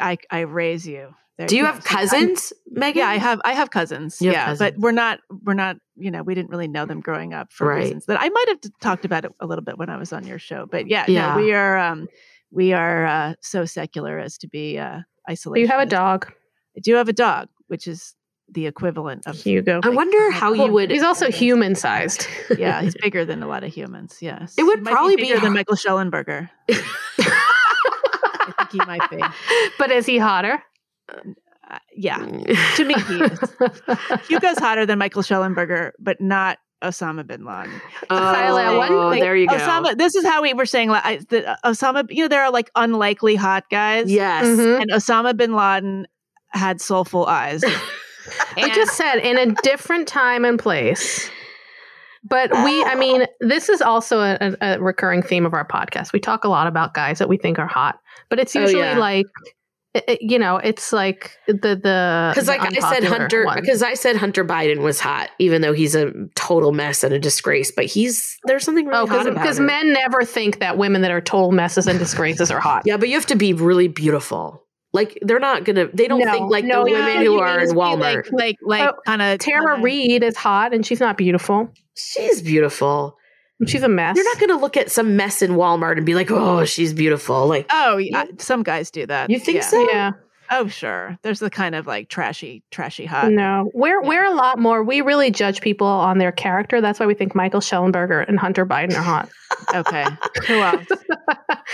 I I raise you. There Do you go. have So I'm- cousins, Meghan? Yeah, I have I have cousins. You have yeah, cousins. but we're not we're not you know we didn't really know them growing up for Right. reasons that I might have talked about it a little bit when I was on your show. But yeah, Yeah. no, we are um we are uh, so secular as to be uh, But isolated. you have a dog, I do have a dog, which is the equivalent of Hugo. I wonder how you would. He's also human sized. (laughs) yeah, he's bigger than a lot of humans. Yes, It would He probably be bigger than Michael Shellenberger. (laughs) I think he might be. but is he hotter? Uh, yeah, (laughs) to me, he is. Hugo's hotter than Michael Shellenberger, but not Osama bin Laden. ChayaLeah, one Oh, thing- there you go. Osama. This is how we were saying I, that uh, Osama. You know, there are like unlikely hot guys. Yes. Mhm. and Osama bin Laden had soulful eyes. I just said in a different time and place. But we, I mean, this is also a, a, recurring theme of our podcast. We talk a lot about guys that we think are hot, but it's Oh, usually yeah. like, it- it- you know, it's like the the Because like I said, Hunter. Because I said Hunter Biden was hot, even though he's a total mess and a disgrace. But he's there's something really oh, hot about because men never think that women that are total messes and disgraces are hot. Yeah, but you have to be really beautiful. Like they're not gonna. They don't No, think like no, the women who are in just Walmart. like like like Oh, kind of Tara Reid is hot and she's not beautiful. She's beautiful. She's a mess. You're not gonna look at some mess in Walmart and be like, "Oh, she's beautiful." Like Oh, yeah, some guys do that. you think Yeah. so? yeah. Oh, sure. There's the kind of like trashy, trashy hot. No, we're Yeah. we're a lot more. We really judge people on their character. That's why we think Michael Shellenberger and Hunter Biden are hot. Okay. (laughs) Who else?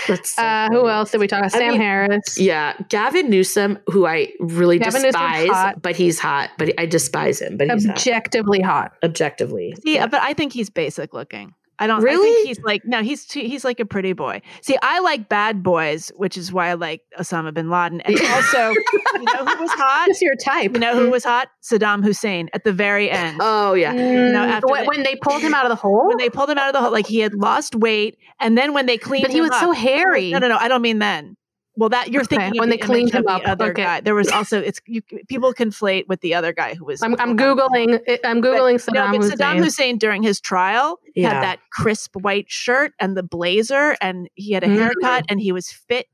That's so uh, who else did we talk about? I Sam mean, Harris. Yeah, Gavin Newsom, who I really Gavin despise, hot. but he's hot. But I despise him. But he's hot. objectively hot. objectively. See, but I think he's basic looking. I don't I Really? think he's like no, he's too, he's like a pretty boy. See, I like bad boys, which is why I like Osama bin Laden. And (laughs) also, you know who was hot? That's your type. You know who was hot? Saddam Hussein at the very end. Oh yeah. Mm, know, after when, they- when they pulled him out of the hole, When they pulled him out of the hole, like he had lost weight, and then when they cleaned but he was up- so hairy. No, no, no. I don't mean then. Well, that you're Okay, thinking when the they cleaned him the up, Other okay. guy. There was also it's you, people conflate with the other guy who was. I'm, I'm googling. I'm googling no, Saddam but Hussein. Saddam Hussein during his trial Yeah. had that crisp white shirt and the blazer, and he had a Mhm. haircut, and he was fit.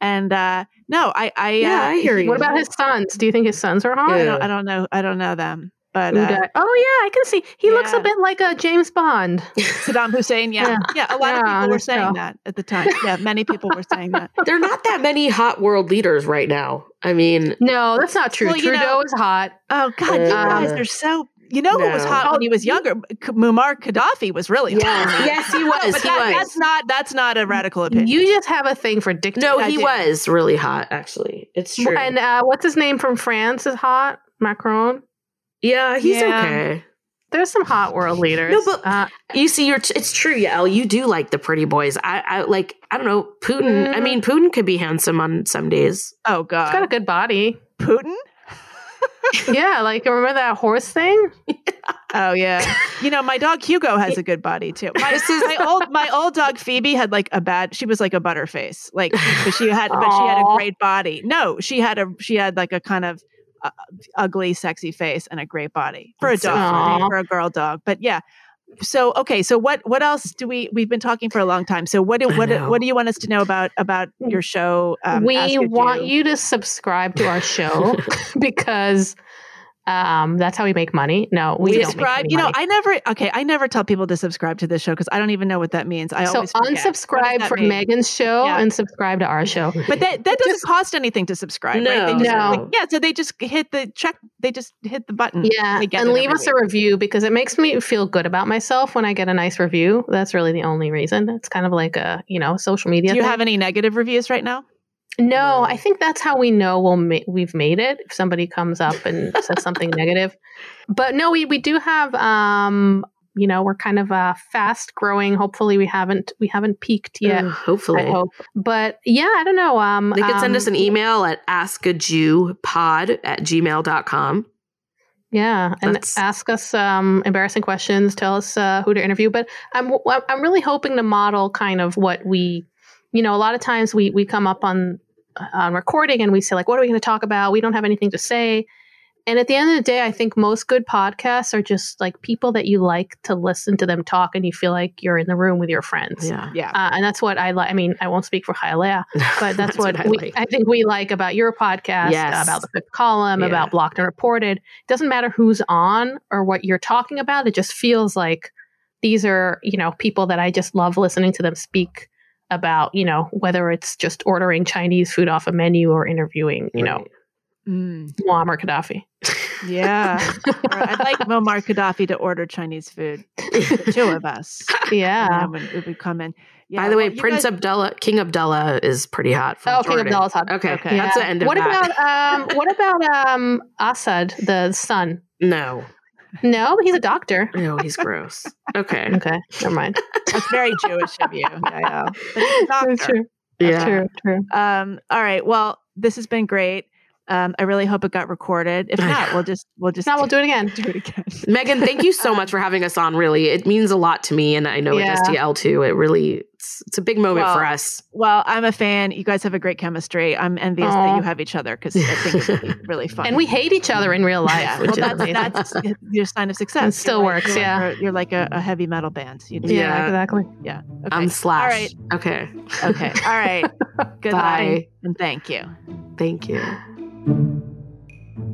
And uh no, I, I, Yeah, uh, I hear you. What about his sons? Do you think his sons are hot? I don't, I don't know. I don't know them, but uh, oh yeah, I can see. He looks a bit like a James Bond. (laughs) Saddam Hussein. Yeah, Yeah. yeah. a lot Yeah, of people were saying show. that at the time. Yeah, many people were saying that. (laughs) There are not that many hot world leaders right now. I mean, No, that's not true. Well, you Trudeau know- is hot. Oh God, you guys Uh, are so. You know who was no. hot when he was younger? K- Muammar Gaddafi was really hot. yes, yes, he No, (laughs) was. but he that- was. that's not that's not a radical opinion. You just have a thing for dictators. no, he was really hot. Actually, it's true. And uh, what's his name from France is hot. Macron. Yeah, he's Yeah. okay. There's some hot world leaders. No, but- uh, You see, you're. It's true, Yael. You do like the pretty boys. I, I like. I don't know. Putin. I Mm. mean, Putin could be handsome on some days. oh God, he's got a good body. Putin. (laughs) yeah, like remember that horse thing? Oh yeah, you know my dog Hugo has a good body too. My, This is- my old my old dog Phoebe had like a bad. She was like a butterface, like but she had but she had a (laughs) great body. No, she had a she had like a kind of uh, ugly, sexy face and a great body for a That's dog for a girl dog. But yeah. So okay, so what what else do we we've been talking for a long time. So what do, what do- what do you want us to know about about your show? um, we want Jew? you to subscribe to our show (laughs) (laughs) because Um, that's how we make money. No, we, We don't make subscribe. any You know. I never. Okay, I never tell people to subscribe to this show because I don't even know what that means. I so always forget. What does unsubscribe from mean? Meghan's show Yeah. and subscribe to our show. But that that doesn't cost anything to subscribe, right? They No. just, No. like, yeah, so they just hit the check. They just hit the button. Yeah, They and leave every us a review because it makes me feel good about myself when I get a nice review. That's really the only reason. It's kind of like a you know social media. Do you thing. have any negative reviews right now? No, I think that's how we know we'll ma- we've made it. If somebody comes up and (laughs) says something negative, but no, we we do have. Um, you know, we're kind of uh, fast growing. Hopefully, we haven't we haven't peaked yet. Uh, hopefully. I hope, but yeah, I don't know. Um, They could send us um, an email at askajewpod at gmail.com. Yeah, and That's- ask us um, embarrassing questions. Tell us uh, who to interview. But I'm I'm really hoping to model kind of what we, you know, a lot of times we we come up on on recording and we say like, what are we going to talk about? We don't have anything to say. And at the end of the day, I think most good podcasts are just like people that you like to listen to them talk, and you feel like you're in the room with your friends. Yeah. Yeah. Uh, and that's what I like. I mean, I won't speak for ChayaLeah, (laughs) but that's, what, I we, like. I think we like about your podcast, Yes. about the fifth column, Yeah. about blocked and reported. It doesn't matter who's on or what you're talking about. It just feels like these are, you know, people that I just love listening to them speak about, you know, whether it's just ordering Chinese food off a menu or interviewing, you know, Mm, Muammar Gaddafi. yeah. I'd like (laughs) Muammar Gaddafi to order Chinese food. The two of us. Yeah. And then we would come in. Yeah, By the way, well, Prince guys- Abdullah, King Abdullah is pretty hot. From Oh, King Abdullah's hot. Okay, Okay. that's the end of what that. about um what about um Assad, the son? no, No, he's a doctor. (laughs) no, he's gross. Okay, (laughs) Okay, never mind. That's very Jewish of you. (laughs) Yeah, yeah. But he's a doctor. true. yeah. True, true. Um, all right. Well, this has been great. Um, I really hope it got recorded. If not, we'll just we'll just Now we'll do it again. (laughs) do it again. (laughs) Meghan, thank you so much for having us on. Really, it means a lot to me, and I know Yeah. it does to L too. It really, it's, it's a big moment Well, for us. Well, I'm a fan. You guys have a great chemistry. I'm envious that you have each other because I think it's (laughs) really, really fun. And we hate each other in real life, yeah, which well, is that's, that's your sign of success. It still You're like- works, you're yeah. Like, you're, you're like a, a heavy metal band. You, yeah, Yeah. exactly. yeah. Okay. I'm slash. All right. Okay. Okay. All right. Goodbye. Bye. And thank you. Thank you.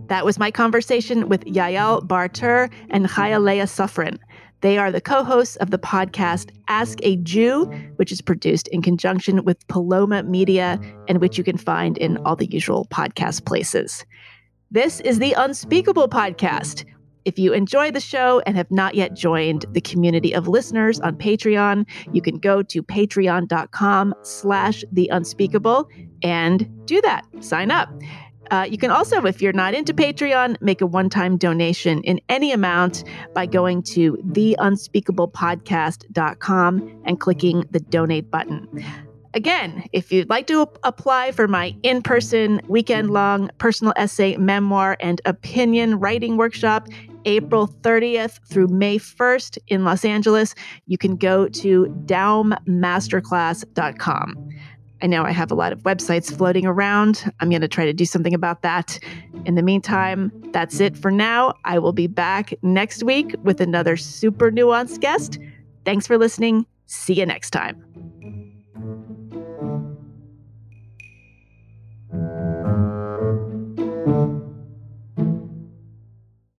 That was my conversation with Yael Bar-tur and ChayaLeah Sufrin. They are the co hosts of the podcast Ask a Jew, which is produced in conjunction with Paloma Media and which you can find in all the usual podcast places. This is the Unspeakable Podcast. If you enjoy the show and have not yet joined the community of listeners on Patreon, you can go to patreon.com slash the unspeakable and do that. Sign up. Uh, you can also, if you're not into Patreon, make a one time donation in any amount by going to theunspeakablepodcast.com and clicking the donate button. Again, if you'd like to ap- apply for my in person, weekend long personal essay, memoir, and opinion writing workshop, April 30th through May 1st in Los Angeles, you can go to daummasterclass.com. I know I have a lot of websites floating around. I'm going to try to do something about that. In the meantime, that's it for now. I will be back next week with another super nuanced guest. Thanks for listening. See you next time.